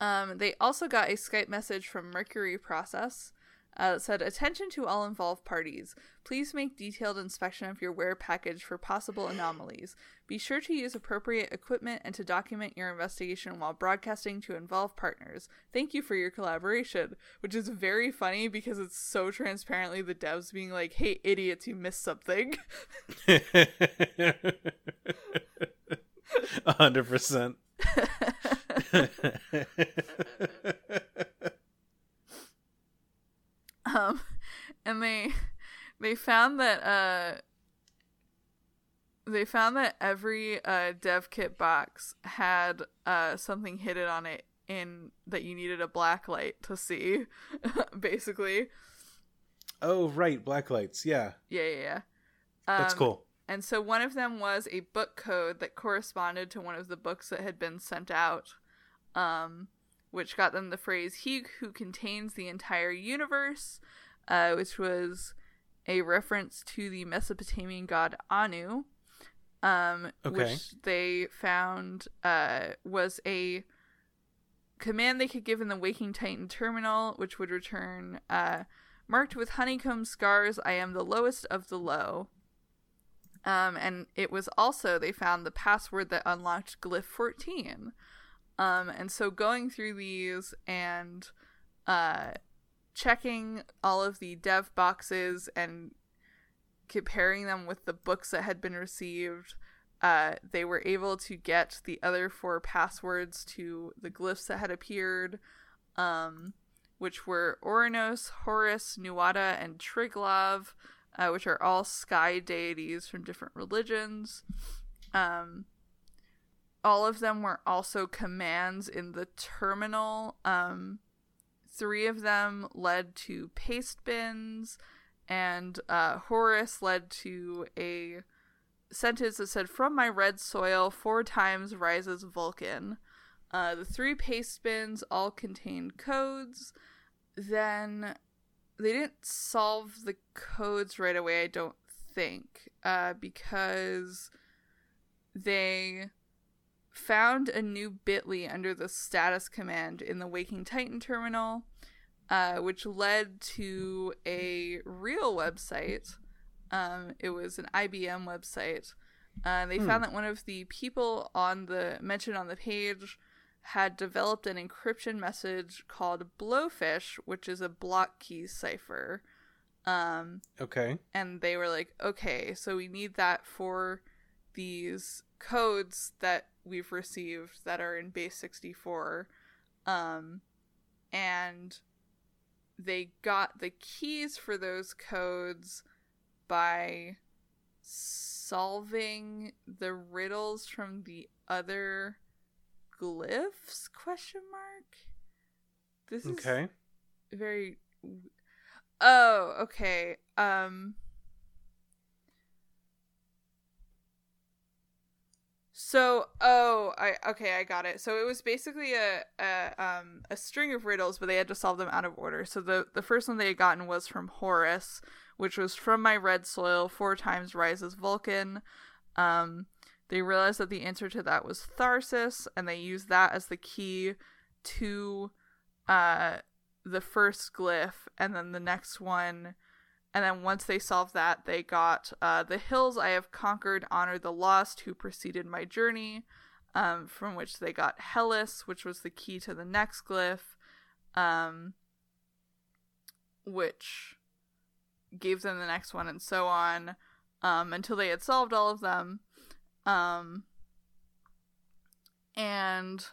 Um, they also got a Skype message from Mercury Process uh, said, Attention to all involved parties. Please make detailed inspection of your Ware package for possible anomalies. Be sure to use appropriate equipment and to document your investigation while broadcasting to involved partners. Thank you for your collaboration. Which is very funny because it's so transparently the devs being like, hey, idiots, you missed something. [laughs] Hundred percent. [laughs] [laughs] um and they they found that uh they found that every uh dev kit box had uh something hidden on it in that you needed a black light to see [laughs] basically Oh right, black lights. Yeah, yeah yeah yeah that's Um, cool. and so one of them was a book code that corresponded to one of the books that had been sent out, um, which got them the phrase "He who contains the entire universe," uh, which was a reference to the Mesopotamian god Anu, um, Okay. which they found uh, was a command they could give in the Waking Titan terminal, which would return uh, marked with honeycomb scars. I am the lowest of the low. Um, and it was also they found the password that unlocked glyph 14 um, and so going through these and uh, checking all of the dev boxes and comparing them with the books that had been received uh, they were able to get the other four passwords to the glyphs that had appeared um, which were Ouranos, Horus, Nuada, and Triglav uh, which are all sky deities from different religions. Um, all of them were also commands in the terminal. Um, three of them led to paste bins, and uh, Horus led to a sentence that said, From my red soil, four times rises Vulcan. Uh, the three paste bins all contained codes. Then they didn't solve the codes right away, I don't think, uh, because they found a new bit.ly under the status command in the Waking Titan terminal, uh, which led to a real website. Um, it was an IBM website. Uh, they found that one of the people on the mentioned on the page had developed an encryption message called Blowfish, which is a block key cipher. Um, Okay. and they were like, okay, so we need that for these codes that we've received that are in base 64. Um, and they got the keys for those codes by solving the riddles from the other glyphs question mark this is Okay. very oh okay um so oh i okay i got it so it was basically a, a um a string of riddles but they had to solve them out of order so the the first one they had gotten was from horus which was from my red soil four times rises vulcan Um, they realized that the answer to that was Tharsis, and they used that as the key to uh, the first glyph, and then the next one. And then once they solved that, they got uh, the hills I have conquered, honor the lost who preceded my journey, um, from which they got Hellas, which was the key to the next glyph, um, which gave them the next one, and so on, um, until they had solved all of them. Um, and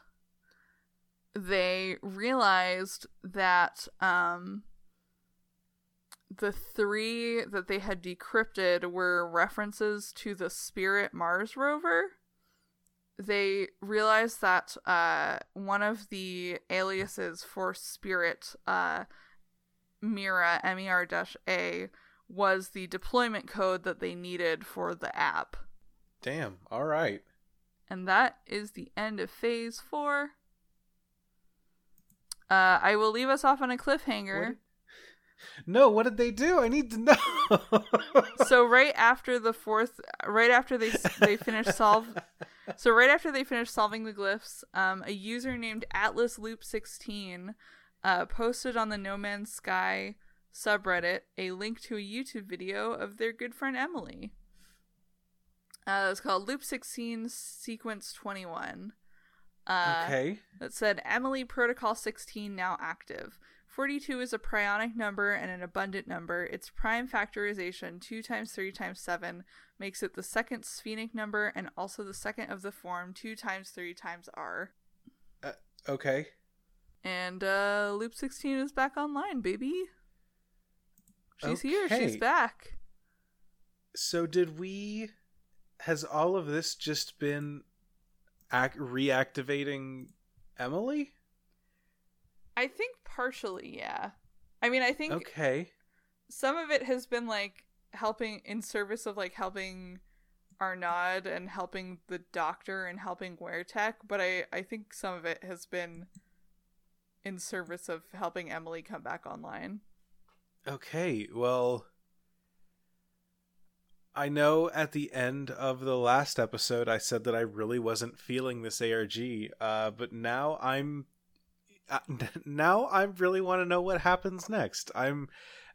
they realized that um, the three that they had decrypted were references to the Spirit Mars rover. They realized that uh, one of the aliases for Spirit, uh, Mira, M E R A, was the deployment code that they needed for the app. Damn. All right. And that is the end of phase four. Uh, I will leave us off on a cliffhanger. What- No, what did they do? I need to know. [laughs] so right after the fourth, right after they they finished solve, so right after they finished solving the glyphs, um, a user named Atlas Loop sixteen, uh, posted on the No Man's Sky subreddit a link to a YouTube video of their good friend Emily. Uh, it's called Loop sixteen Sequence twenty one. Uh, okay. that said Emily Protocol 16 now active. 42 is a pronic number and an abundant number. Its prime factorization, 2 times 3 times 7, makes it the second sphenic number and also the second of the form 2 times 3 times r. Okay. And uh, Loop 16 is back online, baby. She's here. She's back. So did we has all of this just been ac- reactivating Emily? I think partially, yeah. I mean, I think Okay. some of it has been like helping in service of like helping Arnaud and helping the doctor and helping Ware Tech, but I I think some of it has been in service of helping Emily come back online. Okay. Well, I know at the end of the last episode I said that I really wasn't feeling this ARG, uh, but now I'm uh, [laughs] now I really want to know what happens next. I'm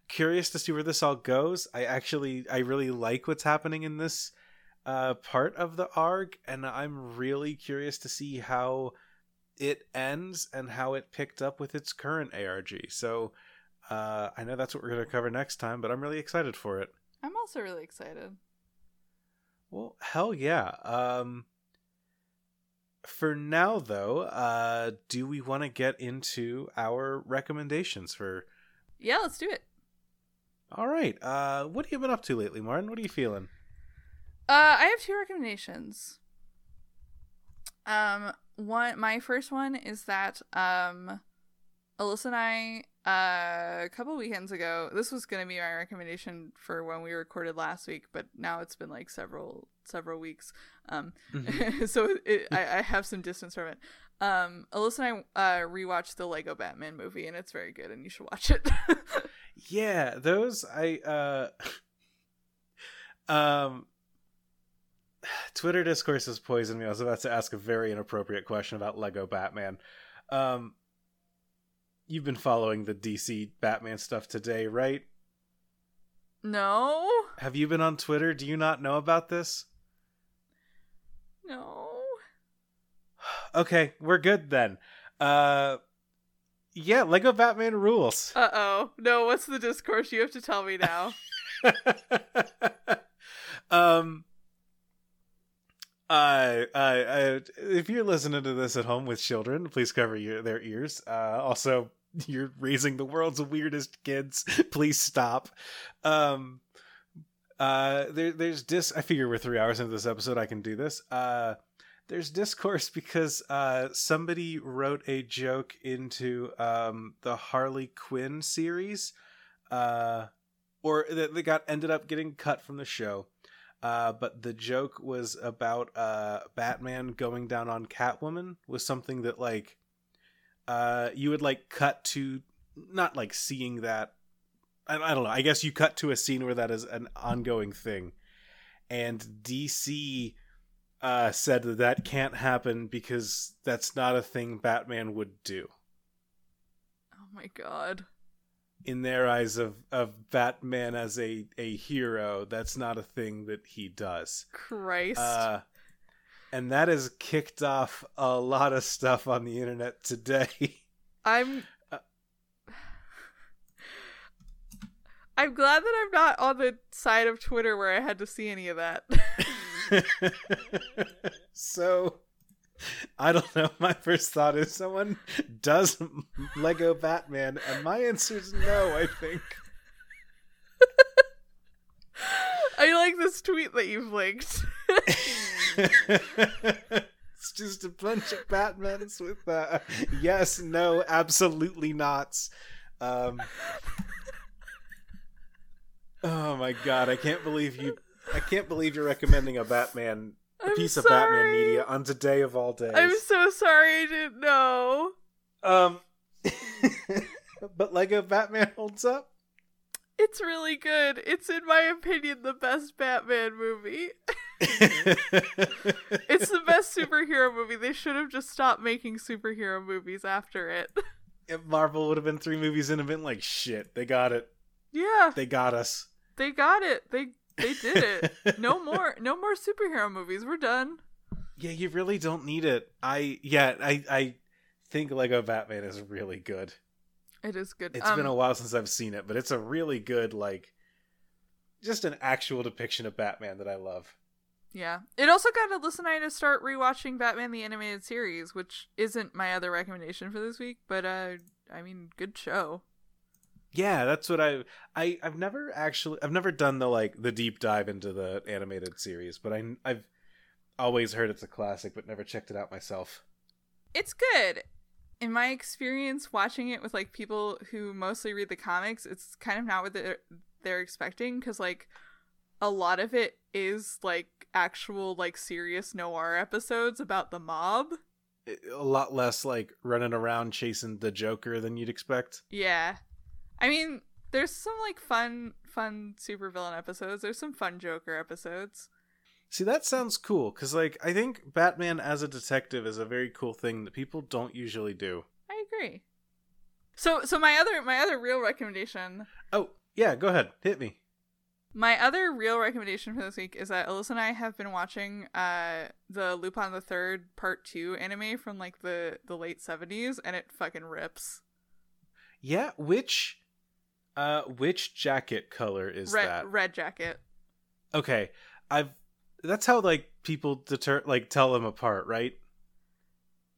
curious to see where this all goes. I actually I really like what's happening in this uh, part of the arc, and I'm really curious to see how it ends and how it picked up with its current ARG. So uh, I know that's what we're going to cover next time, but I'm really excited for it. I'm also really excited. Well, hell yeah. Um, for now, though, uh, do we want to get into our recommendations for? Yeah, let's do it. All right. Uh, what have you been up to lately, Martin? What are you feeling? Uh, I have two recommendations. Um, one, my first one is that um, Alyssa and I, uh, a couple weekends ago, this was gonna be my recommendation for when we recorded last week, but now it's been like several several weeks. Um, [laughs] so it, I, I have some distance from it. Um, Alyssa and I uh, rewatched the Lego Batman movie, and it's very good, and you should watch it. [laughs] Yeah, those I uh [laughs] um [sighs] Twitter discourse has poisoned me. I was about to ask a very inappropriate question about Lego Batman. Um you've been following the DC Batman stuff today, right? no, Have you been on Twitter? Do you not know about this? no. Okay, we're good then. Uh yeah, Lego Batman rules. Uh oh. No, what's the discourse? You have to tell me now. [laughs] um uh, uh, uh, if you're listening to this at home with children, please cover your their ears. Uh, also, [laughs] you're raising the world's weirdest kids. [laughs] please stop. Um, uh, there, there's dis. I figure we're three hours into this episode. I can do this. Uh, there's discourse because uh, somebody wrote a joke into um, the Harley Quinn series, uh, or that they got ended up getting cut from the show. Uh, but the joke was about uh, Batman going down on Catwoman was something that like uh, you would like cut to not like seeing that. I, I don't know. I guess you cut to a scene where that is an ongoing thing, and DC uh, said that that can't happen because that's not a thing Batman would do. Oh my god. In their eyes of, of Batman as a, a hero, that's not a thing that he does. Christ. Uh, and that has kicked off a lot of stuff on the internet today. [laughs] I'm uh, I'm glad that I'm not on the side of Twitter where I had to see any of that. [laughs] so I don't know. [laughs] My first thought is someone does Lego Batman, and my answer is no, I think. I like this tweet that you've linked. [laughs] it's just a bunch of Batmans with uh, yes, no, absolutely nots. Um, oh my god, I can't believe you I can't believe you're recommending a Batman a I'm piece of Batman media on today of all days. I'm so sorry I didn't know. Um [laughs] but Lego Batman holds up. It's really good. It's in my opinion the best Batman movie. [laughs] It's the best superhero movie. They should have just stopped making superhero movies after it. if Marvel would have been three movies in and been like, shit, they got it. Yeah, They got us. they got it. They they did it. [laughs] No more no more superhero movies. We're done. Yeah, you really don't need it. I yeah, I I think Lego Batman is really good. It is good. It's Um, been a while since I've seen it, but it's a really good like just an actual depiction of Batman that I love. Yeah. It also got Alyssa and I to start rewatching Batman the Animated Series, which isn't my other recommendation for this week, but uh I mean, good show. Yeah, that's what I I I've never actually I've never done the like the deep dive into the animated series, but I I've always heard it's a classic but never checked it out myself. It's good. In my experience watching it with like people who mostly read the comics, it's kind of not what they're, they're expecting cuz like a lot of it is like actual like serious noir episodes about the mob. A lot less like running around chasing the Joker than you'd expect. Yeah. I mean, there's some like fun fun supervillain episodes. There's some fun Joker episodes. See, that sounds cool because, like, I think Batman as a detective is a very cool thing that people don't usually do. I agree. So so my other my other real recommendation Oh, yeah, go ahead, hit me. my other real recommendation for this week is that Alyssa and I have been watching uh the Lupin the Third Part Two anime from like the the late seventies and it fucking rips. Yeah, which, uh, which jacket color is red that? red jacket. Okay, I've. That's how like people deter like tell them apart, right?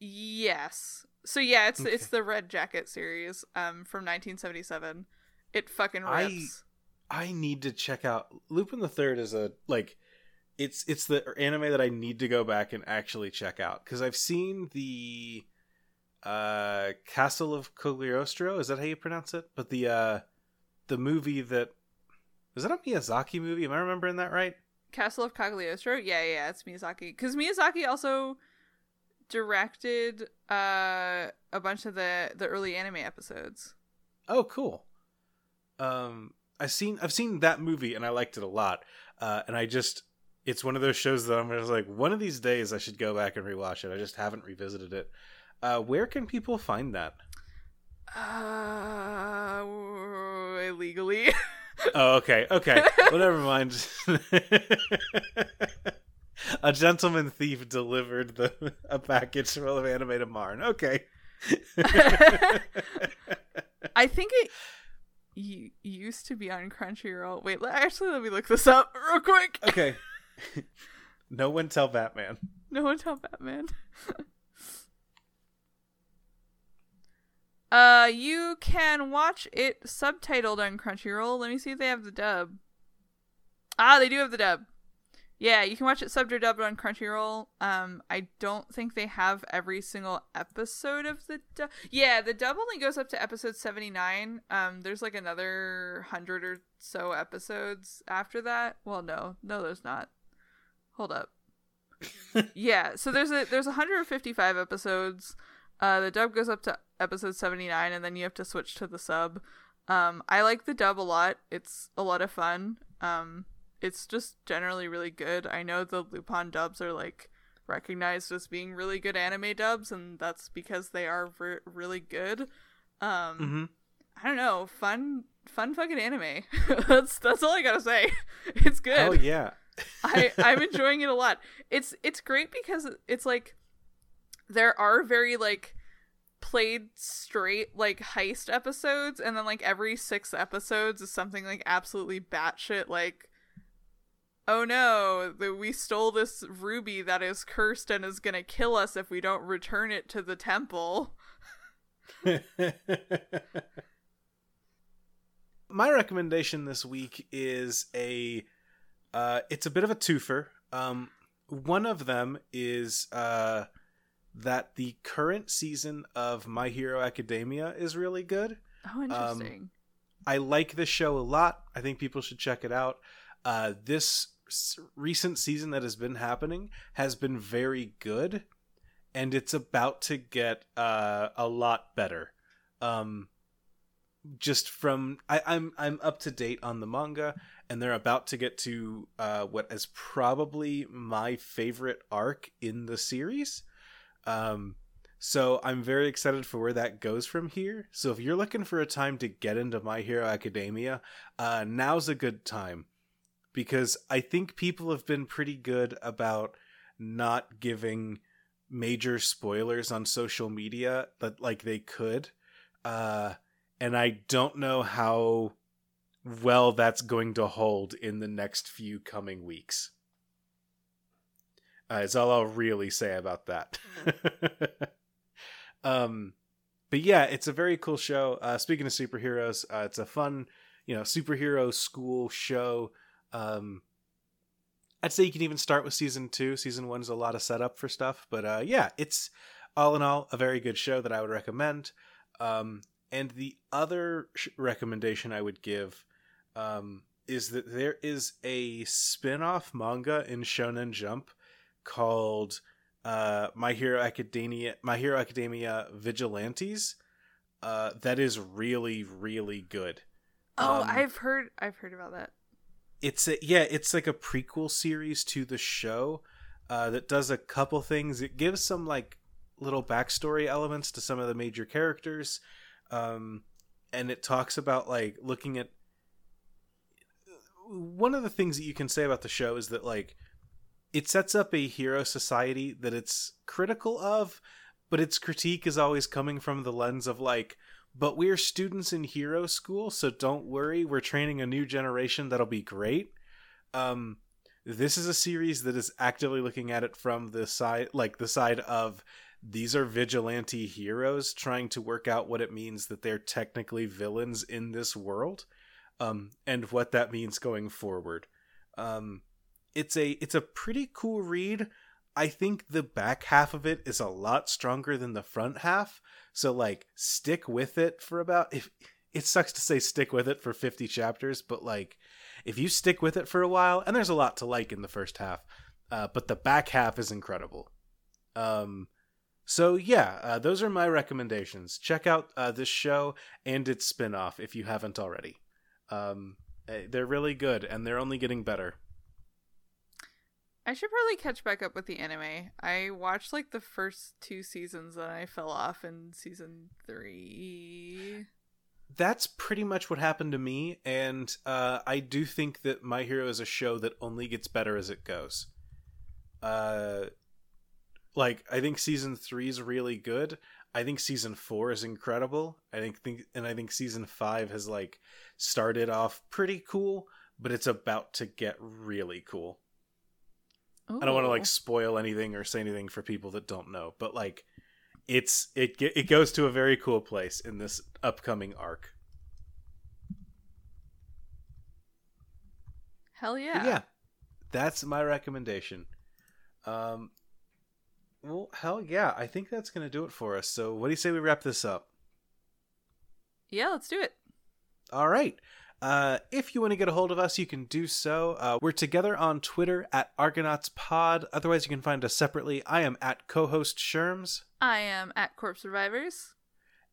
Yes. So yeah, it's it's the Red Jacket series um from 1977. It fucking I- rips. I need to check out Lupin the Third is a like it's it's the anime that I need to go back and actually check out because I've seen the uh Castle of Cagliostro is that how you pronounce it? But the uh the movie that was that a Miyazaki movie? Am I remembering that right? Castle of Cagliostro. Yeah, yeah, it's Miyazaki. Because Miyazaki also directed uh a bunch of the the early anime episodes. Oh, cool. Um, I've seen I've seen that movie and I liked it a lot. Uh, and I just it's one of those shows that I'm just like one of these days I should go back and rewatch it. I just haven't revisited it. Uh, where can people find that? Uh, illegally. [laughs] Oh, okay, okay. well, never mind. [laughs] a gentleman thief delivered the a package full of animated Marn. Okay. [laughs] I think it y- used to be on Crunchyroll. Wait, actually, let me look this up real quick. okay. [laughs] no one tell Batman. No one tell Batman. Uh, you can watch it subtitled on Crunchyroll. Let me see if they have the dub. Ah, they do have the dub. Yeah, you can watch it subbed or dubbed on Crunchyroll. Um, I don't think they have every single episode of the dub. Yeah, the dub only goes up to episode seventy nine. Um, there's like another hundred or so episodes after that. Well, no, no, there's not. Hold up. [laughs] yeah, so there's a there's 155 episodes. Uh, the dub goes up to episode 79, and then you have to switch to the sub. Um, I like the dub a lot. It's a lot of fun. Um, it's just generally really good. I know the Lupin dubs are like recognized as being really good anime dubs, and that's because they are re- really good. Um, Mm-hmm. I don't know, fun, fun fucking anime. [laughs] that's that's all I gotta say. [laughs] It's good. Oh yeah. [laughs] I I'm enjoying it a lot. It's it's great because it's like there are very like played straight like heist episodes, and then like every six episodes is something like absolutely batshit like. Oh no, that we stole this ruby that is cursed and is gonna kill us if we don't return it to the temple. [laughs] My recommendation this week is a uh it's a bit of a twofer. Um one of them is uh that the current season of My Hero Academia is really good. Oh, interesting. I like this show a lot. I think people should check it out. Uh, this recent season that has been happening has been very good, and it's about to get uh, a lot better. Um, just from I, I'm I'm up to date on the manga, and they're about to get to uh, what is probably my favorite arc in the series. Um, so I'm very excited for where that goes from here. So if you're looking for a time to get into My Hero Academia, uh, now's a good time because I think people have been pretty good about not giving major spoilers on social media that like they could. Uh, and I don't know how well that's going to hold in the next few coming weeks. Uh, is all I'll really say about that. [laughs] um, but yeah, it's a very cool show. Uh, speaking of superheroes, uh, it's a fun, you know, superhero school show. Um, I'd say you can even start with season two. Season one's a lot of setup for stuff, but uh, yeah, it's all in all a very good show that I would recommend. Um, and the other sh- recommendation I would give um, is that there is a spin-off manga in Shonen Jump called uh, My Hero Academia My Hero Academia Vigilantes uh, that is really really good. oh, um, I've heard I've heard about that. It's a, yeah, it's like a prequel series to the show uh, that does a couple things. It gives some like little backstory elements to some of the major characters, um, and it talks about like looking at one of the things that you can say about the show is that like it sets up a hero society that it's critical of, but its critique is always coming from the lens of like, but we're students in hero school, so don't worry, we're training a new generation that'll be great. Um, this is a series that is actively looking at it from the side, like the side of these are vigilante heroes trying to work out what it means that they're technically villains in this world, um, and what that means going forward. Um, it's a it's a pretty cool read. I think the back half of it is a lot stronger than the front half. So like stick with it for about if it sucks to say stick with it for 50 chapters, but like if you stick with it for a while and there's a lot to like in the first half, uh, but the back half is incredible. Um so yeah, uh, those are my recommendations. Check out uh, this show and its spin-off if you haven't already. Um, eh, they're really good and they're only getting better. I should probably catch back up with the anime. I watched like the first two seasons and I fell off in season three. that's pretty much what happened to me and uh, i do think that my hero is a show that only gets better as it goes uh, like i think season three is really good i think season four is incredible i think, think and i think season five has like started off pretty cool but it's about to get really cool i don't want to like spoil anything or say anything for people that don't know but like it's it it goes to a very cool place in this upcoming arc Hell But yeah. yeah, that's my recommendation. Um, well, hell yeah, I think that's gonna do it for us. So, what do you say we wrap this up? Yeah, let's do it. All right. Uh, if you want to get a hold of us, you can do so. Uh, we're together on Twitter at Argonauts Pod. Otherwise, you can find us separately. I am at co-host Sherms. I am at Corpse Survivors.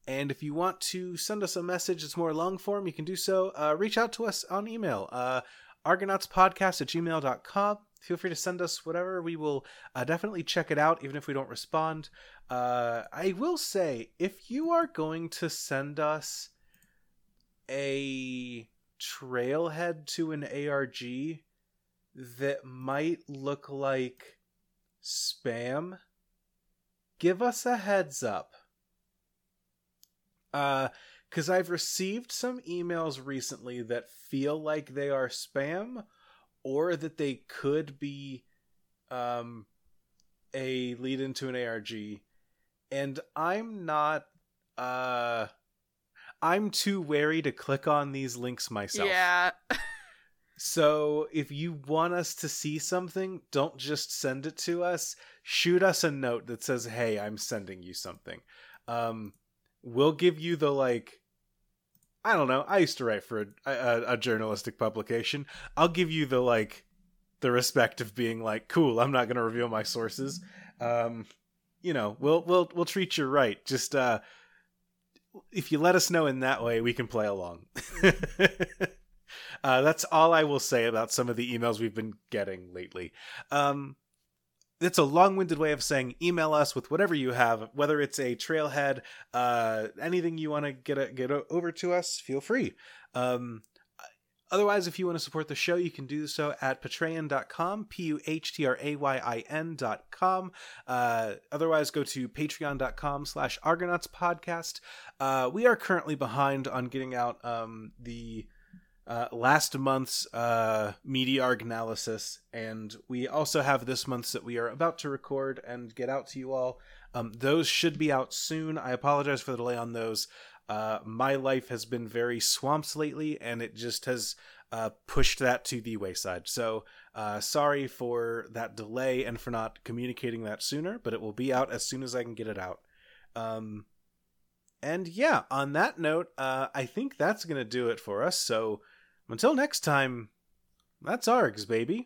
And if you want to send us a message that's more long form, you can do so. Uh, reach out to us on email. Uh, argonautspodcast at gmail.com. Feel free to send us whatever. We will uh, definitely check it out, even if we don't respond. Uh, I will say, if you are going to send us a trailhead to an ARG that might look like spam, give us a heads up. Uh, because I've received some emails recently that feel like they are spam or that they could be um, a lead into an ARG. And I'm not. Uh, I'm too wary to click on these links myself. Yeah. [laughs] So if you want us to see something, don't just send it to us. Shoot us a note that says, "Hey, I'm sending you something." Um, we'll give you the like. I don't know. I used to write for a, a, a journalistic publication. I'll give you the like, the respect of being like, "Cool, I'm not going to reveal my sources." Um, you know, we'll we'll we'll treat you right. Just uh, if you let us know in that way, we can play along. [laughs] Uh, that's all I will say about some of the emails we've been getting lately. Um, it's a long-winded way of saying email us with whatever you have, whether it's a trailhead, uh, anything you want to get a, get a, over to us. Feel free. Um, otherwise, if you want to support the show, you can do so at patreon.com, p-u-h-t-r-a-y-i-n dot com. Uh, otherwise, go to patreon.com slash argonauts podcast. Uh, we are currently behind on getting out um, the uh, last month's uh, media arc analysis, and we also have this month's that we are about to record and get out to you all. Um, those should be out soon. I apologize for the delay on those. Uh, my life has been very swamps lately, and it just has uh, pushed that to the wayside. So uh, sorry for that delay and for not communicating that sooner, but it will be out as soon as I can get it out. Um, and yeah, on that note, uh, I think that's going to do it for us. So until next time, that's ARGs, baby.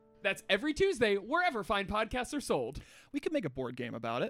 That's every Tuesday, wherever fine podcasts are sold. We could make a board game about it.